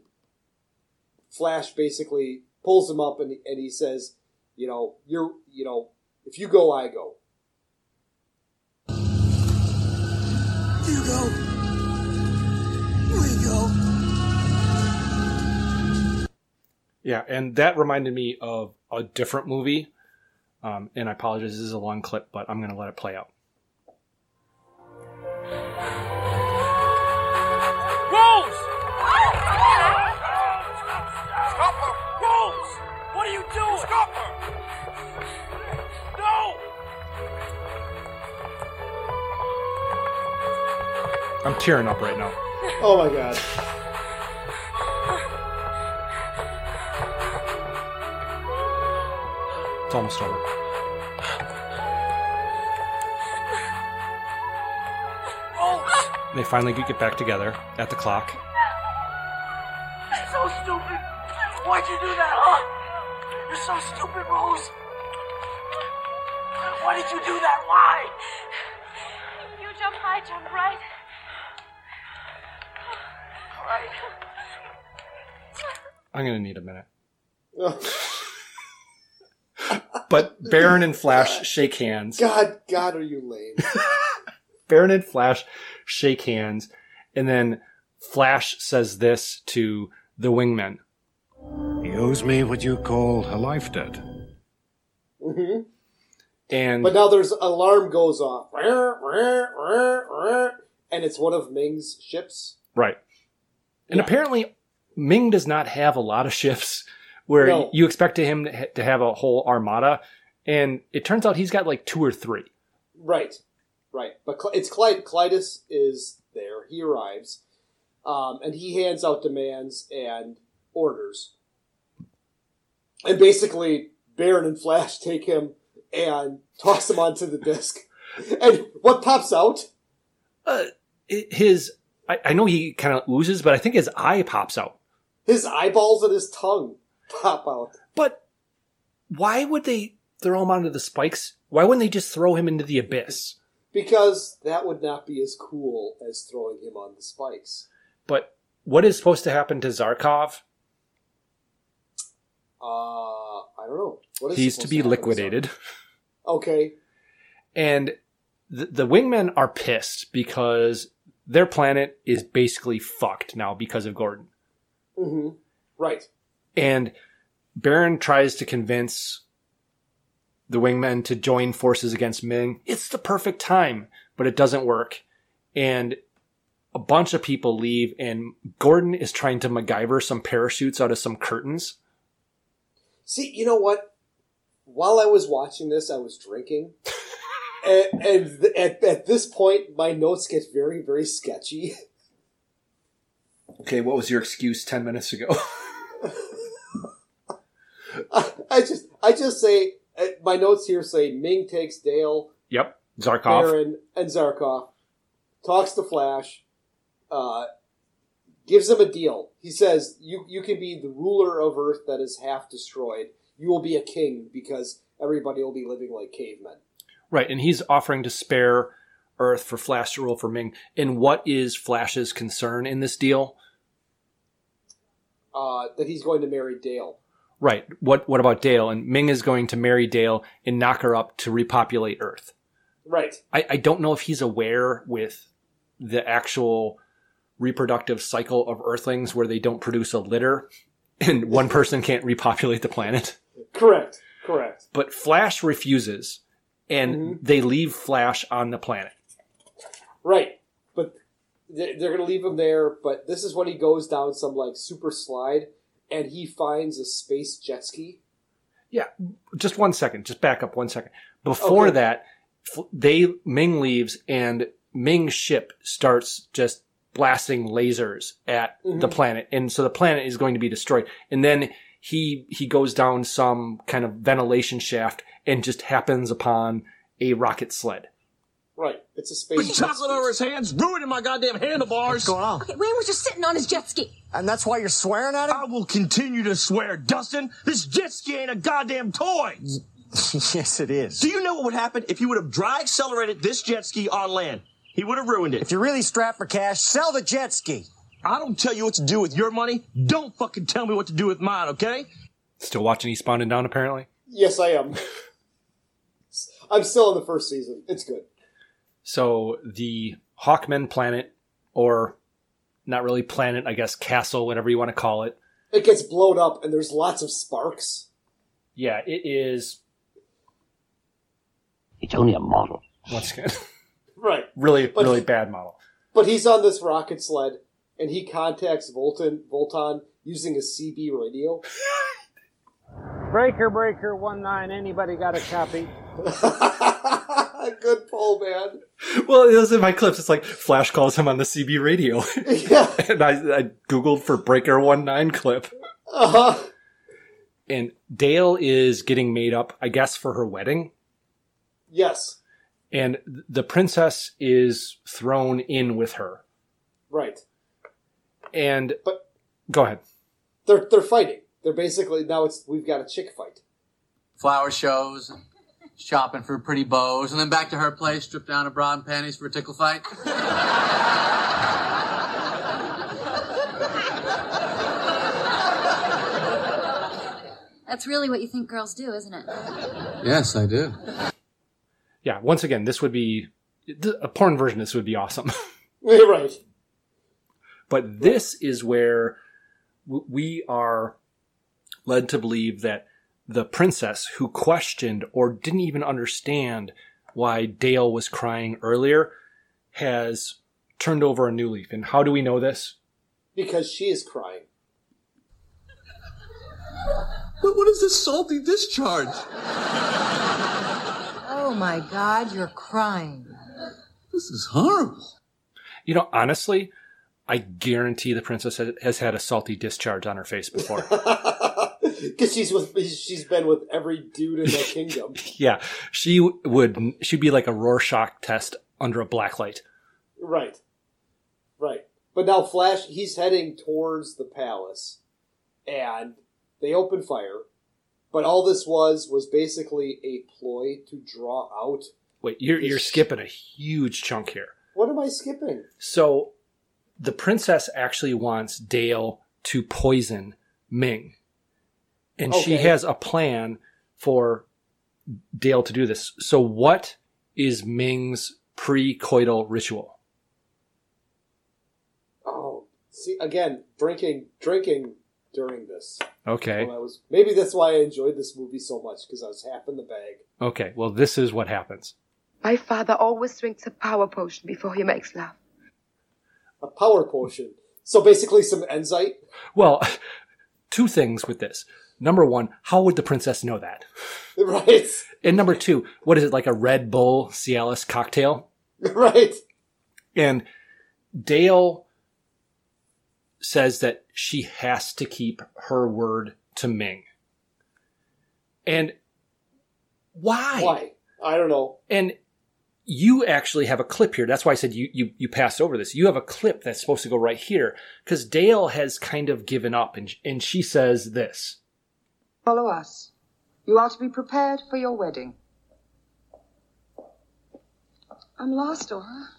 Flash basically pulls him up and and he says, you know, you're you know, if you go, I go. You go. We go. Yeah, and that reminded me of a different movie. Um, and I apologize, this is a long clip, but I'm going to let it play out. I'm tearing up right now. Oh my god. It's almost over. Rose! They finally get back together at the clock. So stupid! Why'd you do that, huh? You're so stupid, Rose! Why did you do that? I'm going to need a minute. <laughs> But Barin and Flash shake hands. God, God, are you lame? <laughs> Barin and Flash shake hands, and then Flash says this to the wingmen. He owes me what you call a life debt. Mm-hmm. And But now there's alarm goes off, and it's one of Ming's ships. right. And apparently, Ming does not have a lot of ships where No. you expect him to ha- to have a whole armada, and it turns out he's got like two or three. Right, right. But it's Clyde. Klytus is there. He arrives, um, and he hands out demands and orders. And basically, Barin and Flash take him and toss him onto the disc. <laughs> And what pops out? Uh, his, I, I know he kind of oozes, but I think his eye pops out. His eyeballs and his tongue pop out. But why would they throw him onto the spikes? Why wouldn't they just throw him into the abyss? Because that would not be as cool as throwing him on the spikes. But what is supposed to happen to Zarkov? Uh, I don't know. What is He's to be happen liquidated. Okay. And the, the wingmen are pissed because their planet is basically fucked now because of Gordon. Hmm Right. And Barin tries to convince the wingmen to join forces against Ming. It's the perfect time, but it doesn't work. And a bunch of people leave, and Gordon is trying to MacGyver some parachutes out of some curtains. See, you know what? While I was watching this, I was drinking. <laughs> and and th- at, at this point, my notes get very, very sketchy. <laughs> Okay, what was your excuse 10 minutes ago? <laughs> I, I just I just say, uh, my notes here say Ming takes Dale, yep, Zarkov. Barin, and Zarkov, talks to Flash, uh, gives him a deal. He says, you, you can be the ruler of Earth that is half destroyed. You will be a king because everybody will be living like cavemen. Right, and he's offering to spare Earth for Flash to rule for Ming. And what is Flash's concern in this deal? Uh, that he's going to marry Dale. Right. What what about Dale? And Ming is going to marry Dale and knock her up to repopulate Earth. Right. I, I don't know if he's aware with the actual reproductive cycle of Earthlings where they don't produce a litter and one person can't repopulate the planet. Correct. Correct. But Flash refuses and they leave Flash on the planet. Right. They're going to leave him there. But this is when he goes down some like super slide, and he finds a space jet ski. Yeah, just one second. Just back up one second. Before Okay. that, they Ming leaves and Ming's ship starts just blasting lasers at the Mhm. planet, and so the planet is going to be destroyed. And then he he goes down some kind of ventilation shaft and just happens upon a rocket sled. Right. It's a space. Put jet chocolate over his hands, ruining my goddamn handlebars. What's going on? Okay, Wayne was just sitting on his jet ski. And that's why you're swearing at him? I will continue to swear, Dustin. This jet ski ain't a goddamn toy. <laughs> yes, it is. Do you know what would happen if he would have dry accelerated this jet ski on land? He would have ruined it. If you're really strapped for cash, sell the jet ski. I don't tell you what to do with your money. Don't fucking tell me what to do with mine, okay? Still watching Eastbound and Down, apparently. Yes, I am. <laughs> I'm still in the first season. It's good. So the Hawkmen planet, or not really planet, I guess castle, whatever you want to call it. It gets blown up, and there's lots of sparks. Yeah, it is. It's only a model. Once again, <laughs> Right. really, But really he- bad model. But he's on this rocket sled, and he contacts Vultan Vultan using a CB radio. <laughs> Breaker, breaker, one nine. Anybody got a copy? <laughs> Good pull, man. Well, it was in my clips. It's like Flash calls him on the CB radio. <laughs> Yeah. and I, I googled for Breaker One Nine clip, Uh huh. and Dale is getting made up, I guess, for her wedding, Yes. and the princess is thrown in with her. Right. And but go ahead. They're they're fighting. They're basically now it's we've got a chick fight. flower shows, shopping for pretty bows, and then back to her place, strip down her bra and panties for a tickle fight. That's really what you think girls do, isn't it? Yes, I do. Yeah. Once again, this would be a porn version. This would be awesome. <laughs> right. But this is where we are led to believe that the princess who questioned or didn't even understand why Dale was crying earlier has turned over a new leaf. And how do we know this? Because she is crying. What, what is this salty discharge? Oh my God, you're crying. This is horrible. You know, honestly, I guarantee the princess has- has had a salty discharge on her face before. <laughs> Because she's with she's been with every dude in the <laughs> kingdom. yeah, she would. She'd be like a Rorschach test under a black light. Right. Right. But now Flash he's heading towards the palace and they open fire. But all this was was basically a ploy to draw out Wait, you're you're skipping a huge chunk here. what am I skipping? So, the princess actually wants Dale to poison Ming, and she has a plan for Dale to do this. So, what is Ming's pre-coital ritual? Oh, see again, drinking drinking during this. Okay, When I was maybe that's why I enjoyed this movie so much because I was half in the bag. okay. Well, this is what happens. My father always drinks a power potion before he makes love. A power potion. So basically some Enzyte. Well, <laughs> two things with this. Number one, how would the princess know that? <laughs> Right. And number two, what is it like a Red Bull Cialis cocktail? <laughs> Right. And Dale says that she has to keep her word to Ming. And why? Why? I don't know. And you actually have a clip here. That's why I said you, you, you passed over this. You have a clip that's supposed to go right here because Dale has kind of given up and, and she says this. Follow us. You are to be prepared for your wedding. I'm lost, Aura.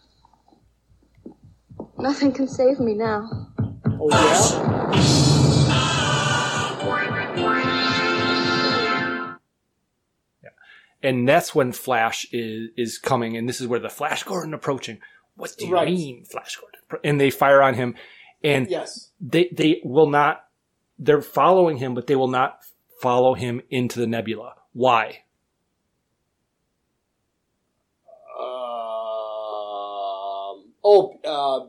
Nothing can save me now. Oh, yeah? yeah. And that's when Flash is, is coming, and this is where the Flash Gordon approaching. What do you right. mean, Flash Gordon? And they fire on him, and yes. they, they will not, they're following him, but they will not follow him into the nebula. Why? Um, oh, uh,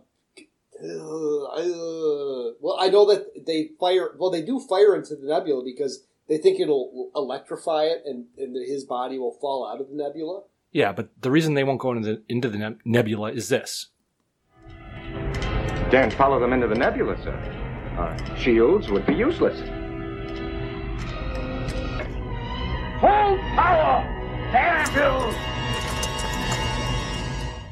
uh, well, I know that they fire. Well, they do fire into the nebula because they think it'll electrify it, and, and his body will fall out of the nebula. Yeah, but the reason they won't go into the into the nebula is this. Can't follow them into the nebula, sir. Our shields would be useless. Full power! Devils!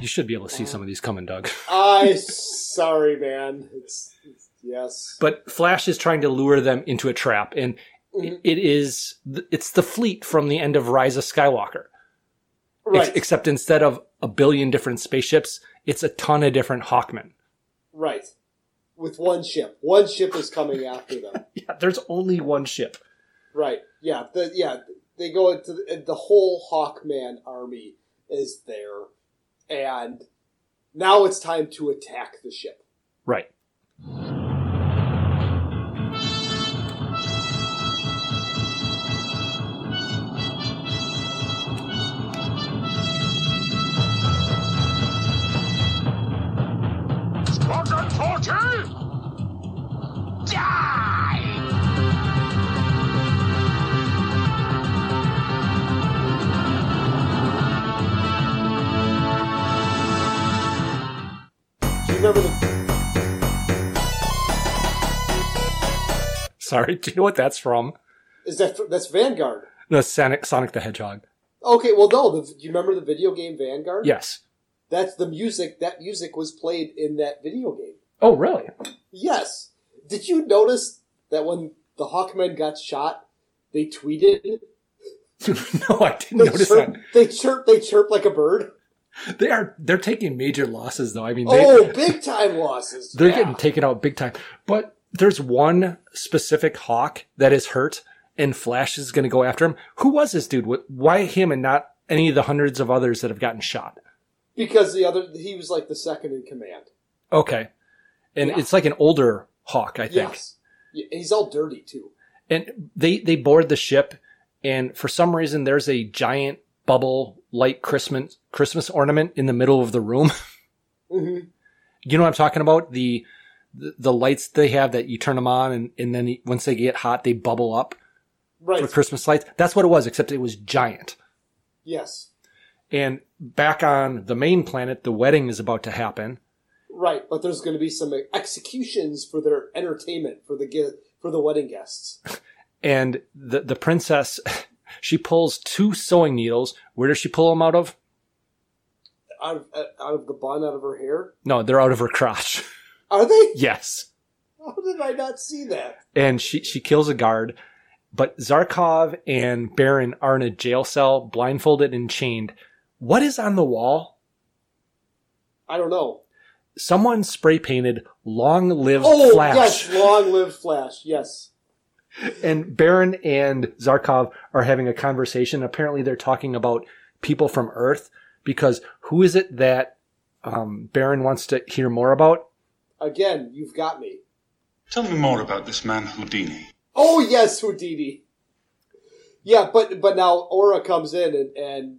You should be able to see some of these coming, Doug. <laughs> I sorry, man. It's, it's yes. But Flash is trying to lure them into a trap, and Mm-hmm. it- it is it's the fleet from the end of Rise of Skywalker. Ex- Right. except instead of a billion different spaceships, it's a ton of different Hawkmen. Right. With one ship. One ship is coming after them. <laughs> Yeah, there's only one ship. Right. Yeah. The, yeah. They go into the, the whole Hawkman army is there, and now it's time to attack the ship. Right. Squadron 40! Die! Do you the? Sorry, do you know what that's from? Is that that's Vanguard? No, Sonic, Sonic the Hedgehog. Okay. Well, no. The, do you remember the video game Vanguard? Yes. That's the music. That music was played in that video game. Oh, really? Yes. Did you notice that when the Hawkmen got shot, they tweeted? <laughs> no, I didn't They notice chirp, They chirp. They chirp like a bird. They are they're taking major losses though. I mean, they, Oh, big time losses. <laughs> they're Yeah. getting taken out big time. But there's one specific Hawk that is hurt, and Flash is going to go after him. Who was this dude? Why him and not any of the hundreds of others that have gotten shot? because the other he was like the second in command. Okay, and Yeah. it's like an older Hawk, I think. Yes. He's all dirty too. and they they board the ship and for some reason there's a giant bubble light christmas christmas ornament in the middle of the room <laughs> Mm-hmm. you know what i'm talking about the the, the lights they have that you turn them on and, and then once they get hot they bubble up Right. for christmas lights that's what it was except it was giant Yes. and back on the main planet the wedding is about to happen Right, but there's going to be some executions for their entertainment for the for the wedding guests. <laughs> and the the princess <laughs> she pulls two sewing needles where does she pull them out of Out of, uh, out of the bun, out of her hair. no they're out of her crotch <laughs> Are they? yes How did I not see that? and she she kills a guard. But Zarkov and Barin are in a jail cell, blindfolded and chained. What is on the wall? I don't know. Someone spray painted "Long Live Flash. Oh Flash," yes, long live Flash. Yes. And Barin and Zarkov are having a conversation. Apparently, they're talking about people from Earth because who is it that um, Barin wants to hear more about? Again, you've got me. Tell me more about this man Houdini. Oh yes, Houdini. Yeah, but but now Aura comes in and and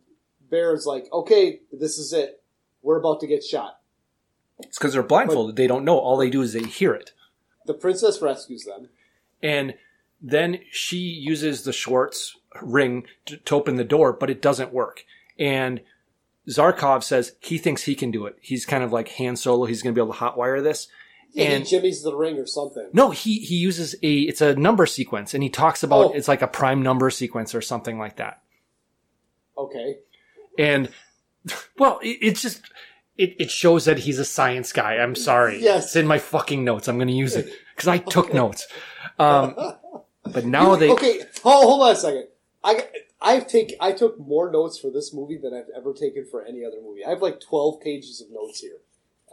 Barin's like, okay, this is it. We're about to get shot. It's because they're blindfolded. They don't know. All they do is they hear it. The princess rescues them. And then she uses the Schwartz ring to, to open the door, but it doesn't work. And Zarkov says he thinks he can do it. He's kind of like Han Solo. He's going to be able to hotwire this. And he jimmies the ring or something. no, he he uses a it's a number sequence, and he talks about Oh. it's like a prime number sequence or something like that. Okay. And well, it, it's just it, it shows that he's a science guy. I'm sorry. Yes. it's in my fucking notes. I'm going to use it because I took notes. Um, <laughs> but now You- they okay. Hold, hold on a second. I I've take I took more notes for this movie than I've ever taken for any other movie. I have like twelve pages of notes here.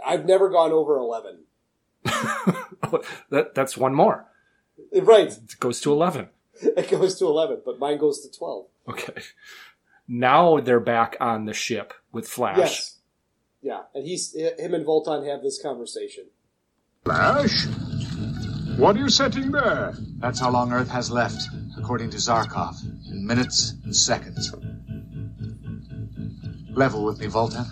I've never gone over eleven. <laughs> that that's one more. Right. It goes to eleven. <laughs> It goes to eleven, but mine goes to twelve. Okay. Now they're back on the ship with Flash. Yes. Yeah, and he's him and Vultan have this conversation. Flash? What are you setting there? That's how long Earth has left, according to Zarkov, in minutes and seconds. Level with me, Vultan.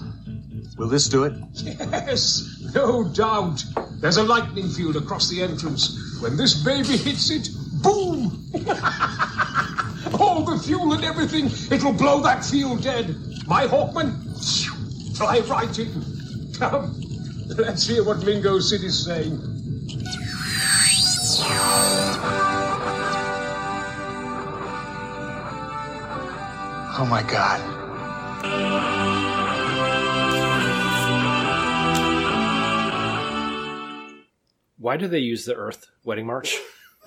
Will this do it? Yes, no doubt. There's a lightning field across the entrance. When this baby hits it, boom! <laughs> All the fuel and everything, it'll blow that field dead. My Hawkman, fly right in. Come, let's hear what Mingo City's saying. Oh my god. Why do they use the Earth wedding march? <laughs>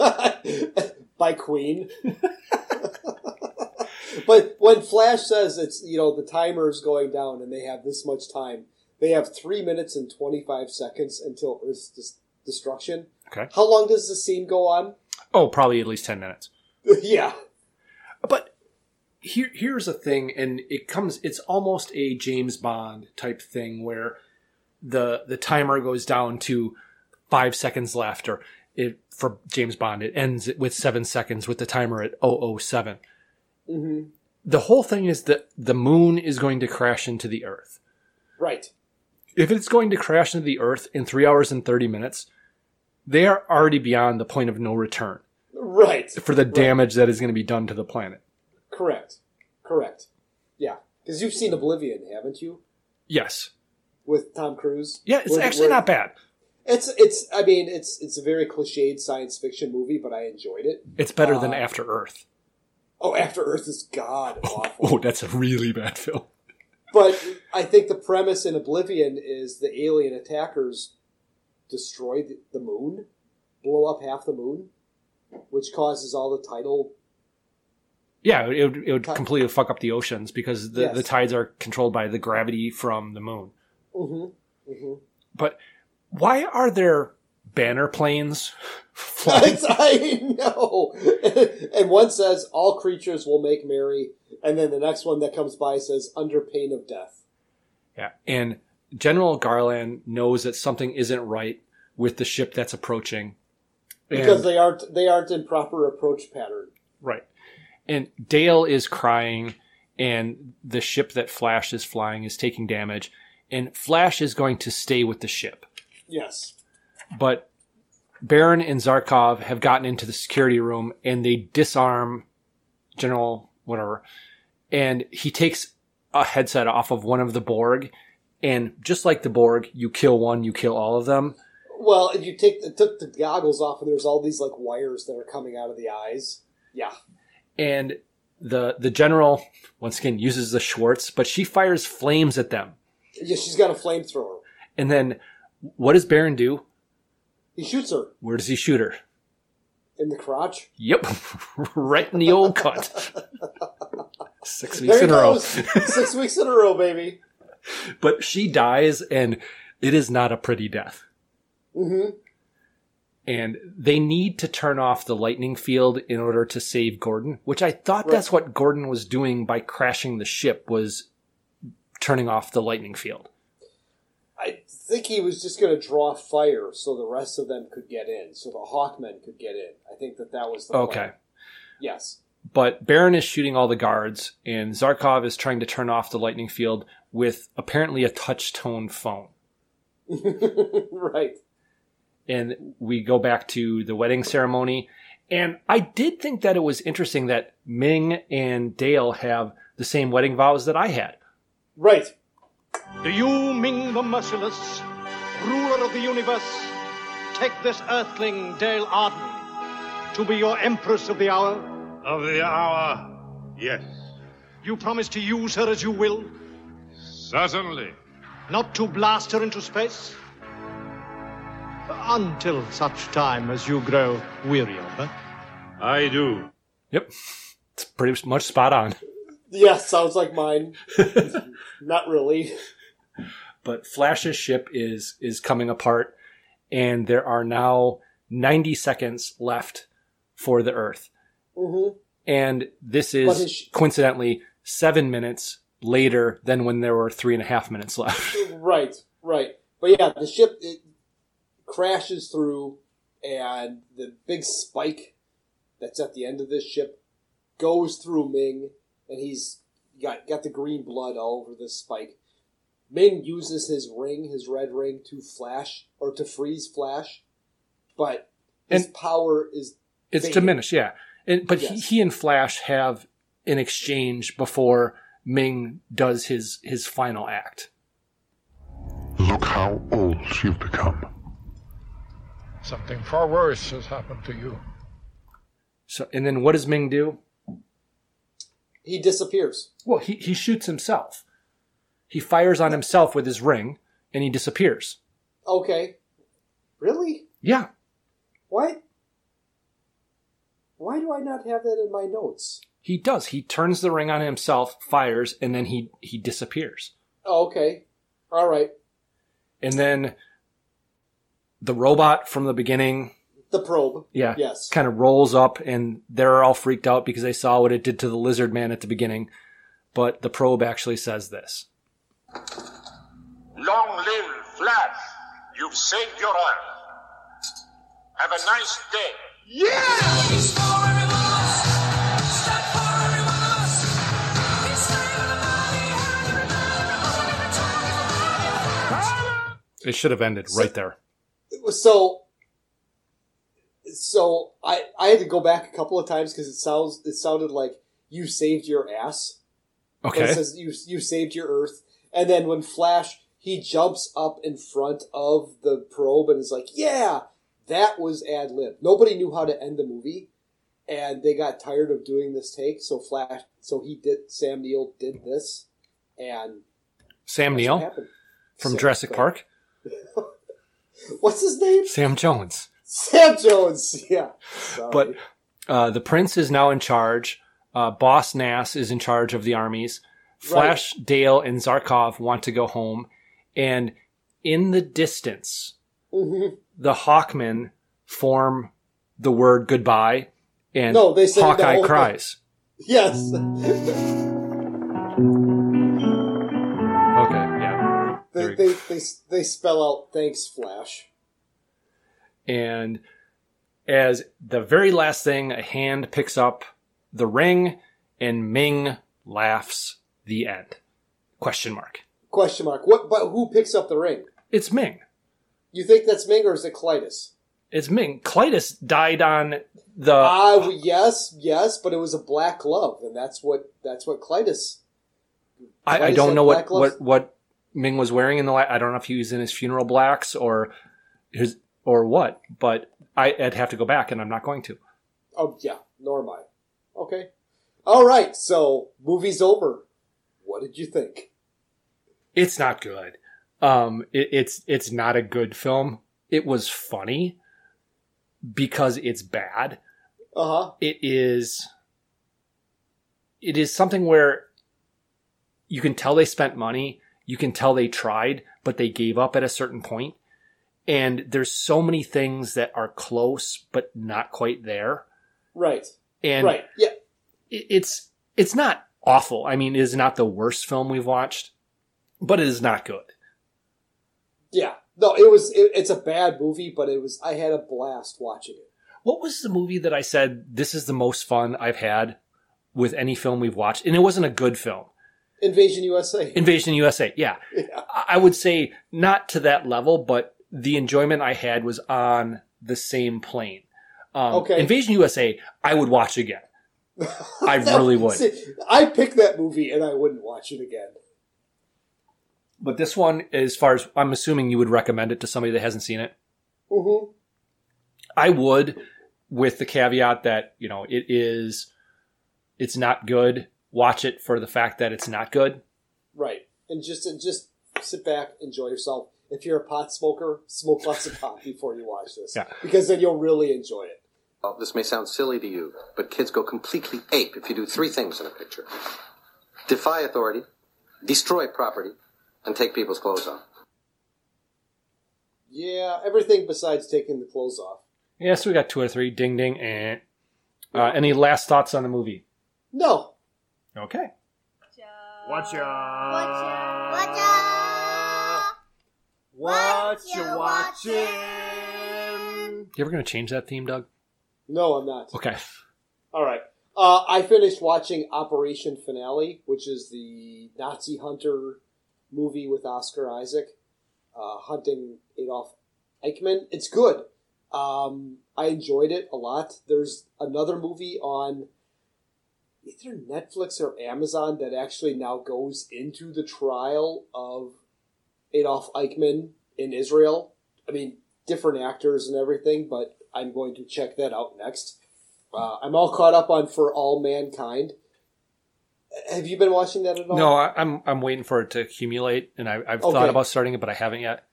by Queen. <laughs> but when Flash says it's you know the timer is going down and they have this much time, they have three minutes and twenty five seconds until Earth's dis- destruction. Okay. How long does the scene go on? Oh, probably at least 10 minutes. <laughs> yeah. But here, here's a thing, and it comes, it's almost a James Bond type thing where the, the timer goes down to five seconds left, or it, for James Bond, it ends with seven seconds with the timer at 007. hmm The whole thing is that the moon is going to crash into the earth. Right. If it's going to crash into the earth in three hours and 30 minutes, they are already beyond the point of no return Right. for the damage that is going to be done to the planet. Correct. Correct. Yeah. Because you've seen Oblivion, haven't you? Yes. With Tom Cruise. Yeah, it's actually not bad. It's it's. I mean, it's it's a very cliched science fiction movie, but I enjoyed it. It's better than Uh, After Earth. Oh, After Earth is god <laughs> awful. Oh, that's a really bad film. But I think the premise in Oblivion is the alien attackers destroy the, the moon, blow up half the moon, which causes all the tidal. Yeah, it would, it would completely fuck up the oceans because the, Yes. the tides are controlled by the gravity from the moon. Mm-hmm. Mm-hmm. But why are there banner planes <laughs> flying? <laughs> I know. and one says all creatures will make merry, and then the next one that comes by says under pain of death. Yeah, and General Garland knows that something isn't right with the ship that's approaching. Because And- they aren't they aren't in proper approach pattern. Right. And Dale is crying, and the ship that Flash is flying is taking damage, and Flash is going to stay with the ship. Yes. But Barin and Zarkov have gotten into the security room and they disarm General whatever. And he takes a headset off of one of the Borg, and just like the Borg, you kill one, you kill all of them. Well, if you take the, took the goggles off, and there's all these like wires that are coming out of the eyes. Yeah. and the the general once again uses the Schwartz, but she fires flames at them. Yeah, she's got a flamethrower. And then what does Barin do? He shoots her Where does he shoot her? in the crotch. Yep, <laughs> right in the old cut. <laughs> Six weeks he in a row. Six weeks in a row, baby. But she dies, and it is not a pretty death. Mm-hmm. And they need to turn off the lightning field in order to save Gordon, which I thought Right. that's what Gordon was doing by crashing the ship was turning off the lightning field. I think he was just going to draw fire so the rest of them could get in, so the Hawkmen could get in. I think that that was the Okay. plan. Yes. But Barin is shooting all the guards, and Zarkov is trying to turn off the lightning field with apparently a touch tone phone. <laughs> right. And we go back to the wedding ceremony. And I did think that it was interesting that Ming and Dale have the same wedding vows that I had. Right. Do you, Ming the Merciless, ruler of the universe, take this earthling, Dale Arden, to be your empress of the hour? Of the hour, yes. You promise to use her as you will? Certainly. Not to blast her into space? Until such time as you grow weary of her. I do. Yep. It's pretty much spot on. Yeah, sounds like mine. <laughs> Not really. But Flash's ship is is coming apart, and there are now 90 seconds left for the Earth. Mm-hmm. And this But is his sh- coincidentally seven minutes later than when there were three and a half minutes left. <laughs> Right, right. But yeah, the ship it crashes through, and the big spike that's at the end of this ship goes through Ming, and he's got got the green blood all over this spike. Ming uses his ring, his red ring, to flash or to freeze Flash, but his power is It's fading. diminished, yeah. And, but Yes. he, he and Flash have an exchange before Ming does his his final act. Look how old you've become. Something far worse has happened to you. So, and then what does Ming do? He disappears. Well, he, he shoots himself. He fires on himself with his ring, and he disappears. Okay, really? Yeah, What? Why do I not have that in my notes? He does. He turns the ring on himself, fires, and then he he disappears. Oh, okay, all right. And then the robot from the beginning, The probe. yeah, Yes. kind of rolls up, and they're all freaked out because they saw what it did to the lizard man at the beginning. But the probe actually says this. Long live Flash. You've saved your Earth. Have a nice day. It should have ended right there. so so I I had to go back a couple of times because it sounds it sounded like you saved your ass. Okay. It says you you saved your Earth, and then when Flash he jumps up in front of the probe and is like, "Yeah, that was ad lib." Nobody knew how to end the movie, and they got tired of doing this take. So Flash, so he did. Sam Neill did this, and Sam Neill from Jurassic Park. <laughs> What's his name? Sam Jones. Sam Jones. Yeah. Sorry. But uh, the prince is now in charge. Uh, Boss Nass is in charge of the armies. Flash, Dale, and Zarkov want to go home. And in the distance, Mhm. the Hawkmen form the word goodbye, and No, they say Hawkeye no. cries. <laughs> Yes. <laughs> they, they, spell out thanks, Flash. And as the very last thing, a hand picks up the ring, and Ming laughs. The end. Question mark. Question mark. What? But who picks up the ring? It's Ming. You think that's Ming or is it Klytus? It's Ming. Klytus died on the. Ah, well, yes, yes, but it was a black glove, and that's what that's what Klytus. I, I don't know what, what what Ming was wearing in the. I don't know if he was in his funeral blacks or his or what. But I, I'd have to go back, and I'm not going to. Oh yeah, nor am I. Okay. All right. So movie's over. What did you think? It's not good. Um, it, it's it's not a good film. It was funny because it's bad. Uh huh. It is. It is something where you can tell they spent money. You can tell they tried, but they gave up at a certain point. And there's so many things that are close but not quite there. Right. And right. Yeah. it's it's not awful. I mean, it is not the worst film we've watched, but it is not good. Yeah. No, it was. It, it's a bad movie, but it was. I had a blast watching it. What was the movie that I said this is the most fun I've had with any film we've watched? And it wasn't a good film. Invasion USA. Invasion USA. Yeah. Yeah. I would say not to that level, but the enjoyment I had was on the same plane. Um, Okay. Invasion USA, I would watch again. I <laughs> That- really would. see, I picked that movie and I wouldn't watch it again. But this one, as far as I'm assuming you would recommend it to somebody that hasn't seen it. Mm-hmm. I would, with the caveat that, you know, it is, it's not good. Watch it for the fact that it's not good. Right. And just and just sit back, enjoy yourself. If you're a pot smoker, smoke lots of pot before you watch this. Yeah. Because then you'll really enjoy it. Well, this may sound silly to you, but kids go completely ape if you do three things in a picture defy authority, destroy property, and take people's clothes off. Yeah, everything besides taking the clothes off. Yeah, so we got two or three. Ding, ding, and uh, any last thoughts on the movie? No. Okay. Watch ya. Watch ya. What you watching? You ever going to change that theme, Doug? No, I'm not. Okay. All right. Uh, I finished watching Operation Finale, which is the Nazi hunter movie with Oscar Isaac uh, hunting Adolf Eichmann. It's good. Um, I enjoyed it a lot. There's another movie on either Netflix or Amazon that actually now goes into the trial of Adolf Eichmann in Israel. I mean, different actors and everything, but I'm going to check that out next. Uh, I'm all caught up on For All Mankind. Have you been watching that at all? No, I, I'm I'm waiting for it to accumulate, and I, I've Okay. thought about starting it, but I haven't yet.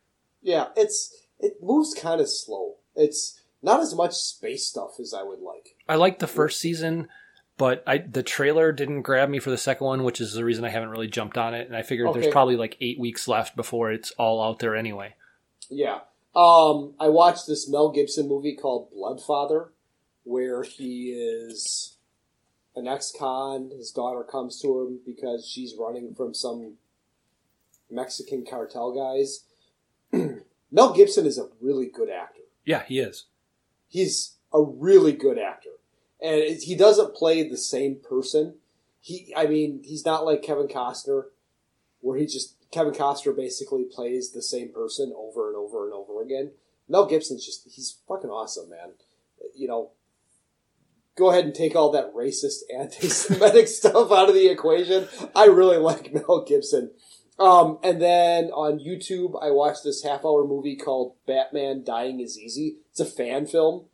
Yeah, it's it moves kind of slow. It's not as much space stuff as I would like. I like the first season, but I the trailer didn't grab me for the second one, which is the reason I haven't really jumped on it. And I figured Okay. there's probably like eight weeks left before it's all out there anyway. Yeah. Um, I watched this Mel Gibson movie called Bloodfather, where he is an ex-con. His daughter comes to him because she's running from some Mexican cartel guys. <clears throat> Mel Gibson is a really good actor. Yeah, he is. He's a really good actor, and he doesn't play the same person. He, I mean, he's not like Kevin Costner, where he just Kevin Costner basically plays the same person over and over and over again. Mel Gibson's just he's fucking awesome, man. You know, go ahead and take all that racist <laughs> anti-Semitic stuff out of the equation. I really like <laughs> Mel Gibson. Um, and then on YouTube, I watched this half-hour movie called Batman Dying Is Easy. It's a fan film.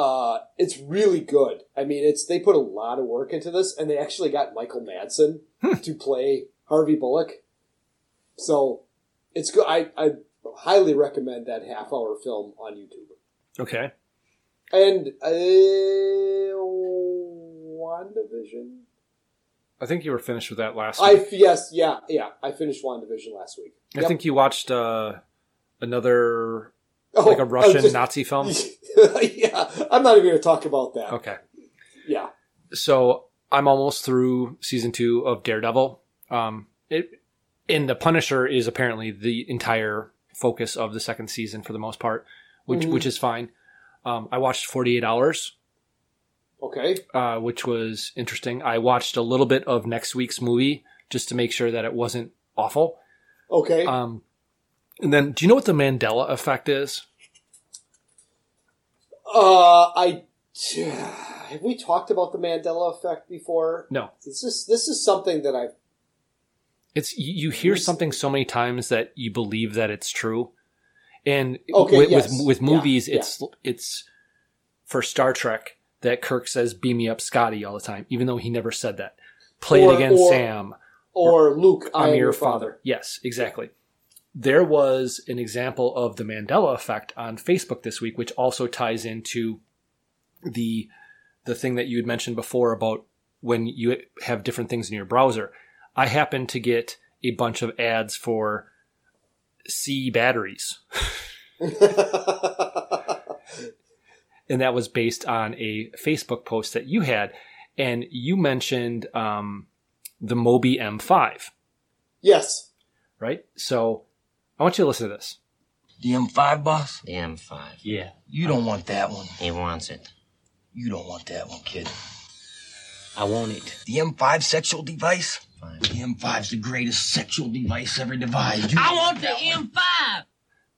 Uh, it's really good. I mean, it's they put a lot of work into this, and they actually got Michael Madsen to play Harvey Bullock. So it's good. I, I highly recommend that half-hour film on YouTube. Okay. And uh, WandaVision. I think you were finished with that last I week. yes, yeah, yeah. I finished WandaVision last week. I Yep. think you watched uh, another Oh, like a Russian just- Nazi film. <laughs> yeah, I'm not even going to talk about that. Okay. Yeah. So I'm almost through season two of Daredevil. Um, it and the Punisher is apparently the entire focus of the second season for the most part, which Mhm. which is fine. Um, I watched 48 Hours, Okay. uh, which was interesting. I watched a little bit of next week's movie just to make sure that it wasn't awful. Okay. Um, and then, do you know what the Mandela effect is? Uh, I <sighs> have we talked about the Mandela effect before? No. This is this is something that I've It's you you hear something so many times that you believe that it's true, and Okay, with, yes. with with movies, yeah. it's it's for Star Trek that Kirk says "Beam me up, Scotty" all the time, even though he never said that. Play Or- it again, or- Sam. or Luke. I I'm am your your father. Yes, exactly. There was an example of the Mandela effect on Facebook this week, which also ties into the the thing that you had mentioned before about when you have different things in your browser. I happened to get a bunch of ads for C batteries. <laughs> and that was based on a Facebook post that you had. And you mentioned um, the Mobi M5, yes. right? So I want you to listen to this. The M5 boss? The M5. Yeah. You don't want that one. He wants it. You don't want that one, kid. I want it. The M5 sexual device? The M5's the greatest sexual device ever devised. You I don't want the one. M5.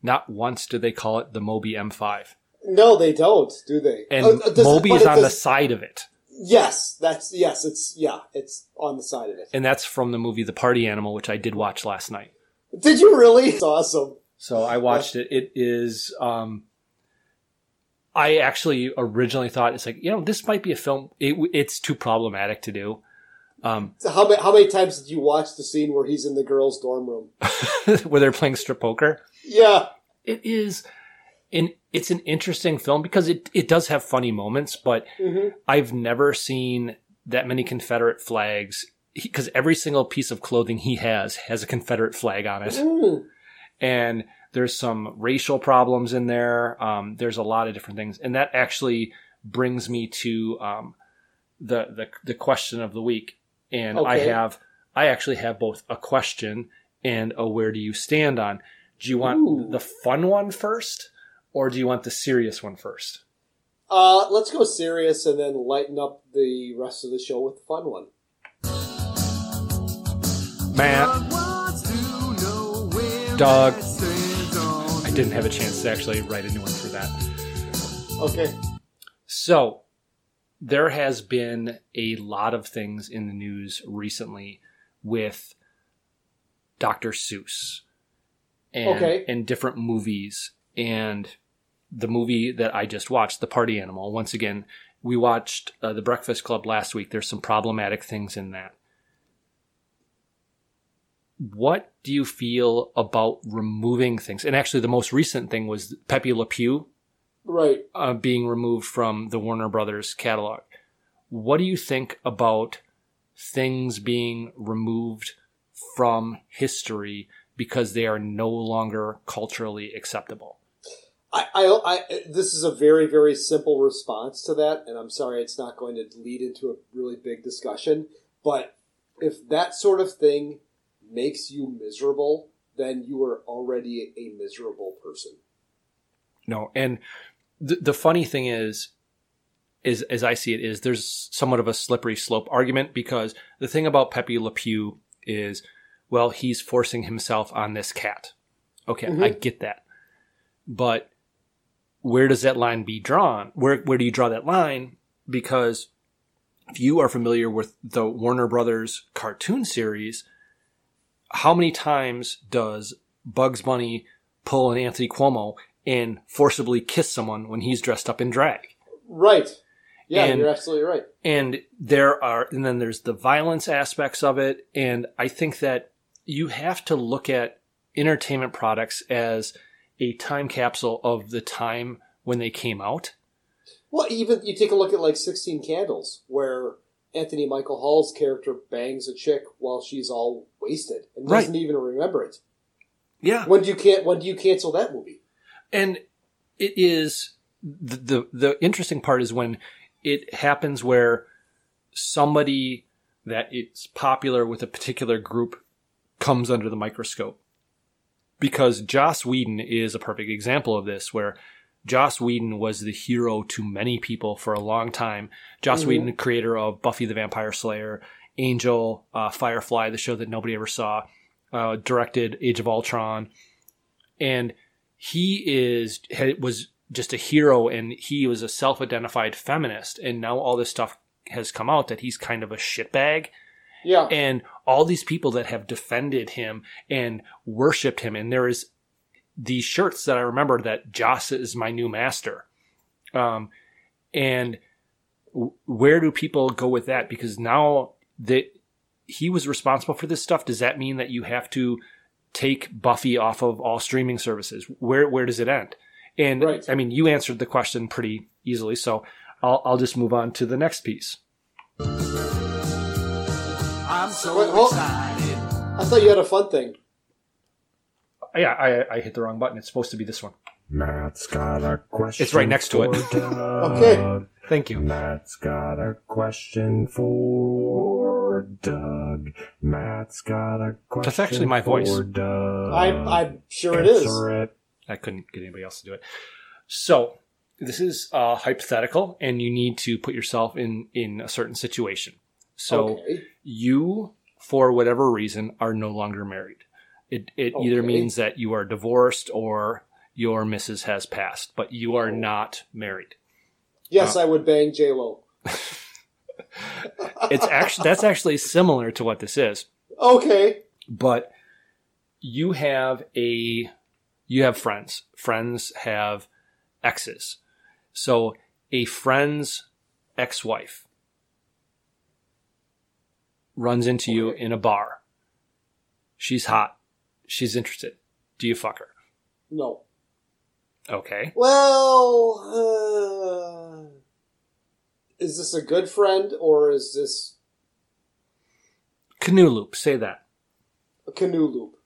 Not once do they call it the Moby M5. No, they don't, do they? And Uh, uh, does it- Mobi but is it on the side of it. Yes, that's yes. It's yeah. It's on the side of it. And that's from the movie The Party Animal, which I did watch last night. Did you really? It's awesome. So I watched it. It is. Um, I actually originally thought it's like you know this might be a film. It, it's too problematic to do. Um, So how many how many times did you watch the scene where he's in the girls' dorm room? <laughs> where they're playing strip poker. Yeah. It is an it's an interesting film because it it does have funny moments, but Mhm. I've never seen that many Confederate flags because every single piece of clothing he has has a Confederate flag on it, Mm. and there's some racial problems in there. Um, there's a lot of different things, and that actually brings me to um, the the the question of the week, and I have I actually have both a question and a where do you stand on. Do you want the fun one first, or do you want the serious one first? Uh, let's go serious and then lighten up the rest of the show with the fun one. Matt, Dog. I didn't have a chance to actually write a new one for that. Okay. So, there has been a lot of things in the news recently with Dr. Seuss and, Okay. and different movies. And the movie that I just watched, The Party Animal, once again, we watched uh, The Breakfast Club last week. There's some problematic things in that. What do you feel about removing things? And actually, the most recent thing was Pepe Le Pew Right. uh, being removed from the Warner Brothers catalog. What do you think about things being removed from history because they are no longer culturally acceptable? I, I, I, this is a very, very simple response to that, and I'm sorry it's not going to lead into a really big discussion. But if that sort of thing makes you miserable, then you are already a miserable person. No, and the, the funny thing is, is as I see it, is there's somewhat of a slippery slope argument because the thing about Pepe Le Pew is, well, he's forcing himself on this cat. Okay, Mhm. I get that, but where does that line be drawn? Where where do you draw that line? Because if you are familiar with the Warner Brothers cartoon series, how many times does Bugs Bunny pull an Anthony Cuomo and forcibly kiss someone when he's dressed up in drag? Right. Yeah, And- you're absolutely right. And there are, and then there's the violence aspects of it. And I think that you have to look at entertainment products as a time capsule of the time when they came out. Well, even you take a look at like Sixteen Candles, where Anthony Michael Hall's character bangs a chick while she's all wasted and doesn't even remember it. Yeah. When do you can when do you cancel that movie? And it is the, the the interesting part is when it happens where somebody that it's popular with a particular group comes under the microscope. Because Joss Whedon is a perfect example of this, where Joss Whedon was the hero to many people for a long time. Joss Mhm. Whedon, creator of Buffy the Vampire Slayer, Angel, uh, Firefly, the show that nobody ever saw, uh, directed Age of Ultron, and he is was just a hero, and he was a self-identified feminist, and now all this stuff has come out that he's kind of a shitbag. Yeah. And all these people that have defended him and worshipped him, and there is these shirts that I remember that Joss is my new master. Um, and w- where do people go with that? Because now that he was responsible for this stuff, does that mean that you have to take Buffy off of all streaming services? Where where does it end? And I mean, you answered the question pretty easily, so I'll I'll just move on to the next piece. I'm so Wait, excited. I thought you had a fun thing. Yeah, I I hit the wrong button. It's supposed to be this one. Matt's got a question. It's right next to it. <laughs> Okay. Thank you. Matt's got a question for Doug. Matt's got a question. That's actually my voice. I I'm sure it is. It. I couldn't get anybody else to do it. So this is uh, hypothetical, and you need to put yourself in in a certain situation. So Okay. you, for whatever reason, are no longer married. It it either means that you are divorced or your missus has passed, but you are not married. Yes, Uh, I would bang J Lo. <laughs> It's actually that's actually similar to what this is. Okay. but you have a you have friends friends have exes so a friend's ex-wife runs into you in a bar she's hot she's interested do you fuck her No. okay Well, uh, is this a good friend or is this canoe loop say that a canoe loop?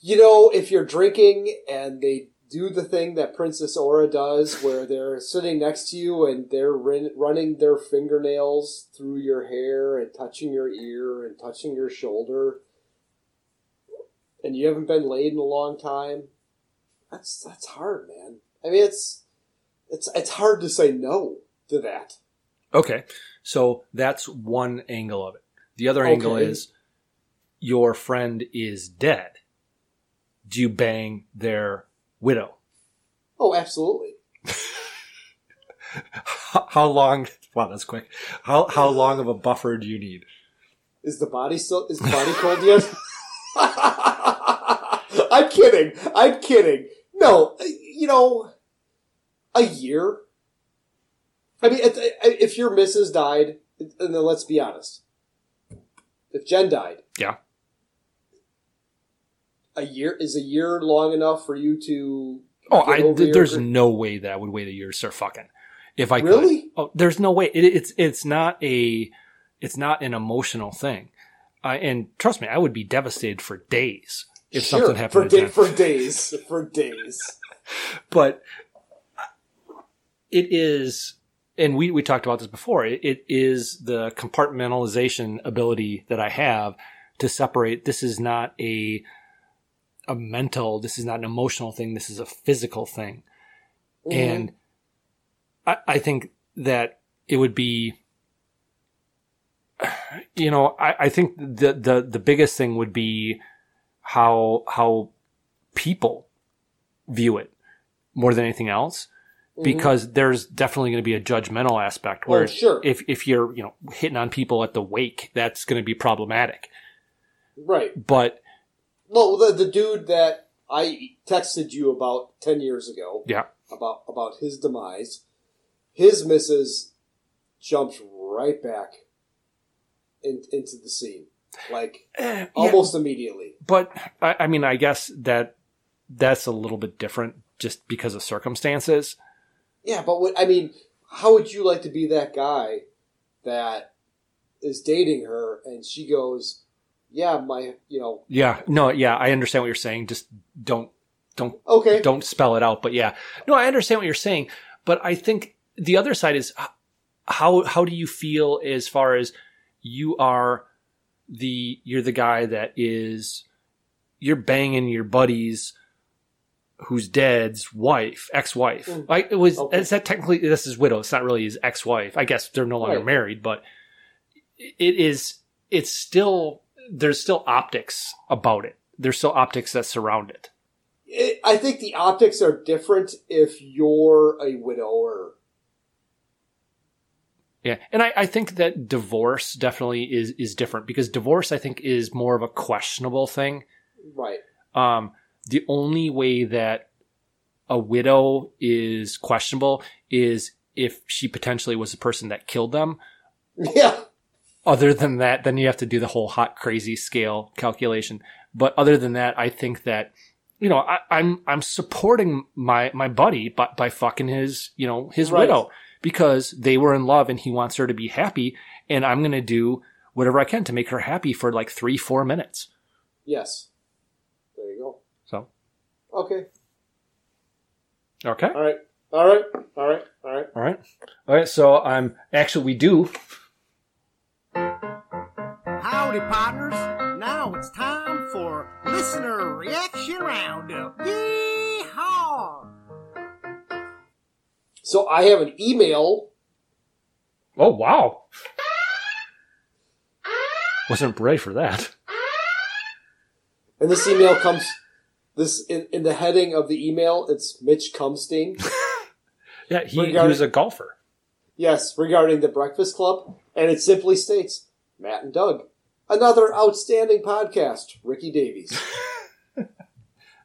You know, if you're drinking and they do the thing that Princess Aura does, where they're sitting next to you and they're rin- running their fingernails through your hair and touching your ear and touching your shoulder, and you haven't been laid in a long time. That's that's hard, man. I mean, it's it's it's hard to say no to that. Okay. So that's one angle of it. The other angle is your friend is dead. Do you bang their widow? Oh, absolutely. How, how long? Wow, that's quick. How how long of a buffer do you need? Is the body still is the body cold yet? <laughs> <laughs> I'm kidding. I'm kidding. No, uh, you know, a year. I mean, if, if your missus died, and then let's be honest, if Jen died, Yeah. a year is a year long enough for you to. Oh, I, your there's no way that I would wait a year to start fucking. If I Really? could. Oh, there's no way. It, it's it's not a it's not an emotional thing. I and trust me, I would be devastated for days if Sure, something for, happened. to da- for days. For days. <laughs> but it is and we, we talked about this before it, it is the compartmentalization ability that i have to separate this is not a a mental this is not an emotional thing this is a physical thing Mhm. and I, I think that it would be <sighs> you know I, I think the, the the biggest thing would be how how people view it more than anything else Mhm. because there's definitely going to be a judgmental aspect Oh, where sure. if if you're you know hitting on people at the wake that's going to be problematic Right. but Well, the the dude that I texted you about ten years ago. Yeah. About about his demise, his missus jumped right back in, into the scene, like Eh, almost immediately. but I, I mean i guess that that's a little bit different just because of circumstances Yeah, but what, I mean, how would you like to be that guy that is dating her and she goes, "Yeah, my, you know, yeah no yeah i understand what you're saying just don't don't Okay. don't spell it out but yeah no i understand what you're saying but i think the other side is how how do you feel as far as you are the you're the guy that is you're banging your buddy's who's dead's wife ex-wife Mm. like it was Okay. is that technically this is widow it's not really his ex-wife i guess they're no longer Right. married but it is it's still there's still optics about it there's still optics that surround it it, I think the optics are different if you're a widower." Yeah, and I, I think that divorce definitely is is different because divorce I think is more of a questionable thing. Right. Um, the only way that a widow is questionable is if she potentially was the person that killed them. Yeah. Other than that, then you have to do the whole hot crazy scale calculation. But other than that, I think that you know I, I'm I'm supporting my my buddy by by fucking his you know his Right. widow because they were in love and he wants her to be happy, and I'm gonna do whatever I can to make her happy for like three four minutes. Yes. There you go. So Okay. okay, All right. All right. All right. All right. all right, all right. So I'm actually we do Howdy, partners. Now it's time for listener reaction roundup. Yeehaw! So I have an email. Oh wow! <laughs> Wasn't ready for that. And this email comes this in, in the heading of the email. It's Mitch Cumstein. <laughs> Yeah, he, he was a golfer. yes, regarding the Breakfast Club, and it simply states Matt and Doug, another outstanding podcast. Ricky Davies. <laughs>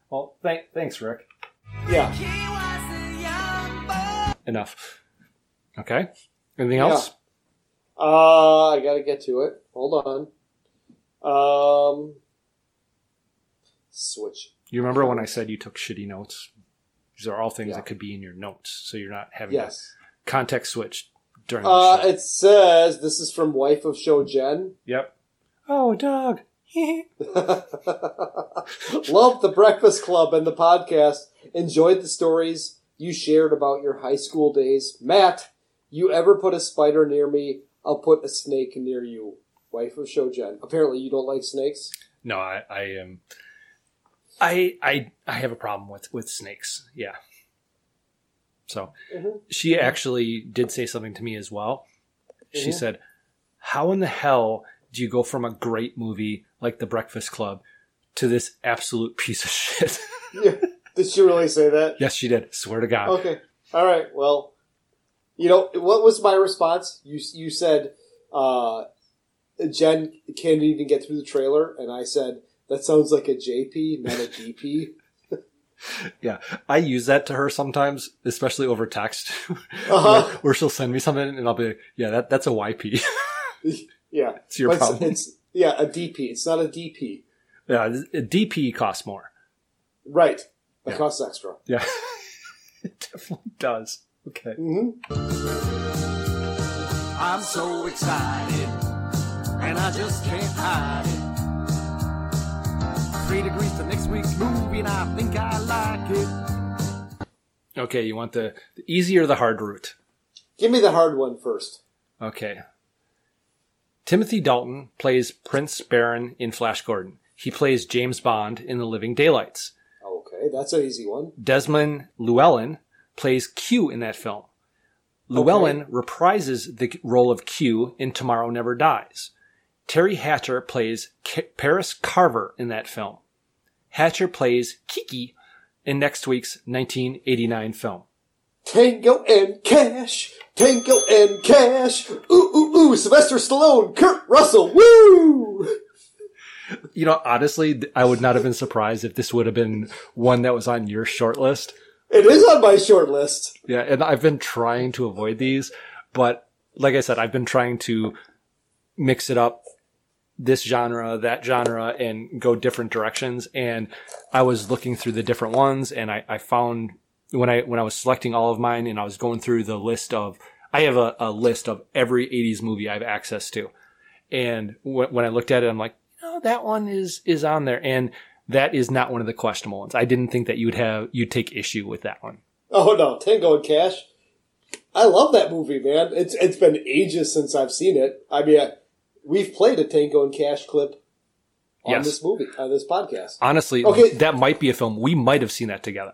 Well, thank, thanks, Rick. Yeah. Enough. Okay. Anything Yeah. else? Uh, I gotta get to it. Hold on. Um, switch. You remember when I said you took shitty notes? These are all things Yeah. that could be in your notes, so you're not having Yes. to context switch during the Uh, show. it says this is from wife of show Jen. Yep. Oh, Doug. <laughs> Love the Breakfast Club and the podcast, Enjoyed the stories you shared about your high school days. Matt, you ever put a spider near me, I'll put a snake near you. Wife of show Jen. Apparently you don't like snakes? No, I, I am. I I I have a problem with with snakes. Yeah. So Mhm. she actually did say something to me as well. She Mhm. said, "How in the hell do you go from a great movie like The Breakfast Club to this absolute piece of shit?" Yeah. <laughs> <laughs> Did she really say that? yes, she did. Swear to God. Okay. All right. Well, you know what was my response? You you said uh, Jen can't even get through the trailer, and I said that sounds like a JP, not a DP. <laughs> Yeah, I use that to her sometimes, especially over text, <laughs> Uh-huh. where, where she'll send me something and I'll be like, "Yeah, that that's a YP." yeah, It's your But problem. It's, yeah, a DP. It's not a DP. yeah, a DP costs more. Right. That Yeah. costs extra. Yeah, <laughs> it definitely does. Okay. Mm-hmm. I'm so excited, and I just can't hide it. Three degrees to next week's movie, and I think I like it. Okay, you want the, the easy or the hard route? Give me the hard one first. Okay. Timothy Dalton plays Prince Barin in Flash Gordon. He plays James Bond in The Living Daylights. Okay, that's an easy one. Desmond Llewellyn plays Q in that film. Llewellyn reprises the role of Q in Tomorrow Never Dies. Teri Hatcher plays K- Paris Carver in that film. Hatcher plays Kiki in next week's 1989 film. Tango and Cash, Tango and Cash. Ooh ooh ooh! Sylvester Stallone, Kurt Russell. Woo! You know, honestly, I would not have been surprised if this would have been one that was on your short list. It is on my short list. Yeah, and I've been trying to avoid these, but like I said, I've been trying to mix it up this genre, that genre, and go different directions. And I was looking through the different ones and I, I found when I, when I was selecting all of mine and I was going through the list of, I have a, a list of every 80s movie I have access to. And wh- when I looked at it, I'm like, no, that one is, is on there. And that is not one of the questionable ones. I didn't think that you'd have, you'd take issue with that one. Oh no, Tango and Cash. I love that movie, man. It's it's been ages since I've seen it. I mean, I, we've played a Tango and Cash clip on Yes. this movie, on this podcast. Honestly, Okay. that might be a film. We might have seen that together.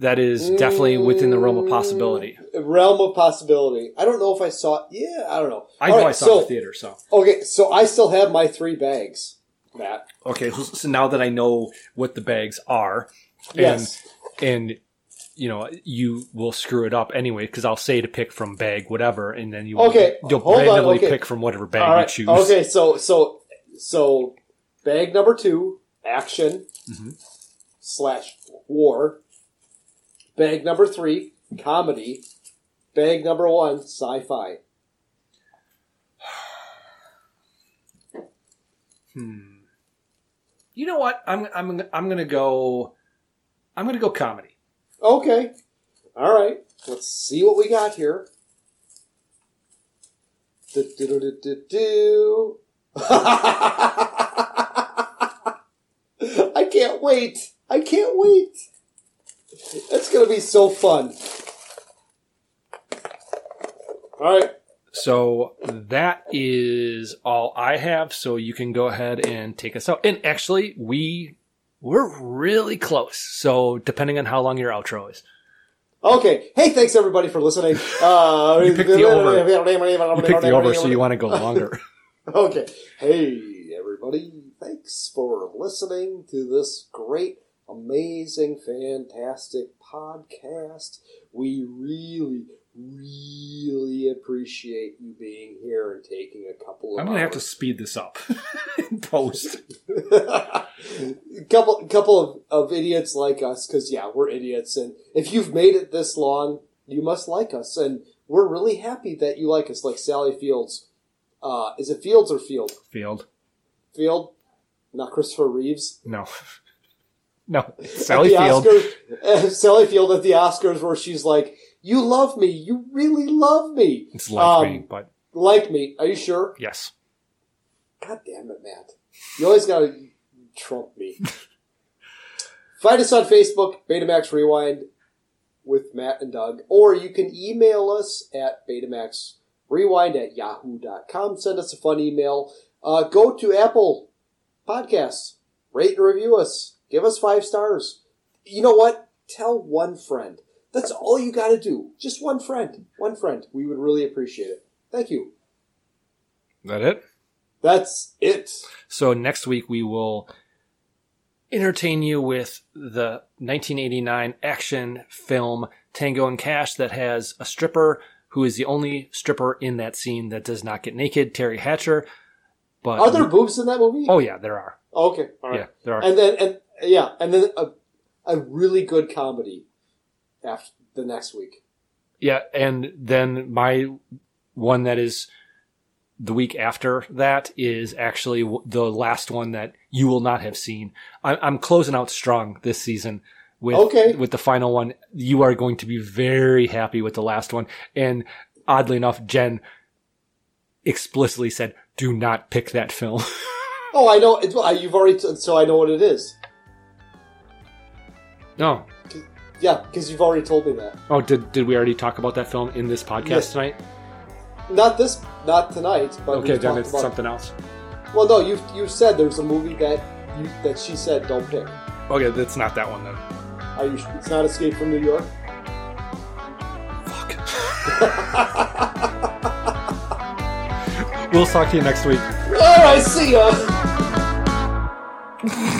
That is definitely within the realm of possibility. Realm of possibility. I don't know if I saw it. Yeah, I don't know. I All know right, I saw so, it in the theater, so. Okay, so I still have my three bags, Matt. Okay, so, so now that I know what the bags are, and, Yes. and, you know, you will screw it up anyway, because I'll say to pick from bag whatever, and then you Okay, you'll hold on, randomly okay. pick from whatever bag All right, you choose. Okay, so so so bag number two, action Mhm. slash war. Bag number three, comedy. Bag number one, sci-fi. <sighs> Hmm. You know what? I'm I'm I'm gonna go. I'm gonna go comedy. Okay. All right. Let's see what we got here. Do, do, do. I can't wait. I can't wait. It's going to be so fun. All right. So that is all I have. So you can go ahead and take us out. And actually, we we're really close. So depending on how long your outro is, Okay. Hey, thanks everybody for listening. <laughs> Uh, you picked the over. You picked the over, so you want to go <laughs> longer. Okay. Hey, everybody. Thanks for listening to this great, amazing, fantastic podcast. We really, really appreciate you being here and taking a couple of I'm gonna have to speed this up <laughs> in post. <laughs> couple couple of, of idiots like us because yeah we're idiots and if you've made it this long you must like us and we're really happy that you like us like sally fields uh, is it fields or field Field. field not christopher reeves No. <laughs> No. Sally Field. Oscars- <laughs> sally field at the oscars where she's like you love me you really love me It's like Um, me, but like me are you sure yes. God damn it, Matt. You always gotta trump me. <laughs> Find us on Facebook, Betamax Rewind with Matt and Doug, or you can email us at betamaxrewind at yahoo.com. Send us a fun email. Uh, go to Apple Podcasts, rate and review us, give us five stars. You know what? Tell one friend. That's all you got to do. Just one friend. One friend. We would really appreciate it. Thank you. That it? That's it. So next week we will entertain you with the 1989 action film Tango and Cash that has a stripper who is the only stripper in that scene that does not get naked, Teri Hatcher. But Are there boobs in that movie? Oh yeah, there are. Okay, all right. Yeah, there are. And then and yeah, and then a, a really good comedy after the next week. Yeah, and then my one that is the week after that is actually the last one that you will not have seen. I- I'm closing out strong this season with Okay. with the final one. You are going to be very happy with the last one, and oddly enough, Jen explicitly said, "Do not pick that film." <laughs> Oh, I know. It's, you've already t- so I know what it is. No. Yeah, because you've already told me that. Oh, did did we already talk about that film in this podcast Yes. tonight? Not this, not tonight. But Okay, we've then talked it's about- something else. Well, no, you you said there's a movie that you, that she said don't pick. Okay, that's not that one then. Are you? It's not Escape from New York. Fuck. <laughs> we'll talk to you next week. All right, see ya. <laughs>